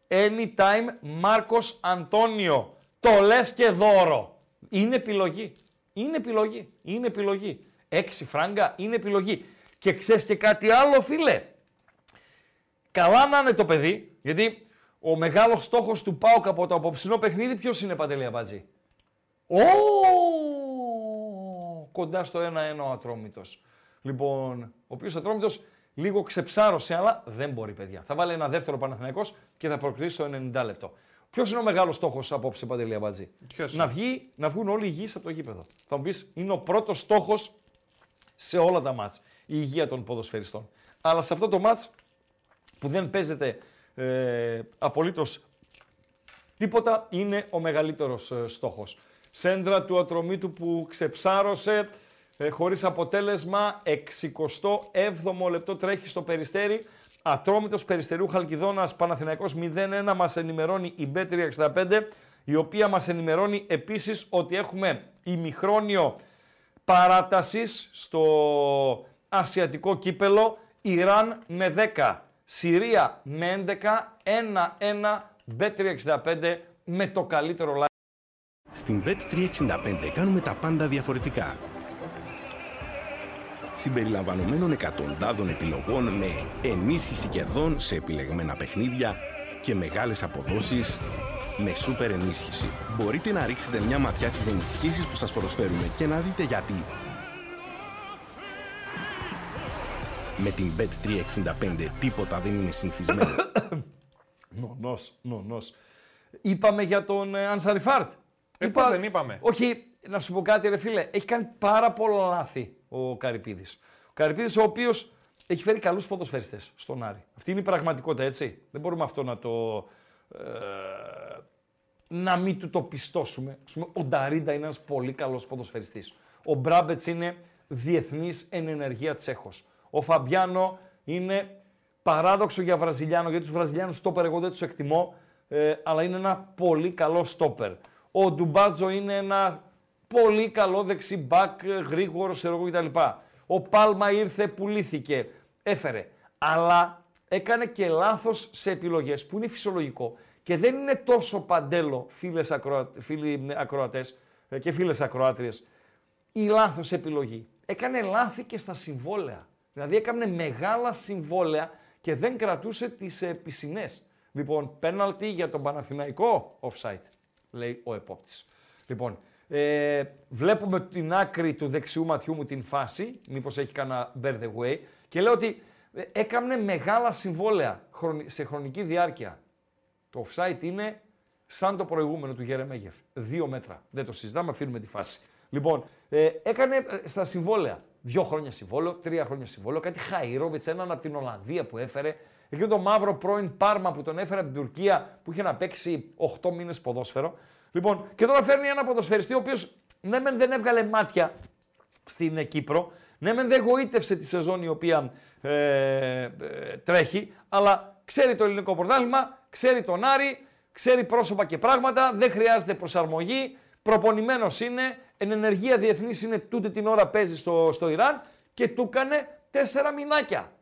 anytime Μάρκος Αντώνιο. Το λες και δώρο. Είναι επιλογή. Είναι επιλογή. Είναι επιλογή. 6 φράγκα είναι επιλογή. Και ξέρεις και κάτι άλλο φίλε. Καλά να είναι το παιδί, γιατί ο μεγάλος στόχος του ΠΑΟΚ από το απόψινό παιχνίδι ποιος είναι Παντελή Αμπατζή. Ω, κοντά στο 1-1 ο Ατρόμητος. Λοιπόν, ο οποίος Ατρόμητος λίγο ξεψάρωσε, αλλά δεν μπορεί παιδιά. Θα βάλει ένα δεύτερο Παναθηναϊκός και θα προκριθεί στο 90 λεπτό. Ποιος είναι ο μεγάλος στόχος απόψε, Παντελή Αμπατζή. Ποιος να, βγει, να βγουν όλοι υγιείς από το γήπεδο. Θα μου πεις, είναι ο πρώτος στόχος σε όλα τα μάτς. Η υγεία των ποδοσφαιριστών. Αλλά σε αυτό το μάτς που δεν παίζεται ε, απολύτως τίποτα, είναι ο μεγαλύτερος ε, στόχος. Σέντρα του ατρωμίτου που ξεψάρωσε ε, χωρίς αποτέλεσμα, 67ο λεπτό τρέχει στο Περιστέρι. Ατρόμητος Περιστερίου Χαλκιδόνας Παναθηναϊκός 0-1 μας ενημερώνει η B365, η οποία μας ενημερώνει επίσης ότι έχουμε ημιχρόνιο παράτασης στο ασιατικό κύπελο, Ιράν με 10, Συρία με 11, 1-1, Bet365 με το καλύτερο live. Στην Bet365 κάνουμε τα πάντα διαφορετικά. Συμπεριλαμβανομένων εκατοντάδων επιλογών με ενίσχυση κερδών σε επιλεγμένα παιχνίδια και μεγάλες αποδόσεις με σούπερ ενίσχυση. Μπορείτε να ρίξετε μια ματιά στις ενισχύσεις που σας προσφέρουμε και να δείτε γιατί. Με την Bet365 τίποτα δεν είναι συνηθισμένο. Νονός, νονός. Είπαμε για τον ε, Ανσαριφάρτ. Ε, πώς δεν είπαμε; Όχι, να σου πω κάτι ρε φίλε, έχει κάνει πάρα πολλά λάθη ο Καρυπίδης. Ο Καρυπίδης ο οποίος έχει φέρει καλούς ποδοσφαιριστές στον Άρη. Αυτή είναι η πραγματικότητα, έτσι. Δεν μπορούμε αυτό να το... Ε, να μην του το πιστώσουμε. Ας πούμε, ο Νταρίντα είναι ένας πολύ καλός ποδοσφαιριστής. Ο Μπράμπετς είναι διεθνής εν ενεργεία Τσέχος. Ο Φαμπιάνο είναι παράδοξο για Βραζιλιάνο, γιατί τους Βραζιλιάνους στόπερ εγώ δεν τους εκτιμώ, ε, αλλά είναι ένα πολύ καλό στόπερ. Ο Ντουμπάτζο είναι ένα πολύ καλό δεξιμπάκ, γρήγορος, σε εγώ κτλ. Ο Πάλμα ήρθε, πουλήθηκε, έφερε. Αλλά έκανε και λάθος σε επιλογές, που είναι φυσιολογικό. Και δεν είναι τόσο παντέλο, φίλες ακροα... φίλοι ακροατές ε, και φίλες ακροάτριες, η λάθος επιλογή. Έκανε λάθη και στα συμβόλαια. Δηλαδή έκανε μεγάλα συμβόλαια και δεν κρατούσε τις ε, πισινές. Λοιπόν, πέναλτι για τον Παναθηναϊκό, offside, λέει ο επόπτης. Λοιπόν, ε, βλέπουμε την άκρη του δεξιού ματιού μου την φάση, μήπως έχει κανένα bear the way, και λέω ότι ε, έκανε μεγάλα συμβόλαια χρονι- σε χρονική διάρκεια. Το offside είναι σαν το προηγούμενο του Γερεμέγεφ. Δύο μέτρα. Δεν το συζητάμε, αφήνουμε τη φάση. Λοιπόν, ε, έκανε ε, στα συμβόλαια. Δύο χρόνια συμβόλαιο, τρία χρόνια συμβόλαιο. Κάτι Χαϊρόβιτς, έναν από την Ολλανδία που έφερε. Εκεί το μαύρο πρώην Πάρμα που τον έφερε από την Τουρκία που είχε να παίξει 8 μήνες ποδόσφαιρο. Λοιπόν, και τώρα φέρνει ένα ποδοσφαιριστή ο οποίος ναι, μεν δεν έβγαλε μάτια στην ε, Κύπρο. Ναι, μεν δεν γοήτευσε τη σεζόν η οποία ε, ε, τρέχει, αλλά ξέρει το ελληνικό πρωτάθλημα, ξέρει τον Άρη, ξέρει πρόσωπα και πράγματα, δεν χρειάζεται προσαρμογή, προπονημένος είναι, εν ενεργεία διεθνής είναι τούτη την ώρα παίζει στο, στο Ιράν και του έκανε τέσσερα μηνάκια.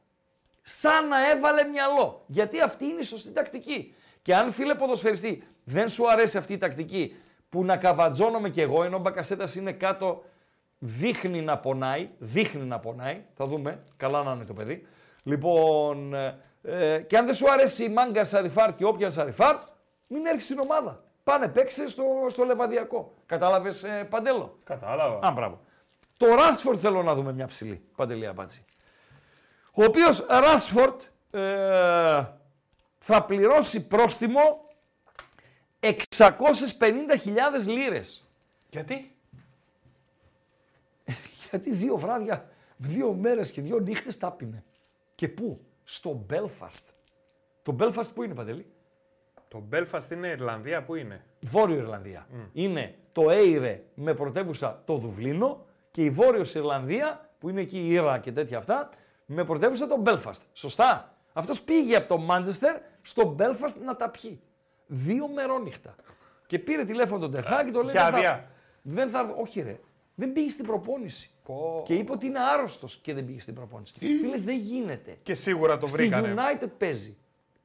Σαν να έβαλε μυαλό. Γιατί αυτή είναι η σωστή τακτική. Και αν φίλε ποδοσφαιριστή δεν σου αρέσει αυτή η τακτική που να καβατζώνομαι κι εγώ ενώ ο Μπακασέτας είναι κάτω δείχνει να πονάει, δείχνει να πονάει, θα δούμε, καλά να είναι το παιδί. Λοιπόν, ε, ε, και αν δεν σου αρέσει ρε μάγκα Ανσαριφάρντ και όποια Ανσαριφάρντ, μην έρχεσαι στην ομάδα. Πάνε, παίξε στο, στο Λεβαδιακό. Κατάλαβες, ε, Παντέλο; Κατάλαβα. Α, μπράβο. Το Ράσφορντ θέλω να δούμε μια ψηλή, Παντελή Αμπάτση. Ο οποίος Ράσφορντ ε, θα πληρώσει πρόστιμο 650.000 λίρες. Γιατί; Γιατί δύο βράδια, δύο μέρες και δύο νύχτες τα πίνε. Και πού; Στο Belfast. Το Belfast πού είναι, Παντελή; Το Belfast είναι Ιρλανδία, πού είναι; Βόρειο Ιρλανδία. Είναι το Έιρε με πρωτεύουσα το Δουβλίνο και η Βόρειος Ιρλανδία που είναι εκεί η Ήρα και τέτοια αυτά με πρωτεύουσα το Belfast. Σωστά; Αυτός πήγε από το Μάντζεστερ στο Belfast να τα πιει. Δύο μερόνυχτα. Και πήρε τηλέφωνο τον Τεχά και το λέει. Για «Δεν θα- άδεια. Δεν θα. Όχι, ρε. Δεν πήγε στην προπόνηση. Πω. Και είπε ότι είναι άρρωστος και δεν πήγε στην προπόνηση. Φίλε, δεν γίνεται. Και σίγουρα το Στη βρήκανε. United παίζει.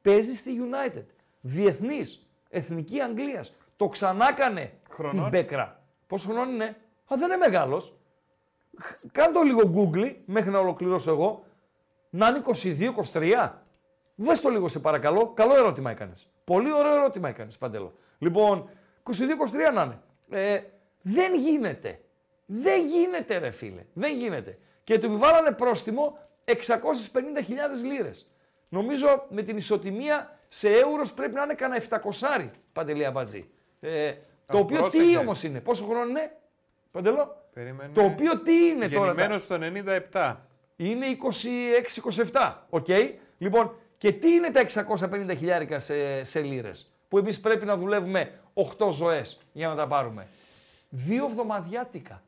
Παίζει στη United. Διεθνής. Εθνική Αγγλίας. Το ξανάκανε Χρονών; την Μπέκρα. Πόσο χρόνο είναι; Α, δεν είναι μεγάλος. Κάνε το λίγο Google μέχρι να ολοκληρώσω εγώ. Να είναι 22-23. Δες το λίγο σε παρακαλώ. Καλό ερώτημα έκανες. Πολύ ωραίο ερώτημα έκανες, Παντέλο. Λοιπόν, 22-23 να είναι. Ε, δεν γίνεται. Δεν γίνεται, ρε φίλε. Δεν γίνεται. Και του επιβάλλανε πρόστιμο 650.000 λίρες. Νομίζω με την ισοτιμία σε εύρος πρέπει να είναι κανένα 700 παντελή αμπατζή. Ε, το Ας οποίο πρόσεχε. τι όμως είναι, πόσο χρόνο είναι, Παντελό; Περίμενε. Το οποίο τι είναι τώρα. τα- Γεννημένος το 97. είναι 26-27. Οκ. Λοιπόν, και τι είναι τα 650 χιλιάρικα σε, σε λίρες, που εμείς πρέπει να δουλεύουμε 8 ζωές για να τα πάρουμε; Δύο εβδομαδιάτικα.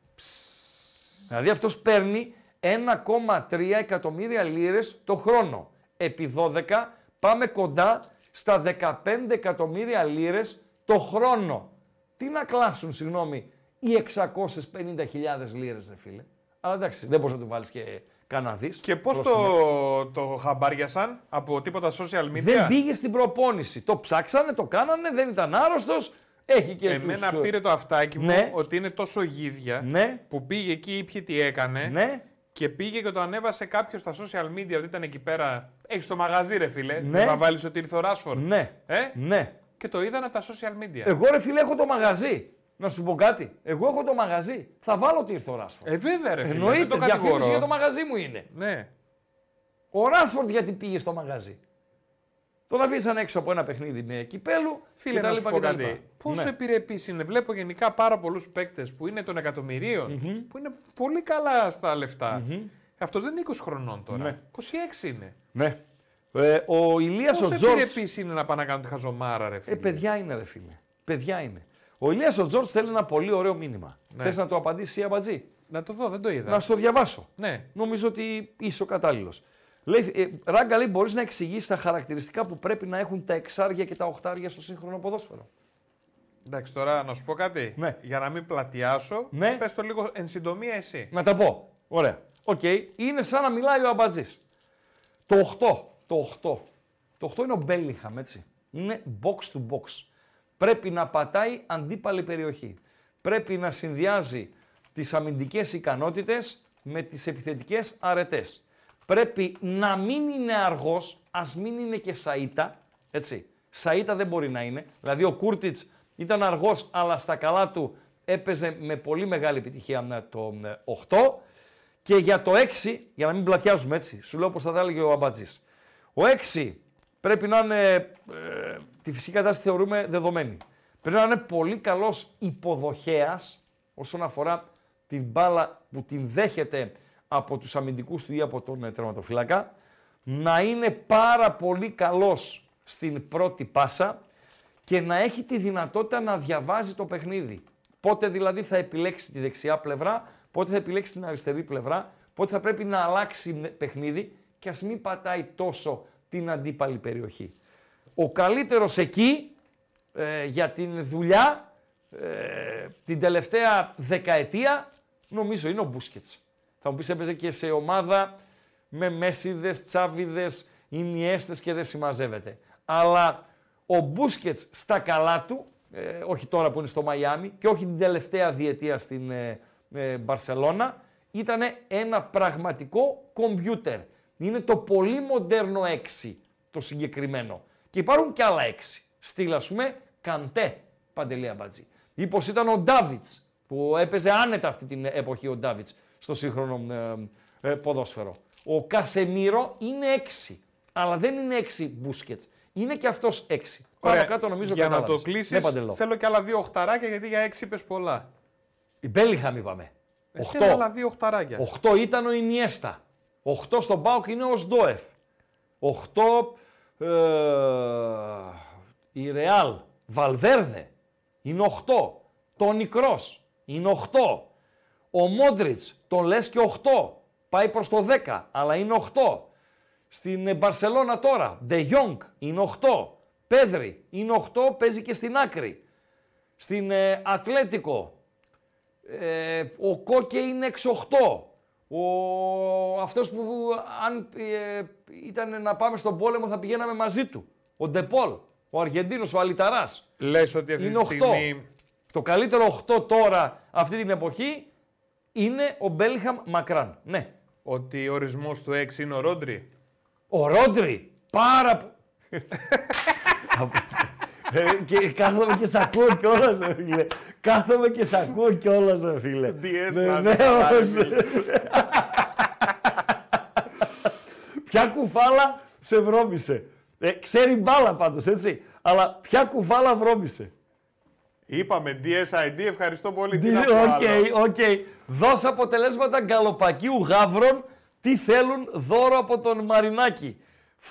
Δηλαδή αυτός παίρνει 1,3 εκατομμύρια λίρες το χρόνο. Επί 12 πάμε κοντά στα 15 εκατομμύρια λίρες το χρόνο. Τι να κλάσουν, συγγνώμη, οι 650.000 λίρες, ρε φίλε. Αλλά εντάξει, δεν μπορείς να του βάλεις και κανένα δις. Και πώς πρόστιμο. το, το χαμπάριασαν από τίποτα social media; Δεν πήγε στην προπόνηση. Το ψάξανε, το κάνανε, δεν ήταν άρρωστος. Έχει και Εμένα τους... πήρε το αυτάκι μου Ναι. ότι είναι τόσο γίδια Ναι, που πήγε εκεί, ήπια τι έκανε ναι, και πήγε και το ανέβασε κάποιος στα social media ότι ήταν εκεί πέρα. Έχεις το μαγαζί, ρε φίλε. Ναι. Δεν θα βάλεις ότι ήρθε ο Ράσφορντ. ναι, Ε; ναι. Και το είδαν από τα social media. Εγώ ρε φίλε έχω το μαγαζί. Να σου πω κάτι. Εγώ έχω το μαγαζί. Θα βάλω ότι ήρθε ο Ράσφορντ. Ε, βέβαια, ρε φίλε. δεν Εννοείται, το διαφήμιση κατηγορώ. για το μαγαζί μου είναι. Ναι. Ο Ράσφορντ γιατί πήγε στο μαγαζί. Τον αφήσαν έξω από ένα παιχνίδι με κυπέλου. Φίλε, κτλ, να σου πω κτλ. κάτι. Πόσο Ναι. επιρρεπή είναι. Βλέπω γενικά πάρα πολλούς παίκτες που είναι των εκατομμυρίων, που είναι πολύ καλά στα λεφτα Αυτό δεν είναι 20 χρονών τώρα. Ναι. 26 είναι. Ναι. Ε, ο Ηλίας ο Πόσο Τζόρτζ. επιρρεπή είναι να πάνε να κάνουν τη χαζομάρα, ρε φίλε. Ε, παιδιά είναι, ρε φίλε. Παιδιά είναι. Ο Ηλίας ο Τζόρτζ θέλει ένα πολύ ωραίο μήνυμα. Ναι. Θες να το απαντήσει η Αμπατζή; Να το δω, δεν το είδα. Να σου το διαβάσω. Ναι. Νομίζω ότι είσαι ο κατάλληλος. Λέει, ε, Ράγκα, λέει, μπορείς να εξηγήσεις τα χαρακτηριστικά που πρέπει να έχουν τα εξάρια και τα οχτάρια στο σύγχρονο ποδόσφαιρο; Εντάξει, τώρα να σου πω κάτι. Ναι. Για να μην πλατιάσω, Ναι. πες το λίγο εν συντομία εσύ. Να τα πω. Ωραία. Οκ. Είναι σαν να μιλάει ο Αμπατζής. Το 8. Το 8. Το 8 είναι ο Μπέλιχαμ, έτσι. Είναι box to box. Πρέπει να πατάει αντίπαλη περιοχή. Πρέπει να συνδυάζει τις αμυντικές ικανότητες με τις επιθετικές αρετές. Πρέπει να μην είναι αργός, ας μην είναι και Σαΐτα, έτσι. Σαΐτα δεν μπορεί να είναι. Δηλαδή ο Κούρτιτς ήταν αργός, αλλά στα καλά του έπαιζε με πολύ μεγάλη επιτυχία με το ε, 8. Και για το 6, για να μην πλατιάζουμε έτσι, σου λέω πως θα τα έλεγε ο Αμπατζής. Ο 6 πρέπει να είναι, ε, τη φυσική κατάσταση θεωρούμε δεδομένη. Πρέπει να είναι πολύ καλός υποδοχέας όσον αφορά την μπάλα που την δέχεται από τους αμυντικούς του ή από τον ε, τερματοφύλακα. Να είναι πάρα πολύ καλός στην πρώτη πάσα και να έχει τη δυνατότητα να διαβάζει το παιχνίδι. Πότε δηλαδή θα επιλέξει τη δεξιά πλευρά, πότε θα επιλέξει την αριστερή πλευρά, πότε θα πρέπει να αλλάξει με- παιχνίδι και ας μην πατάει τόσο την αντίπαλη περιοχή. Ο καλύτερος εκεί ε, για την δουλειά ε, την τελευταία δεκαετία νομίζω είναι ο Μπούσκετς. Θα μου πεις έπαιζε και σε ομάδα με Μέσιδες, Τσάβιδες, Ινιέστες και δεν συμμαζεύεται. Αλλά ο Μπούσκετς στα καλά του, ε, όχι τώρα που είναι στο Μαϊάμι και όχι την τελευταία διετία στην ε, ε, Μπαρσελώνα, ήταν ένα πραγματικό κομπιούτερ. Είναι το πολύ μοντέρνο 6 το συγκεκριμένο. Και υπάρχουν και άλλα 6. Στυλ ας πούμε Καντέ, Παντελία Μπατζή. Ή πως ήταν ο Ντάβιτς, που έπαιζε άνετα αυτή την εποχή ο Ντάβιτς στο σύγχρονο ε, ε, ποδόσφαιρο. Ο Κασεμίρο είναι 6, αλλά δεν είναι 6 Μπούσκετς. Είναι και αυτός 6. Πάνω κάτω νομίζω Για να το κατάλαβες. κλείσεις, Ναι, Παντελό. θέλω και άλλα δύο οχταράκια γιατί για έξι είπες πολλά. Η Μπέλιχαμ είπαμε. Ε, θέλω άλλα δύο οχταράκια. 8 ήταν ο Ινιέστα. 8 στον Πάοκ είναι ο Σντόεφ. 8 ε, η Ρεάλ. Βαλβέρδε είναι 8. Τόνι Κρός είναι 8. Ο Μόντριτς τον λες και 8. Πάει προς το 10 αλλά είναι 8. Στην ε, Μπαρσελώνα τώρα. Ντε Γιόγκ είναι 8. Πέδρη είναι 8. Παίζει και στην άκρη. Στην ε, Ατλέτικο, ε, ο Κόκε είναι 6-8. Ο, αυτός που αν ε, ήταν να πάμε στον πόλεμο θα πηγαίναμε μαζί του. Ο Ντεπόλ, ο Αργεντίνος, ο Αλιταράς. Λες ότι αυτή Είναι τη 8. στιγμή Το καλύτερο 8 τώρα, αυτή την εποχή, είναι ο Μπέλιχαμ Μακράν. Ναι. ότι ο ορισμός του 6 είναι ο Ρόντρι. Ο Ρόντρι, πάρα πο- Ε, και κάθομαι και σ' ακούω κιόλας, ρε φίλε. Κάθομαι και σ' ακούω κιόλας, ρε φίλε. Τι έσπασε, Βεβαίως. πάρε, φίλε. Ποια κουφάλα σε βρώμησε. Ε, ξέρει μπάλα πάντως, έτσι. Αλλά ποια κουφάλα βρώμησε. Είπαμε DSID, ευχαριστώ πολύ. Τι Οκ, να πω άλλο. οκ. Δώσε αποτελέσματα γκαλοπακίου γάβρων. Τι θέλουν δώρο από τον Μαρινάκη.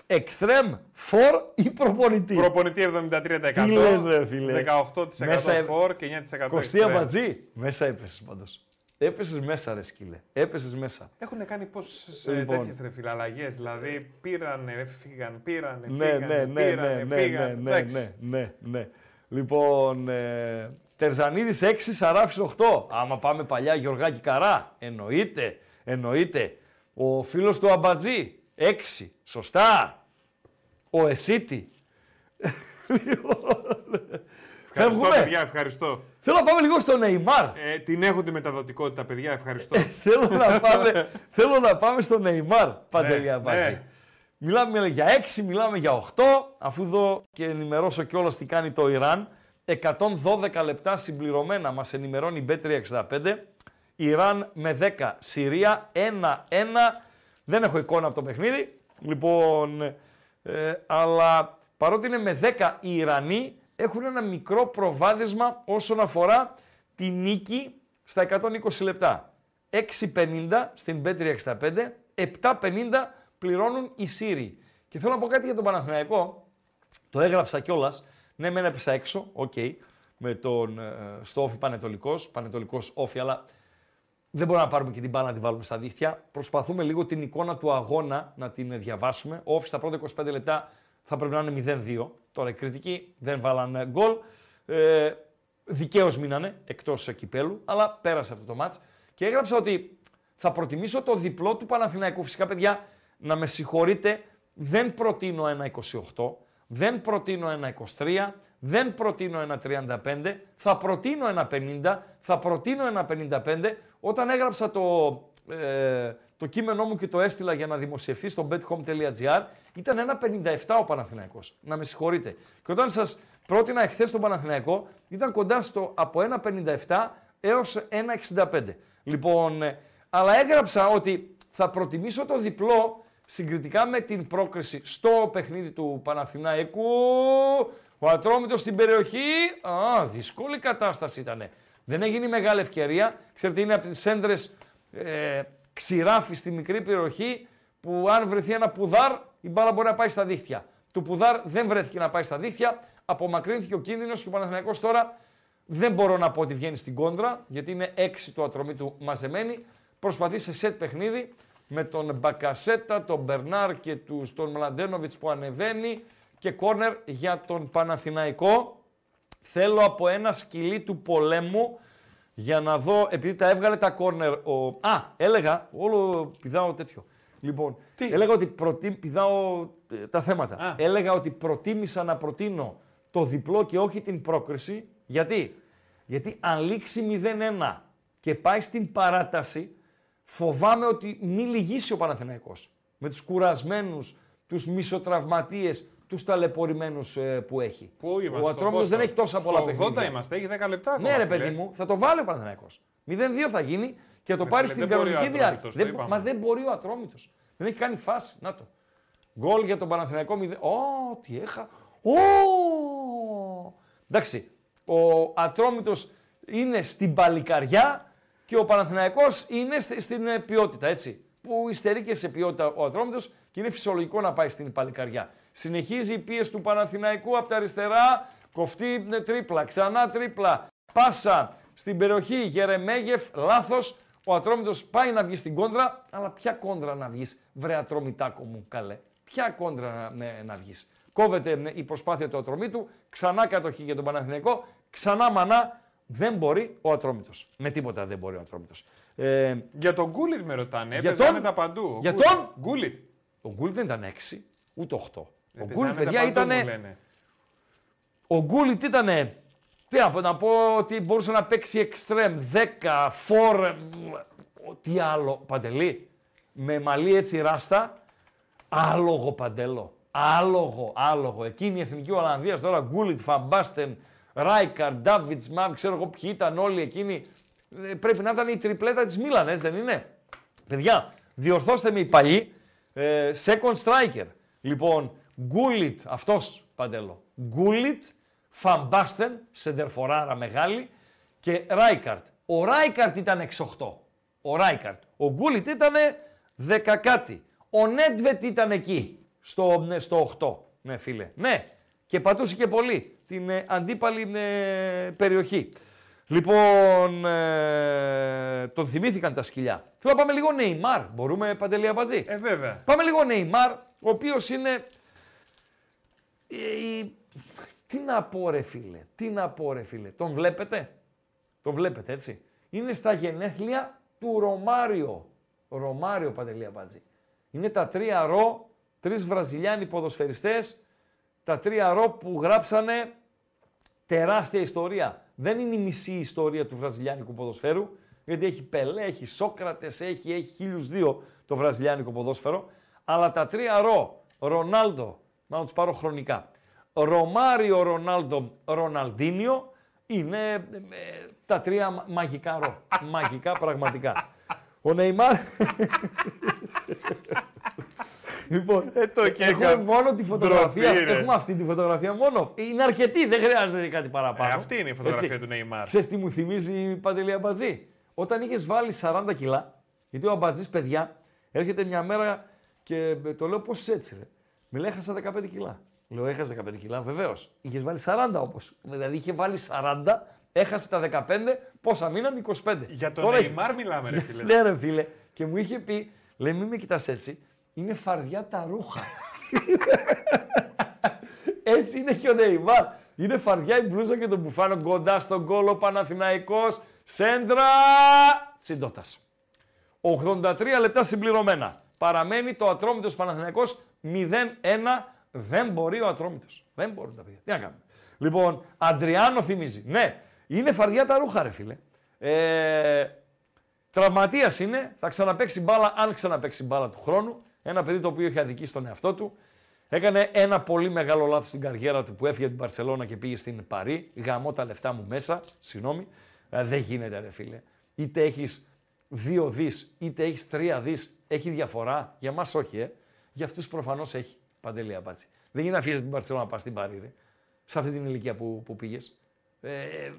Εξτρέμ, φορ ή προπονητή. Προπονητή 73%. Τι λες, ρε, φίλε. 18% Μέσα ε- φορ και 9% Κωστή εξτρέμ. Αμπατζή. Μέσα έπεσες πάντως. Έπεσες μέσα, ρε σκύλε. Έπεσες μέσα. Έχουν κάνει πόσες Λοιπόν. τέτοιες ρε φίλε αλλαγές, Δηλαδή πήρανε, έφυγαν, πήρανε, Ναι, φύγανε, ναι, ναι, πήρανε, ναι, ναι, φύγανε. ναι, ναι, Εντάξει. ναι, ναι, ναι. Λοιπόν, ε, Τερζανίδης 6, Σαράφης 8. Άμα πάμε παλιά, Γιωργάκη Καρά. Εννοείται, εννοείται. Ο φίλος του Αμπατζή, 6. Σωστά. Ο Εσίτη. Ευχαριστώ, Φεύγουμε. παιδιά, ευχαριστώ. Θέλω να πάμε λίγο στο Νεϊμάρ. Ε, την έχω τη μεταδοτικότητα, παιδιά, ευχαριστώ. θέλω, να πάμε, θέλω να πάμε στο Νεϊμάρ, Παντελή Ναι, Αμπατζή. ναι. Μιλάμε για 6, μιλάμε για 8, αφού δω και ενημερώσω κιόλας τι κάνει το Ιράν. 112 λεπτά συμπληρωμένα μας ενημερώνει η B365. Ιράν με 10, Συρία 1-1. Δεν έχω εικόνα από το παιχνίδι. Λοιπόν, ε, αλλά παρότι είναι με 10 οι Ιρανοί, έχουν ένα μικρό προβάδισμα όσον αφορά τη νίκη στα 120 λεπτά. 6.50 στην B365, 7.50 πληρώνουν οι Σύριοι. Και θέλω να πω κάτι για τον Παναθηναϊκό. Το έγραψα κιόλας. Ναι, μεν έπεσα έξω, οκ, με τον, ε, στο ΟΦΗ Παναιτωλικός, Παναιτωλικός ΟΦΗ, αλλά δεν μπορούμε να πάρουμε και την μπάλα να τη βάλουμε στα δίχτυα. Προσπαθούμε λίγο την εικόνα του αγώνα να την διαβάσουμε. Ο ΟΦΗ στα πρώτα 25 λεπτά θα πρέπει να είναι 0-2. Τώρα οι Κρητικοί δεν βάλαν ε, γκολ. Ε, Δικαίως μείνανε εκτός κυπέλου, αλλά πέρασε αυτό το μάτς. Και έγραψα ότι θα προτιμήσω το διπλό του Παναθηναϊκού. Φυσικά, παιδιά, να με συγχωρείτε, δεν προτείνω ένα 28, δεν προτείνω ένα 23, δεν προτείνω ένα 35, θα προτείνω ένα 50, θα προτείνω ένα 55. Όταν έγραψα το, ε, το κείμενό μου και το έστειλα για να δημοσιευθεί στο bethome.gr, ήταν ένα 57 ο Παναθηναϊκός. Να με συγχωρείτε. Και όταν σας πρότεινα εχθές τον Παναθηναϊκό, ήταν κοντά στο από ένα 57 έως ένα 65. Λοιπόν, ε, αλλά έγραψα ότι θα προτιμήσω το διπλό συγκριτικά με την πρόκριση στο παιχνίδι του Παναθηναϊκού. Ο Ατρόμητος στην περιοχή. Α, δύσκολη κατάσταση ήταν. Δεν έγινε η μεγάλη ευκαιρία. Ξέρετε, είναι από τις σέντρες ε, ξηράφι στη μικρή περιοχή που αν βρεθεί ένα πουδάρ, η μπάλα μπορεί να πάει στα δίχτυα. Του πουδάρ δεν βρέθηκε να πάει στα δίχτυα. Απομακρύνθηκε ο κίνδυνος και ο Παναθηναϊκός τώρα δεν μπορώ να πω ότι βγαίνει στην κόντρα, γιατί είναι έξι του ατρωμίτου μαζεμένοι. Προσπαθεί σε σετ παιχνίδι με τον Μπακασέτα, τον Μπερνάρ και τους, τον Μλαντένοβιτς που ανεβαίνει και κόρνερ για τον Παναθηναϊκό. Θέλω από ένα σκυλί του πολέμου για να δω, επειδή τα έβγαλε τα κόρνερ. Ο... Α, έλεγα, όλο πηδάω τέτοιο. Λοιπόν, Τι; έλεγα ότι προτί... πηδάω ε, τα θέματα. Α. Έλεγα ότι προτίμησα να προτείνω το διπλό και όχι την πρόκριση. Γιατί, Γιατί αν λήξει 0-1 και πάει στην παράταση, φοβάμαι ότι μη λυγίσει ο Παναθηναϊκός. Με τους κουρασμένους, τους μισοτραυματίες, τους ταλαιπωρημένους ε, που έχει. Πού είμαστε, ο στο Ατρόμητος πόσο; δεν έχει τόσα πολλά Στο παιχνίδια. 80 είμαστε, έχει 10 λεπτά ακόμα. Ναι, ρε φίλε. παιδί μου, θα το βάλει ο Παναθηναϊκός. 0-2 θα γίνει και θα το Ρε πάρει φίλε, στην δεν μπορεί ο κανονική διάρκεια. Ατρόμητος, το Δεν, είπαμε. μα δεν μπορεί ο Ατρόμητος. Δεν έχει κάνει φάση. Να το. Γκολ για τον Παναθηναϊκό 0. Ω, τι έχα. Ω! Εντάξει, ο Ατρόμητος είναι στην παλικαριά και ο Παναθηναϊκός είναι στη- στην ε, ποιότητα, έτσι. Που υστερεί και σε ποιότητα ο Ατρόμητος και είναι φυσιολογικό να πάει στην παλικαριά. Συνεχίζει η πίεση του Παναθηναϊκού από τα αριστερά, κοφτή ε, τρίπλα, ξανά τρίπλα, πάσα στην περιοχή Γερεμέγεφ, λάθος. Ο Ατρόμητος πάει να βγει στην κόντρα, αλλά ποια κόντρα να βγεις, βρε Ατρόμητάκο μου, καλέ. Ποια κόντρα να, ναι, να βγεις. κόβεται ε, η προσπάθεια του Ατρομήτου, ξανά κατοχή για τον Παναθηναϊκό, ξανά μανά. Δεν μπορεί ο Ατρόμητος. Με τίποτα δεν μπορεί ο Ατρόμητος. Ε, Για τον Γκούλιτ με ρωτάνε. Για Έπαιζε τον- άνετα παντού. Ο για Γκούλιτ. τον- Γκούλιτ. ο Γκούλ δεν ήταν 6, ούτε 8. Ο Έπαιζε Γκούλ, άνετα παιδιά, παντού, ήταν. μου λένε. Ο Γκούλιτ ήταν. Τι να πω, να πω ότι μπορούσε να παίξει εξτρέμ, 10, 4. Τι άλλο, Παντελή. Με μαλλί έτσι ράστα. Άλογο Παντέλο. Άλογο, άλογο. Εκείνη η εθνική Ολλανδίας τώρα, Γκούλιτ, Φαμπάστεν, Ράικαρ, Ντάβιτ, Μαβ, ξέρω εγώ ποιοι ήταν όλοι εκείνοι. Ε, Πρέπει να ήταν η τριπλέτα της Μίλαν, έτσι δεν είναι; Παιδιά, διορθώστε με οι παλιοί. Ε, second striker. Λοιπόν, Γκούλιτ, αυτός Παντέλο. Γκούλιτ, Φαν Μπάστεν, σεντερφοράρα μεγάλη και Ράικαρτ. Ο Ράικαρτ ήταν 6-8. Ο Ράικαρτ. Ο Γκούλιτ ήταν 10 κάτι. Ο Νέντβεντ ήταν εκεί, στο, ναι, στο 8. Ναι, φίλε. Ναι, και πατούσε και πολύ την ε, αντίπαλη ε, περιοχή. Λοιπόν, ε, τον θυμήθηκαν τα σκυλιά. Θέλω να πάμε λίγο Νεϊμάρ. Μπορούμε, Παντελή Αμπατζή. Ε, βέβαια. Πάμε λίγο Νεϊμάρ, ο οποίος είναι... ε, η- Τι να πω ρε φίλε, τι να πω ρε φίλε. Τον βλέπετε, τον βλέπετε έτσι. Είναι στα γενέθλια του Ρωμάριο. Ρωμάριο Παντελή Αμπατζή. Είναι τα τρία ρο, τρεις Βραζιλιάνοι ποδοσφαιριστές, τα τρία ρο που γράψανε τεράστια ιστορία. Δεν είναι η μισή ιστορία του βραζιλιάνικου ποδοσφαίρου, γιατί έχει Πελέ, έχει Σόκρατες, έχει, έχει χίλιους δύο το βραζιλιάνικο ποδόσφαιρο, αλλά τα τρία ρο, Ρονάλντο, να τους πάρω χρονικά, Ρωμάριο Ρονάλντο Ροναλντίνιο, είναι ε, τα τρία μα- μαγικά ρο. μαγικά πραγματικά. Ο Νεϊμάρ... λοιπόν, Ε, το και έχουμε έκανα. μόνο τη φωτογραφία. Ντροπή, ρε. Έχουμε αυτή τη φωτογραφία μόνο. Είναι αρκετή, δεν χρειάζεται κάτι παραπάνω. Ε, αυτή είναι η φωτογραφία Έτσι. του Νεϊμάρ. Ξέρεις τι μου θυμίζει η Παντελή Αμπατζή; Όταν είχες βάλει 40 κιλά, γιατί ο Αμπατζής, παιδιά, έρχεται μια μέρα και το λέω πώς έτσι, ρε. Με λέει, έχασα 15 κιλά. Λέω, έχασε 15 κιλά, βεβαίως. Είχες βάλει 40 όμω. Δηλαδή είχε βάλει 40, έχασε τα 15, πόσα μείναν, 25. Για τον Τώρα έχει- Νεϊμάρ μιλάμε, ρε φίλε. ναι, ρε φίλε. Και μου είχε πει, λέει, μην με κοιτάς έτσι. Είναι φαρδιά τα ρούχα. έτσι είναι και ο Νεϊμάρ. Είναι φαρδιά η μπλούζα και το μπουφάνο κοντά στον κόλο Παναθηναϊκός. Σέντρα! Τσιντότας. 83 λεπτά συμπληρωμένα. Παραμένει το Ατρόμητος Παναθηναϊκός 0-1. Δεν μπορεί ο Ατρόμητος. Δεν μπορούν τα παιδιά. Τι να κάνουμε. Λοιπόν, Αντριάνο θυμίζει. Ναι, είναι φαρδιά τα ρούχα, ρε φίλε. Ε, Τραυματίας είναι, θα ξαναπέξει μπάλα αν ξαναπέξει μπάλα του χρόνου. Ένα παιδί το οποίο είχε αδικήσει τον εαυτό του. Έκανε ένα πολύ μεγάλο λάθος στην καριέρα του που έφυγε από την Παρσελώνα και πήγε στην Παρή. Γαμώ τα λεφτά μου μέσα. Συγγνώμη. Ε, δεν γίνεται, ρε φίλε. Είτε έχεις δύο δις, είτε έχεις τρία δις. Έχει διαφορά. Για εμά όχι, ε. Για αυτούς προφανώς έχει. Παντελή απάτσι. Δεν γίνεται να αφήσεις την Παρσελώνα να πας στην Παρή, ρε. Σε αυτή την ηλικία που, που πήγες. Ε,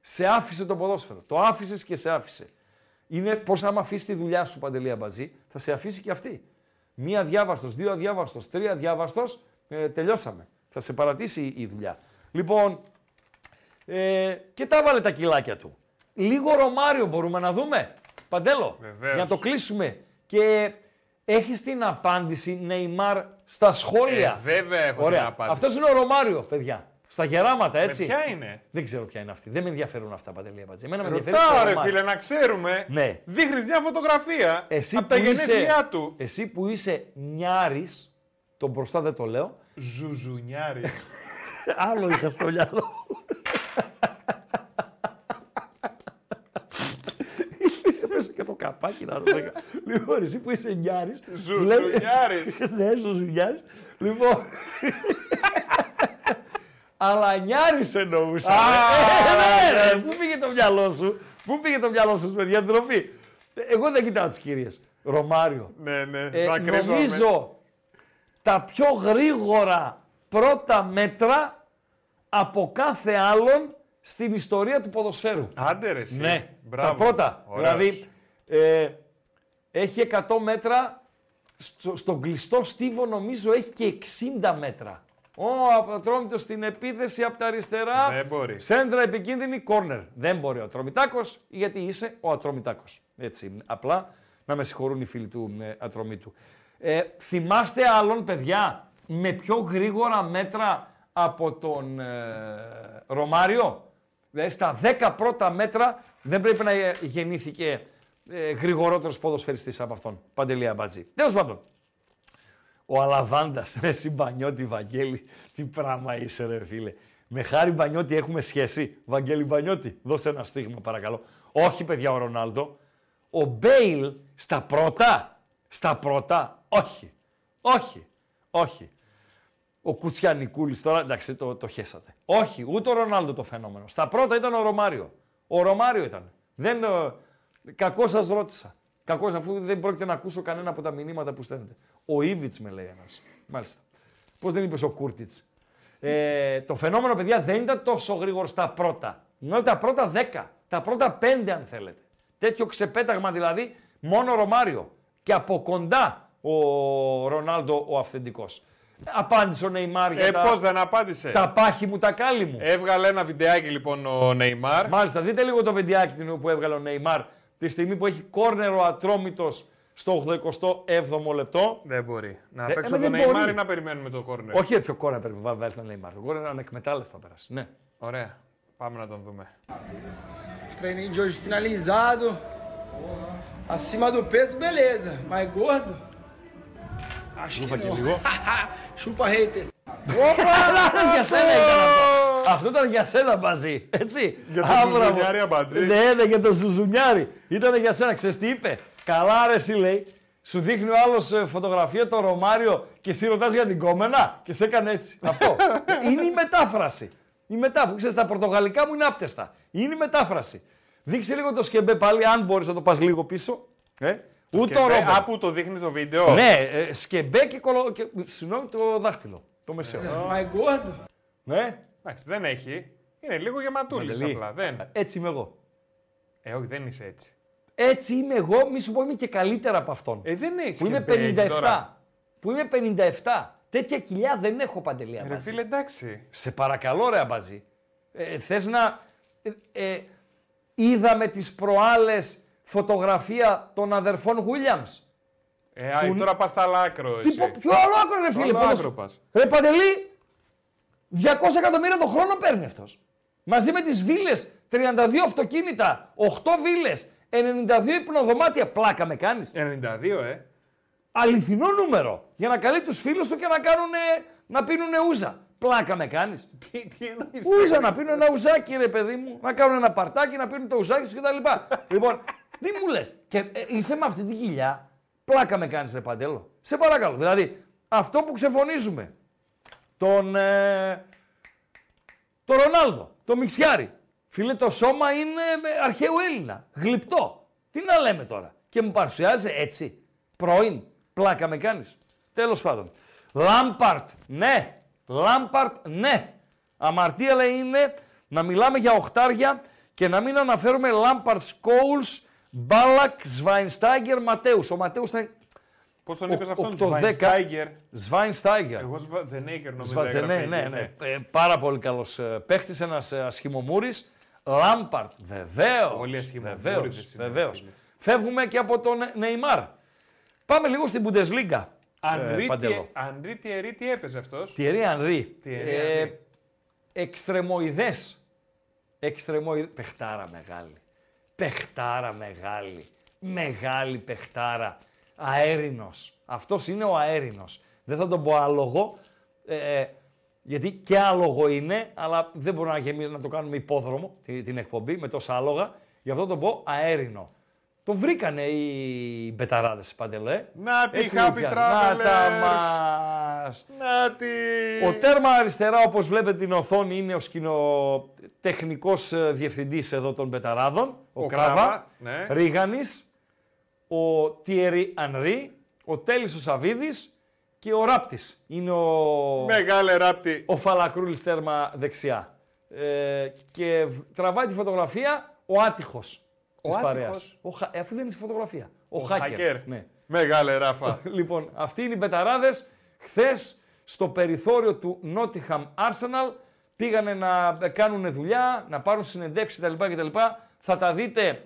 σε άφησε το ποδόσφαιρο. Το άφησες και σε άφησε. Είναι πώς άμα αφήσει τη δουλειά σου, Παντελή Αμπατζή, θα σε αφήσει και αυτή. Μία διάβαστος, δύο αδιάβαστο, τρία αδιάβαστο, ε, τελειώσαμε. Θα σε παρατήσει η δουλειά. Λοιπόν, ε, και τα βάλε τα κιλάκια του. Λίγο Ρωμάριο μπορούμε να δούμε. Παντέλο, Βεβαίως. για να το κλείσουμε. Και έχεις την απάντηση, Νεϊμάρ, στα σχόλια. Ε, βέβαια έχω την Ωραία. απάντηση. Αυτός είναι ο Ρωμάριο, παιδιά. Στα γεράματα, Με έτσι. ποια είναι; Δεν ξέρω ποια είναι αυτή. Δεν με ενδιαφέρουν αυτά, Παντελή Αμπατζή. Εμένα με ενδιαφέρει Ρωτάω το ρε Ρωμάριο. φίλε να ξέρουμε. Ναι. Δείχνεις μια φωτογραφία Εσύ από τα που, είσαι, γενέθλιά του. εσύ που είσαι νιάρης, το μπροστά δεν το λέω, Ζουζουνιάρης. άλλο είχα στο μυαλό. Έπεσε και το καπάκι να το λέγα. Λοιπόν, εσύ που είσαι νιάρης. Ζουζουνιάρης. ναι, ζουζουνιάρης. Λοιπόν. Αλλά νιάρης εννοούσα. Α, Ε, ναι, ρε, ναι. Πού πήγε το μυαλό σου; Πού πήγε το μυαλό σου με διατροπή. Εγώ δεν κοιτάω τις κυρίες. Ρωμάριο. ναι, ναι. Ε, θα κρίζομαι. νομίζω τα πιο γρήγορα πρώτα μέτρα από κάθε άλλον στην ιστορία του ποδοσφαίρου. Άντε ρε εσύ. Ναι, Μπράβο. τα πρώτα. Ωραίος. Δηλαδή, ε, έχει 100 μέτρα, στο, στον κλειστό στίβο νομίζω έχει και 60 μέτρα. Ο Ατρόμητος στην επίθεση από τα αριστερά. Δεν μπορεί. Σέντρα επικίνδυνη, κόρνερ. Δεν μπορεί ο Ατρομητάκος, γιατί είσαι ο Ατρομητάκος. Έτσι, απλά να με συγχωρούν οι φίλοι του ε, Ατρομήτου. Ε, θυμάστε άλλον, παιδιά, με πιο γρήγορα μέτρα από τον ε, Ρωμάριο; Δηλαδή στα 10 πρώτα μέτρα δεν πρέπει να ε, γεννήθηκε ε, γρηγορότερος ποδοσφαιριστής από αυτόν. Παντελία Μπατζή. Τέλος πάντων. Ο Αλαβάντας, ρε συμπανιώτη Βαγγέλη, τι πράγμα είσαι, ρε φίλε. Με χάρη Μπανιώτη έχουμε σχέση. Βαγγέλη Μπανιώτη, δώσε ένα στίγμα παρακαλώ. Όχι, παιδιά, ο Ρονάλντο. Ο Μπέιλ στα πρώτα. Στα πρώτα. Όχι. Όχι. Όχι. Ο Κουτσιανικούλης τώρα, εντάξει, το, το χέσατε. Όχι, ούτε ο Ρονάλντο το φαινόμενο. Στα πρώτα ήταν ο Ρωμάριο. Ο Ρωμάριο ήταν. Δεν, ε, κακό σας ρώτησα. Κακό αφού δεν πρόκειται να ακούσω κανένα από τα μηνύματα που στέλνετε. Ο Ήβιτ με λέει ένας. Μάλιστα. Πώς δεν είπες ο Κούρτιτς; Ε, το φαινόμενο, παιδιά, δεν ήταν τόσο γρήγορο στα πρώτα. Είναι τα πρώτα 10. Τα πρώτα 5, αν θέλετε. Τέτοιο ξεπέταγμα δηλαδή μόνο ο Ρωμάριο. Και από κοντά ο Ρονάλντο ο αυθεντικός. Απάντησε ο Νεϊμάρ για Ε, τα, πώς δεν απάντησε; τα πάχη μου, τα κάλλη μου. Έβγαλε ένα βιντεάκι λοιπόν ο Νεϊμάρ. Μάλιστα, δείτε λίγο το βιντεάκι του που έβγαλε ο Νεϊμάρ τη στιγμή που έχει κόρνερ ο Ατρόμητος στο 87ο λεπτό. Δεν μπορεί. Να Ε, παίξω ε, τον δεν μπορεί. Νεϊμάρ ή να περιμένουμε το κόρνερ. Όχι, ε, πιο κόρνερ ο πρέπει να βάλει τον Νεϊμάρ. Το κόρνερο ανεκμετάλλευτο θα περάσει. Ναι. Ωραία. Πάμε να τον δούμε. Treininho de hoje finalizado. Acima do peso, beleza. Mais gordo? Acho que não. Chupa hater. για σένα ήταν αυτό. Αυτό ήταν για σένα μπαζί. Έτσι. Για τον Α, μπράβο. Ζουζουνιάρη, αμπατζή. Ναι, ναι, για τον Ζουζουνιάρη. Ήταν για σένα. Ξέρεις τι είπε; Καλά ρε εσύ λέει. Σου δείχνει ο άλλος φωτογραφία το Ρωμάριο και εσύ ρωτάς για την κόμενα και σε έκανε έτσι. Αυτό. είναι η μετάφραση. Η μετάφραση. Ξέρεις, τα πορτογαλικά μου είναι άπτεστα. Είναι η μετάφραση. Δείξε λίγο το σκεμπέ πάλι, αν μπορείς να το πας λίγο πίσω. Ε. Ούτε ο Σκεπέ, Ρόμπερτ. Α, που το δείχνει το βίντεο. Ναι, ε, σκεμπέ και, κολο... και συγγνώμη, το δάχτυλο. Το μεσαίο. Mais gordo? Ναι. Εντάξει, δεν έχει. Είναι λίγο γεματούλης Παντελή. απλά. Δεν. Έτσι είμαι εγώ. Ε, όχι, δεν είσαι έτσι. Έτσι είμαι εγώ, μη σου πω είμαι και καλύτερα από αυτόν. Ε, δεν έχεις. που είμαι 57. Που είμαι 57. Τέτοια κοιλιά δεν έχω παντελή Ρε αμπάτζη. φίλε, εντάξει. Σε παρακαλώ ρε αμπάτζη. Ε, θες να... Ε, ε, είδαμε τις προάλλες φωτογραφία των αδερφών Williams. Ε, α, Που- τώρα πας στα άλλα άκρο. Τι, εσύ. πο- ποιο άλλο άκρο ρε φίλε. Άλλο ποδοσ- άκρο πας. Ρε Παντελή, 200 εκατομμύρια το χρόνο παίρνει αυτός. Μαζί με τις βίλες, 32 αυτοκίνητα, 8 βίλες, 92 υπνοδωμάτια. Πλάκα με κάνεις. 92, ε. Αληθινό νούμερο. Για να καλεί τους φίλους του και να, κάνουνε, να πίνουνε ούζα. Πλάκα με κάνεις. Τι, τι εννοείς. Ούζα να πίνουν ένα ουζάκι, ρε παιδί μου. Να κάνουν ένα παρτάκι, να πίνουν το ουζάκι τους κτλ. λοιπόν, τι μου λες. Και ε, είσαι με αυτή την κοιλιά. Πλάκα με κάνεις, ρε Παντέλο. Σε παρακαλώ. Δηλαδή, αυτό που ξεφωνίζουμε. Τον. Ε, τον Ρονάλδο. Το Μιξιάρι. Φίλε, το σώμα είναι με αρχαίου Έλληνα. Γλυπτό. Τι να λέμε τώρα. Και μου παρουσιάζει έτσι. Πρώην. Πλάκα με κάνεις. Τέλος πάντων. Λάμπαρτ. Ναι. Λάμπαρτ. Ναι. Αμαρτία λέει είναι να μιλάμε για οχτάρια και να μην αναφέρουμε Λάμπαρτ, Σκόουλς, Μπάλακ, Σβάινστάγκερ, Ματέους. Ο Ματέους ήταν Πώς τον είπες Ο- αυτόν, οκτώ, δέκα. Σβάινστάιγκερ. Σβάινστάγκερ. Εγώ Σβατζενέγκερ νομίζω. Σβατζενέ, έγραφε ναι, εκεί, ναι. Ε, πάρα πολύ καλός παίχτης, ένας ασχημομούρης. Λάμπαρτ, βεβαίως. Όλοι ασχημομούριδες Βεβαίως. είναι, Βεβαίως. φίλε. Φεύγουμε και από τον Νεϊμάρ. Πάμε λίγο στην Bundesliga. Ανρί, ε, Παντέλο. τι, Ανρί Τιερί, τι έπαιζε αυτός; Τιερή Ανρί. Thierry Ε, Henry. Εξτρεμοειδές. Εξτρεμοειδές. Πεχτάρα μεγάλη. Πεχτάρα μεγάλη. Μεγάλη πεχτάρα. Αέρινος. Αυτός είναι ο αέρινος. Δεν θα τον πω άλογο. ε, ε, γιατί και άλογο είναι, αλλά δεν μπορούμε να, γεμί- να το κάνουμε υπόδρομο τη- την εκπομπή με τόσα άλογα. Γι' αυτό τον πω αέρινο. Τον βρήκανε οι μπεταράδες, Παντελέ. Να τι, Έτσι happy λοιπόν, Να τα travelers. μας. Να τι. Ο τέρμα αριστερά, όπως βλέπετε την οθόνη, είναι ο σκηνοτεχνικός ε, διευθυντής εδώ των μπεταράδων, ο, Ο Κράβα, Κράβα, ναι. Ρίγανης, ο Τιερή Ανρί, ο Τέλης ο Σαβίδης και ο Ράπτης. Είναι ο, Μεγάλε Ράπτη. ο Φαλακρούλης τέρμα δεξιά. Ε, και β- τραβάει τη φωτογραφία ο άτυχος της άτυχος; παρέας. Ο, Χα- ε, αφού δεν είναι στη φωτογραφία. Ο, Ο hacker. hacker. Ναι. Μεγάλε ράφα. Λοιπόν, αυτοί είναι οι μπεταράδες. Χθες στο περιθώριο του Nottingham Arsenal πήγανε να κάνουν δουλειά, να πάρουν συνεντεύξεις κτλ. κτλ. Θα τα δείτε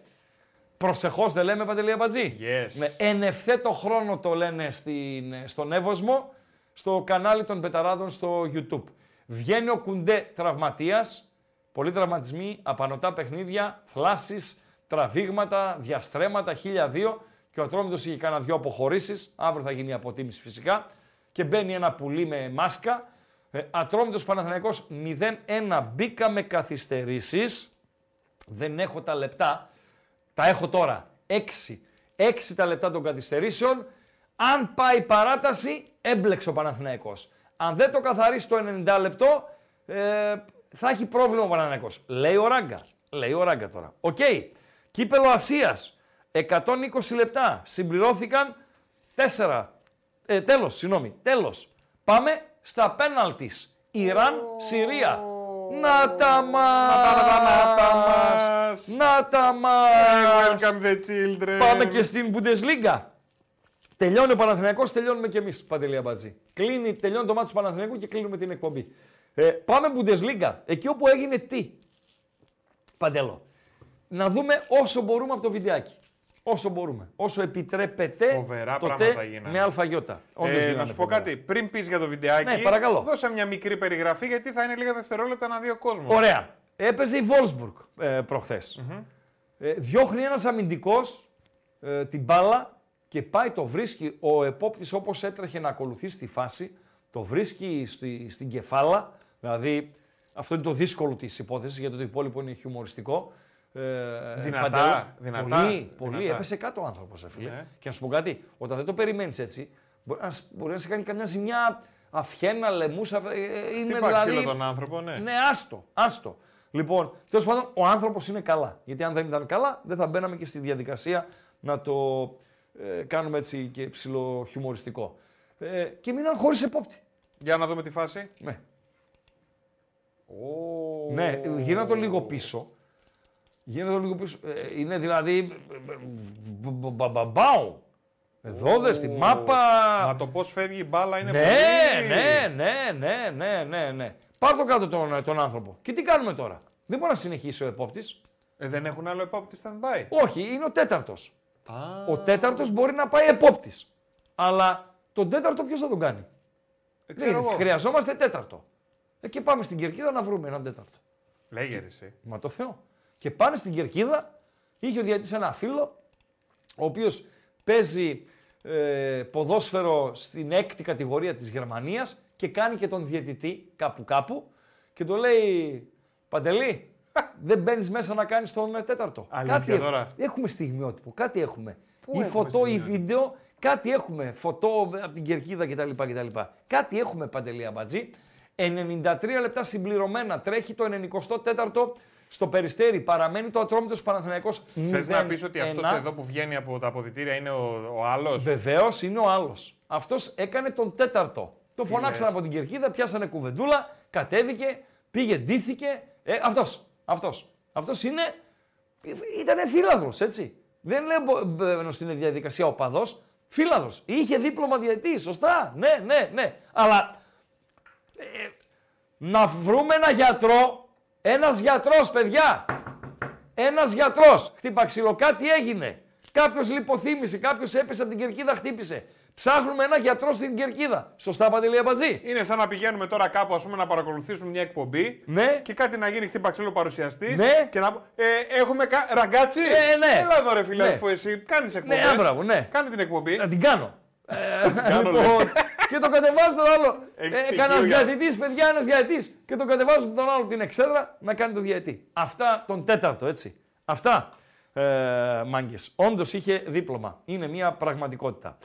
προσεχώς, δεν λέμε Παντελή Αμπατζή; Yes. Με εν ευθέτω χρόνο το λένε στην, στον Εύωσμο. στο κανάλι των Πεταράδων στο YouTube. Βγαίνει ο Κουντέ τραυματίας, πολλοί τραυματισμοί, απανοτά παιχνίδια, φλάσεις, τραβήγματα, διαστρέμματα, 1002 και ο Ατρόμητος είχε κάνα δυο αποχωρήσεις, αύριο θα γίνει η αποτίμηση φυσικά και μπαίνει ένα πουλί με μάσκα. Ε, Ατρόμητος Παναθηναϊκός 0-1 μπήκα με καθυστερήσεις, δεν έχω τα λεπτά, τα έχω τώρα, 6. 6 τα λεπτά των καθυστερήσεων. Αν πάει παράταση, έμπλεξε ο Παναθηναϊκός. Αν δεν το καθαρίσει το 90 λεπτό, ε, θα έχει πρόβλημα ο Παναθηναϊκός. Λέει ο Ράγκα. Λέει ο Ράγκα τώρα. Οκ. Κύπελλο Ασίας. 120 λεπτά. Συμπληρώθηκαν 4. Ε, τέλος, συγγνώμη. Τέλος. Πάμε στα πέναλτις. Ιράν, Συρία. Να τα μας! Να τα μας! Να τα μας! Welcome the children. Πάμε και στην Bundesliga. Τελειώνει ο Παναθηναϊκός, τελειώνουμε και εμείς, Παντελή Αμπατζή. Κλείνει, τελειώνει το μάτι του Παναθηναϊκού και κλείνουμε την εκπομπή. Ε, πάμε Bundesliga, εκεί όπου έγινε τι. Παντέλο; Να δούμε όσο μπορούμε από το βιντεάκι. Όσο μπορούμε. Όσο επιτρέπεται Φοβερά το πράγματα τε γίνανε. με αλφαγιώτα. Όντως Ε, γίνανε να σου πω φοβερά. κάτι. Πριν πεις για το βιντεάκι, Ναι, παρακαλώ. δώσε μια μικρή περιγραφή γιατί θα είναι λίγα δευτερόλεπτα να δει ο κόσμος. Ωραία. Έπαιζε η Wolfsburg ε, προχθες Ε, διώχνει ένας αμυντικός ε, την μπάλα και πάει το βρίσκει ο επόπτης όπως έτρεχε να ακολουθήσει τη φάση, το βρίσκει στη, στην κεφάλα, δηλαδή αυτό είναι το δύσκολο της υπόθεσης γιατί το υπόλοιπο είναι χιουμοριστικό. Ε, Δυνατά, Παντέλο, δυνατά, Πολύ, πολύ. δυνατά. Έπεσε κάτω ο άνθρωπος, φίλε. Ναι. Και να σου πω κάτι, όταν δεν το περιμένεις έτσι, μπορεί να, σ- μπορεί να σε κάνει καμιά ζημιά αυχένα, λαιμούσα, ε, ε, είναι Τι πάει δηλαδή... ξύλο τον άνθρωπο, ναι. Ναι, άστο, άστο. Λοιπόν, τέλος πάντων, ο άνθρωπος είναι καλά. Γιατί αν δεν ήταν καλά, δεν θα μπαίναμε και στη διαδικασία να το ε, κάνουμε έτσι και ψιλοχιουμοριστικό. Ε, και μείναν χωρίς επόπτη. Για να δούμε τη φάση. Ναι. Ω. Ναι, γύρνα το λίγο πίσω. Γύρνα το λίγο πίσω. Ε, είναι δηλαδή. Μπαμπαμπάου. Εδώ δε στη μάπα. Μα το πώς φεύγει η μπάλα είναι Ναι, πολύ. ναι, ναι, ναι, ναι, ναι, ναι. Πάρ' το κάτω τον, τον άνθρωπο. Και τι κάνουμε τώρα; Δεν μπορεί να συνεχίσει ο επόπτης. Ε, δεν έχουν άλλο επόπτη stand-by. Όχι, είναι ο τέταρτος. Α, Ο τέταρτος μπορεί να πάει επόπτης. Αλλά τον τέταρτο ποιος θα τον κάνει; ε, ξέρω Δεν, εγώ. χρειαζόμαστε τέταρτο. Εκεί πάμε στην κερκίδα να βρούμε έναν τέταρτο. Λέγε ρε, εσύ. Μα το Θεό. Και πάνε στην κερκίδα, είχε ο διαιτητής ένα φίλο, ο οποίος παίζει ε, ποδόσφαιρο στην έκτη κατηγορία της Γερμανίας και κάνει και τον διαιτητή κάπου κάπου και το λέει «Παντελή, δεν μπαίνεις μέσα να κάνεις τον ε, τέταρτο». Αλήθεια κάτι έχουμε. τώρα. Έχουμε στιγμιότυπο, κάτι έχουμε. ή έχουμε φωτό ή στιγμιότυπο; βίντεο, κάτι έχουμε. Φωτό από την κερκίδα κτλ. κτλ. Κάτι έχουμε Παντελή Αμπατζή. 93 λεπτά συμπληρωμένα. Τρέχει το 94ο στο Περιστέρι. Παραμένει το Ατρόμητος Παναθηναϊκός 0 Θες να πεις ότι αυτός εδώ που βγαίνει από τα αποδητήρια είναι ο, ο άλλος; Βεβαίως είναι ο άλλος. Αυτός έκανε τον τέταρτο. Το φωνάξαν λες. από την κερκίδα, πιάσανε κουβεντούλα, κατέβηκε, πήγε, ντύθηκε. Ε, αυτός. Αυτός. Αυτός είναι. Ήταν φύλαδρος, έτσι. Δεν λέω μπαίνω στην διαδικασία ο παδό. Φύλαδρος. Είχε δίπλωμα διαιτή, σωστά. Ναι, ναι, ναι. Αλλά ε, να βρούμε ένα γιατρό. Ένας γιατρός, παιδιά. Ένας γιατρός. Χτύπα ξύλο, κάτι έγινε. Κάποιος λιποθύμησε, κάποιος έπεσε από την κερκίδα, χτύπησε. Ψάχνουμε ένα γιατρό στην κερκίδα. Σωστά, Παντελή Αμπατζή; Είναι σαν να πηγαίνουμε τώρα κάπου ας πούμε, να παρακολουθήσουμε μια εκπομπή Ναι. και κάτι να γίνει χτύπα ξύλο παρουσιαστής. Ναι. Και να... Ε, έχουμε κα... ραγκάτσι. Ε, ναι. Έλα εδώ ρε φίλε, Ναι. αφού εσύ κάνεις εκπομπή. Ναι, άμπραβο, ναι. Κάνε την εκπομπή. Να την κάνω. Ε, κάνω, λοιπόν, και το κατεβάζει τον άλλο. Έχεις Ε, στοιχείο Κανένας για- διαιτητής, παιδιά, ένας διαιτητής. Και το κατεβάζουν τον άλλο την εξέδρα να κάνει το διαιτητή. Αυτά τον τέταρτο, έτσι. Αυτά, ε, μάγκες. Όντως είχε δίπλωμα. Είναι μια πραγματικότητα.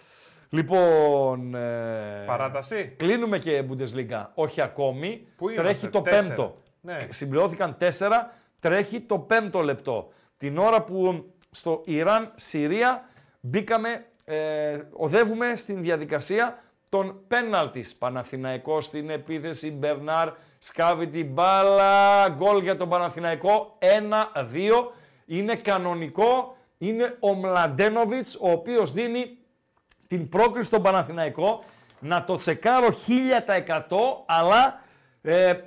Λοιπόν. Ε, Παράταση. Κλείνουμε και Bundesliga. Όχι ακόμη. Πού Τρέχει είμαστε, το τέσσερα. πέμπτο. Ναι. Συμπληρώθηκαν τέσσερα. Τρέχει το πέμπτο λεπτό. Την ώρα που στο Ιράν-Συρία μπήκαμε, ε, οδεύουμε στην διαδικασία των πέναλτις. Παναθηναϊκό στην επίθεση, Μπερνάρ σκάβει την μπάλα, γκολ για τον Παναθηναϊκό, 1-2. Είναι κανονικό, είναι ο Μλαντένοβιτς, ο οποίος δίνει την πρόκριση στον Παναθηναϊκό, να το τσεκάρω 1000% αλλά ε, ε,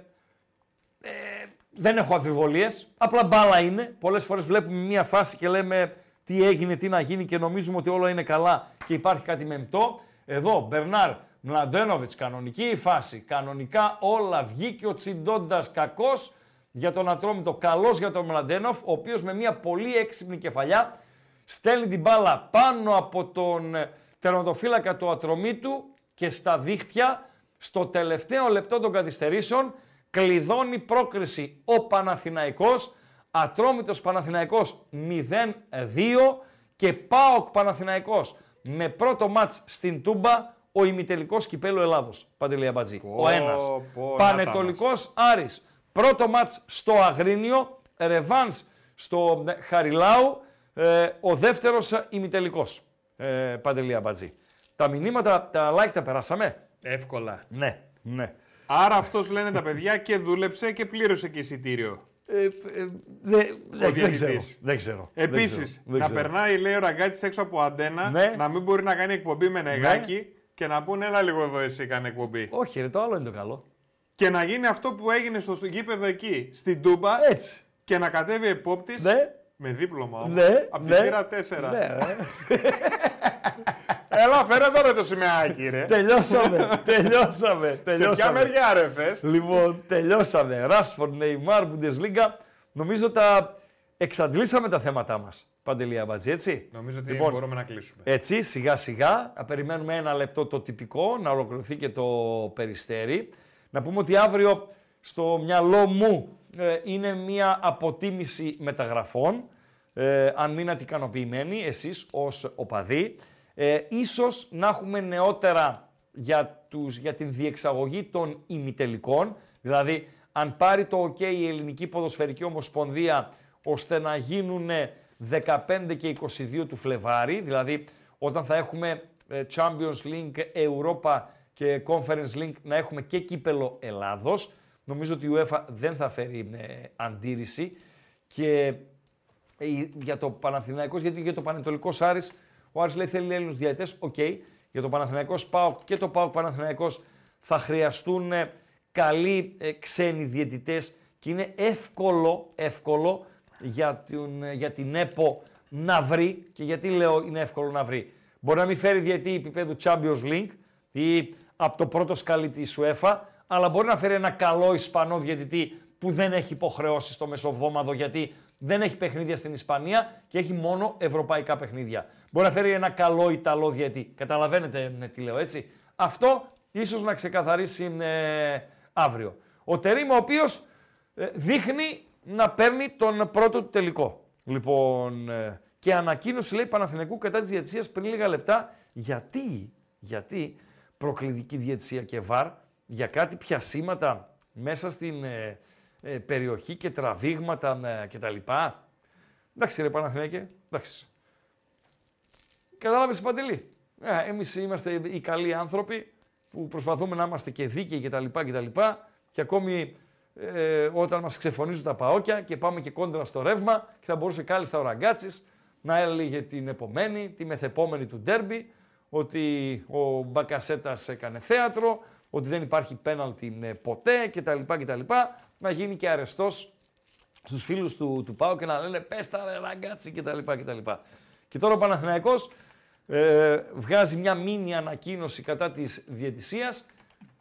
δεν έχω αμφιβολίες, απλά μπάλα είναι. Πολλές φορές βλέπουμε μία φάση και λέμε τι έγινε, τι να γίνει και νομίζουμε ότι όλα είναι καλά και υπάρχει κάτι μεμπτό. Εδώ, Μπερνάρ Μλαντένοβιτς, κανονική η φάση. Κανονικά όλα βγήκε ο Τσιντόντας κακός για τον Ατρόμητο, καλός για τον Μλαντένοφ, ο οποίος με μια πολύ έξυπνη κεφαλιά στέλνει την μπάλα πάνω από τον ε, τερματοφύλακα του Ατρομήτου και στα δίχτυα στο τελευταίο λεπτό των καθυστερήσεων κλειδώνει πρόκριση ο Παναθηναϊκός, Ατρόμητος Παναθηναϊκός 0-2 και ΠΑΟΚ Παναθηναϊκός με πρώτο μάτς στην Τούμπα ο ημιτελικός κυπέλου Ελλάδος. Παντελή Αμπατζή. ο ένας. πω, να τα Πανετολικός Άρης. Πρώτο μάτς στο Αγρίνιο, ρεβάνς στο ε, Χαριλάου, ε, ο δεύτερος ε, ημιτελικός. Ε, Παντελή Αμπατζή. Τα μηνύματα, τα like τα περάσαμε; Εύκολα. Ναι, ναι. Άρα αυτός λένε τα παιδιά και δούλεψε και πλήρωσε και εισιτήριο. Ε, ε, δε- δε- δεν διαιτητής. ξέρω. Δεν ξέρω. δεν Επίσης, ξέρω, δεν να ξέρω. περνάει, λέει ο Ραγκάτσι έξω από αντένα, Ναι. να μην μπορεί να κάνει εκπομπή με νεγάκι και να πούνε, έλα λίγο εδώ εσύ κάνε εκπομπή. Όχι, ρε, το άλλο είναι το καλό. Και να γίνει αυτό που έγινε στο, στο γήπεδο εκεί, στην Τούμπα, Έτσι. και να κατέβει επόπτης Ναι. με δίπλωμα όμως, Ναι, από ναι. τη θύρα 4. Ναι, ρε. Έλα, φέρε τώρα το σημαίακι, ρε. τελειώσαμε, τελειώσαμε, Σε ποια τελειώσαμε. μεριά, ρε, θες; Λοιπόν, τελειώσαμε. Ράσφορντ, Νεϊμάρ, Bundesliga. Νομίζω τα εξαντλήσαμε τα θέματά μας. Παντελή Αμπατζή, έτσι; Νομίζω ότι Λοιπόν, μπορούμε να κλείσουμε. Έτσι, σιγά σιγά, να περιμένουμε ένα λεπτό το τυπικό, να ολοκληρωθεί και το περιστέρι. Να πούμε ότι αύριο στο μυαλό μου ε, είναι μια αποτίμηση μεταγραφών, ε, αν μείνατε ικανοποιημένοι εσείς ως οπαδοί. Ε, ίσως να έχουμε νεότερα για, τους, για την διεξαγωγή των ημιτελικών, δηλαδή αν πάρει το OK η Ελληνική Ποδοσφαιρική Ομοσπονδία ώστε να γίνουν 15 και 22 του Φλεβάρι, δηλαδή όταν θα έχουμε ε, Champions League, Europa και Conference League να έχουμε και κύπελλο Ελλάδος. Νομίζω ότι η UEFA δεν θα φέρει ε, αντίρρηση και ε, για το Παναθηναϊκός, γιατί για το Παναιτωλικός Άρης, ο Άρης λέει θέλει Έλληνους διαιτητές, οκ. Για το Παναθηναϊκός ΠΑΟΚ και το ΠΑΟΚ Παναθηναϊκός θα χρειαστούν ε, καλοί ε, ξένοι διαιτητές και είναι εύκολο, εύκολο για την, ε, για την ΕΠΟ να βρει, και γιατί λέω είναι εύκολο να βρει. Μπορεί να μην φέρει διαιτή επίπεδου Champions League ή από το πρώτο σκαλί της UEFA, αλλά μπορεί να φέρει ένα καλό Ισπανό διαιτητή που δεν έχει υποχρεώσει στο μεσοβδόμαδο γιατί δεν έχει παιχνίδια στην Ισπανία και έχει μόνο ευρωπαϊκά παιχνίδια. Μπορεί να φέρει ένα καλό Ιταλό διαιτή. Καταλαβαίνετε ναι, τι λέω έτσι. Αυτό ίσως να ξεκαθαρίσει ε, αύριο. Ο Τερίμ ο οποίος ε, δείχνει να παίρνει τον πρώτο του τελικό. Λοιπόν, ε, και ανακοίνωση λέει Παναθηναϊκού κατά της διαιτησίας πριν λίγα λεπτά. Γιατί, γιατί προκλητική διαιτησία και βαρ για κάτι πιασίματα μέσα στην ε, ε, περιοχή και τραβήγματα ε, κτλ. Εντάξει ρε Παναθηναϊκέ, εντάξει. Κατάλαβες Παντελή; Ε, εμείς είμαστε οι καλοί άνθρωποι που προσπαθούμε να είμαστε και δίκαιοι κτλ. κτλ. Και ακόμη ε, όταν μας ξεφωνίζουν τα παόκια και πάμε και κόντρα στο ρεύμα και θα μπορούσε κάλλιστα ο Ραγκάτσης να έλεγε την επομένη, τη μεθεπόμενη του ντέρμπι, ότι ο Μπακασέτας έκανε θέατρο, ότι δεν υπάρχει πέναλτι ε, ποτέ κτλ. κτλ. Να γίνει και αρεστός στους φίλους του, του ΠΑΟ και να λένε πες τα ρε ραγκάτσι κτλ. κτλ. Και τώρα ο Παναθηναϊκός ε, βγάζει μια μίνι ανακοίνωση κατά της διαιτησίας.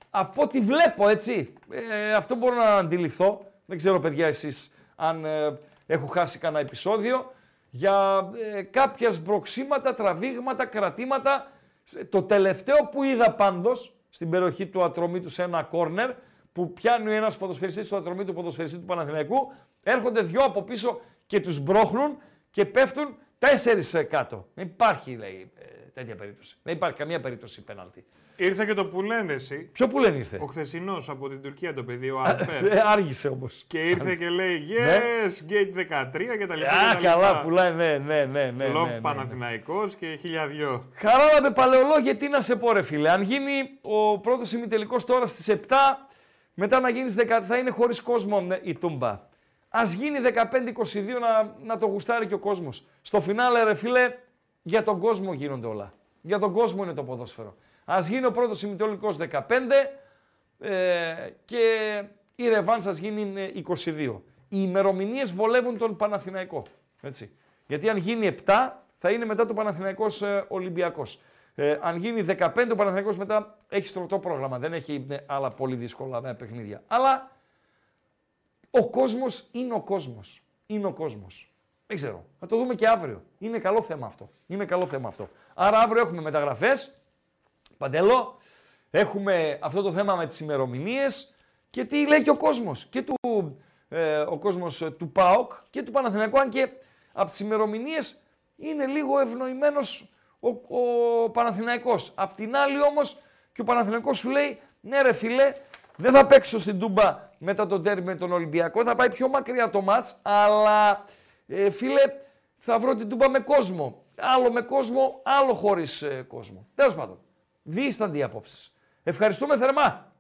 Από ό,τι βλέπω, έτσι, ε, αυτό μπορώ να αντιληφθώ. Δεν ξέρω, παιδιά, εσείς αν ε, έχω χάσει κανένα επεισόδιο. Για ε, κάποια σμπροξίματα, τραβήγματα, κρατήματα. Σε- Το τελευταίο που είδα πάντως, στην περιοχή του Ατρομήτου σε ένα κόρνερ, που πιάνει ένας ποδοσφαιριστής του Ατρομήτου, ποδοσφαιριστή του Παναθηναϊκού, έρχονται δυο από πίσω και τους μπρώχνουν και πέφτουν τέσσερις ε, κάτω. Δεν υπάρχει, λέει, ε, τέτοια περίπτωση. Δεν υπάρχει καμία περίπτωση πέναλτη. Ήρθε και το που λένε εσύ. Ποιο που λένε ήρθε; Ο χθεσινός από την Τουρκία το παιδί, ο Αλπέρ. Ε, άργησε όμως. και ήρθε και λέει Yes, Gate 13 και τα λοιπά. Α, και τα καλά, λοιπά. πουλάει, ναι, ναι, ναι, ναι. Love ναι, ναι. Παναθηναϊκός και χιλιαδυο. Χαράλαμπε παλαιολόγια, τι να σε πω ρε φίλε. Αν γίνει ο πρώτος ημιτελικός τώρα στις 7, μετά να γίνεις 10, θα είναι χωρίς κόσμο ναι, η Τούμπα. Ας γίνει 15-22 να, να το γουστάρει και ο κόσμος. Στο φινάλε ρε φίλε, για τον κόσμο γίνονται όλα. Για τον κόσμο είναι το ποδόσφαιρο. Ας γίνει ο πρώτος ημιτελικός 15 ε, και η ρεβάν σας γίνει ε, 22. Οι ημερομηνίες βολεύουν τον Παναθηναϊκό. Έτσι. Γιατί αν γίνει 7 θα είναι μετά το Παναθηναϊκός ε, Ολυμπιακός. Ε, αν γίνει 15 ο Παναθηναϊκός μετά έχει στρωτό πρόγραμμα. Δεν έχει ε, άλλα πολύ δύσκολα ε, παιχνίδια. Αλλά ο κόσμος είναι ο κόσμος. Είναι ο κόσμος. Δεν ξέρω. Θα το δούμε και αύριο. Είναι καλό θέμα αυτό. Είναι καλό θέμα αυτό. Άρα αύριο έχουμε μεταγραφές. Παντελό. Έχουμε αυτό το θέμα με τις ημερομηνίες και τι λέει και ο κόσμος. Και του, ε, ο κόσμος ε, του ΠΑΟΚ και του Παναθηναϊκού. Αν και από τις ημερομηνίες είναι λίγο ευνοημένος ο, ο Παναθηναϊκός. Απ' την άλλη όμως και ο Παναθηναϊκός σου λέει ναι ρε φίλε δεν θα παίξω στην Τούμπα μετά το τέρμι με τον Ολυμπιακό, θα πάει πιο μακριά το μάτς, αλλά ε, φίλε θα βρω την Τούμπα με κόσμο. Άλλο με κόσμο, άλλο χωρίς ε, κόσμο. Τέλος πάντων, δίστανται οι απόψεις. Ευχαριστούμε θερμά.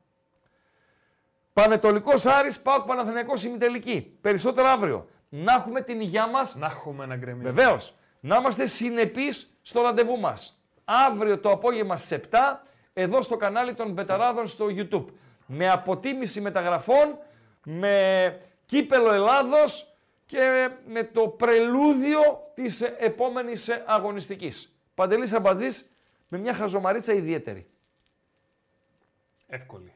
Πανετολικός Άρης, πάω Παναθηναϊκός ημιτελική. Περισσότερο αύριο. Να έχουμε την υγειά μας Να έχουμε να γκρεμίσουμε. Βεβαίως. Να είμαστε συνεπείς στο ραντεβού μας. Αύριο το απόγευμα στις 7 εδώ στο κανάλι των Μπεταράδων στο YouTube. Με αποτίμηση μεταγραφών, με κύπελο Ελλάδος και με το πρελούδιο της επόμενης αγωνιστικής. Παντελής Αμπατζής με μια χαζομαρίτσα ιδιαίτερη. Εύκολη.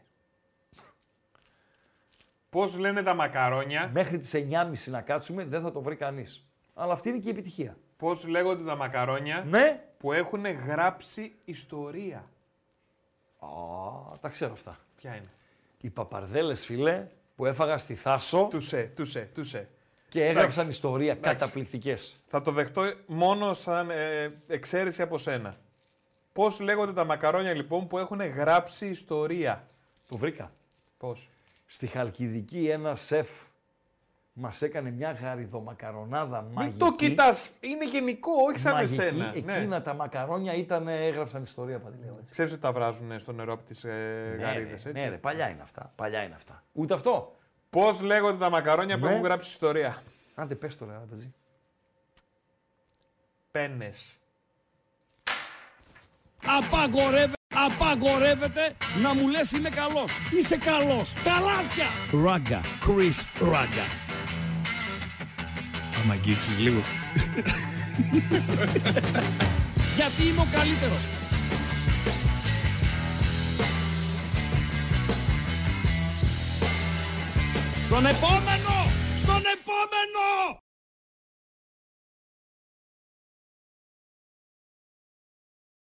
Πώς λένε τα μακαρόνια, Μέχρι τις 9.30 να κάτσουμε δεν θα το βρει κανείς. Αλλά αυτή είναι και η επιτυχία. Πώς λέγονται τα μακαρόνια Ναι. που έχουν γράψει ιστορία. Α, τα ξέρω αυτά. Ποια είναι; Οι παπαρδέλες φίλε που έφαγα στη Θάσο Τουσέ, τουσέ, τουσέ. και έγραψαν Εντάξει. ιστορία Εντάξει. καταπληκτικές. Θα το δεχτώ μόνο σαν ε, εξαίρεση από σένα. Πώς λέγονται τα μακαρόνια λοιπόν που έχουν γράψει ιστορία; Το βρήκα. Πώς; Στη Χαλκιδική ένα σεφ μας έκανε μια γαριδομακαρονάδα μαγική. Μην το κοιτάς, είναι γενικό, όχι σαν μαγική. εσένα. Εκείνα Ναι. τα μακαρόνια ήταν, έγραψαν ιστορία, Παντελέο, έτσι. Ξέρεις ότι τα βράζουν στο νερό από τις ε, Ναι, γαρίδες, ρε, έτσι; ναι, ρε, παλιά είναι αυτά. Παλιά είναι αυτά. Ούτε αυτό. Πώς λέγονται τα μακαρόνια που Ναι. έχουν γράψει ιστορία; Άντε πες το ρε, Αμπατζή. Πένες. Απαγορεύεται, απαγορεύεται να μου λες είμαι καλός. Είσαι καλός. Τα λάθια. Ράγκα. Chris Ράγκα. Άμα αγγίξεις λίγο. Γιατί είμαι ο καλύτερος. Στον επόμενο! Στον επόμενο!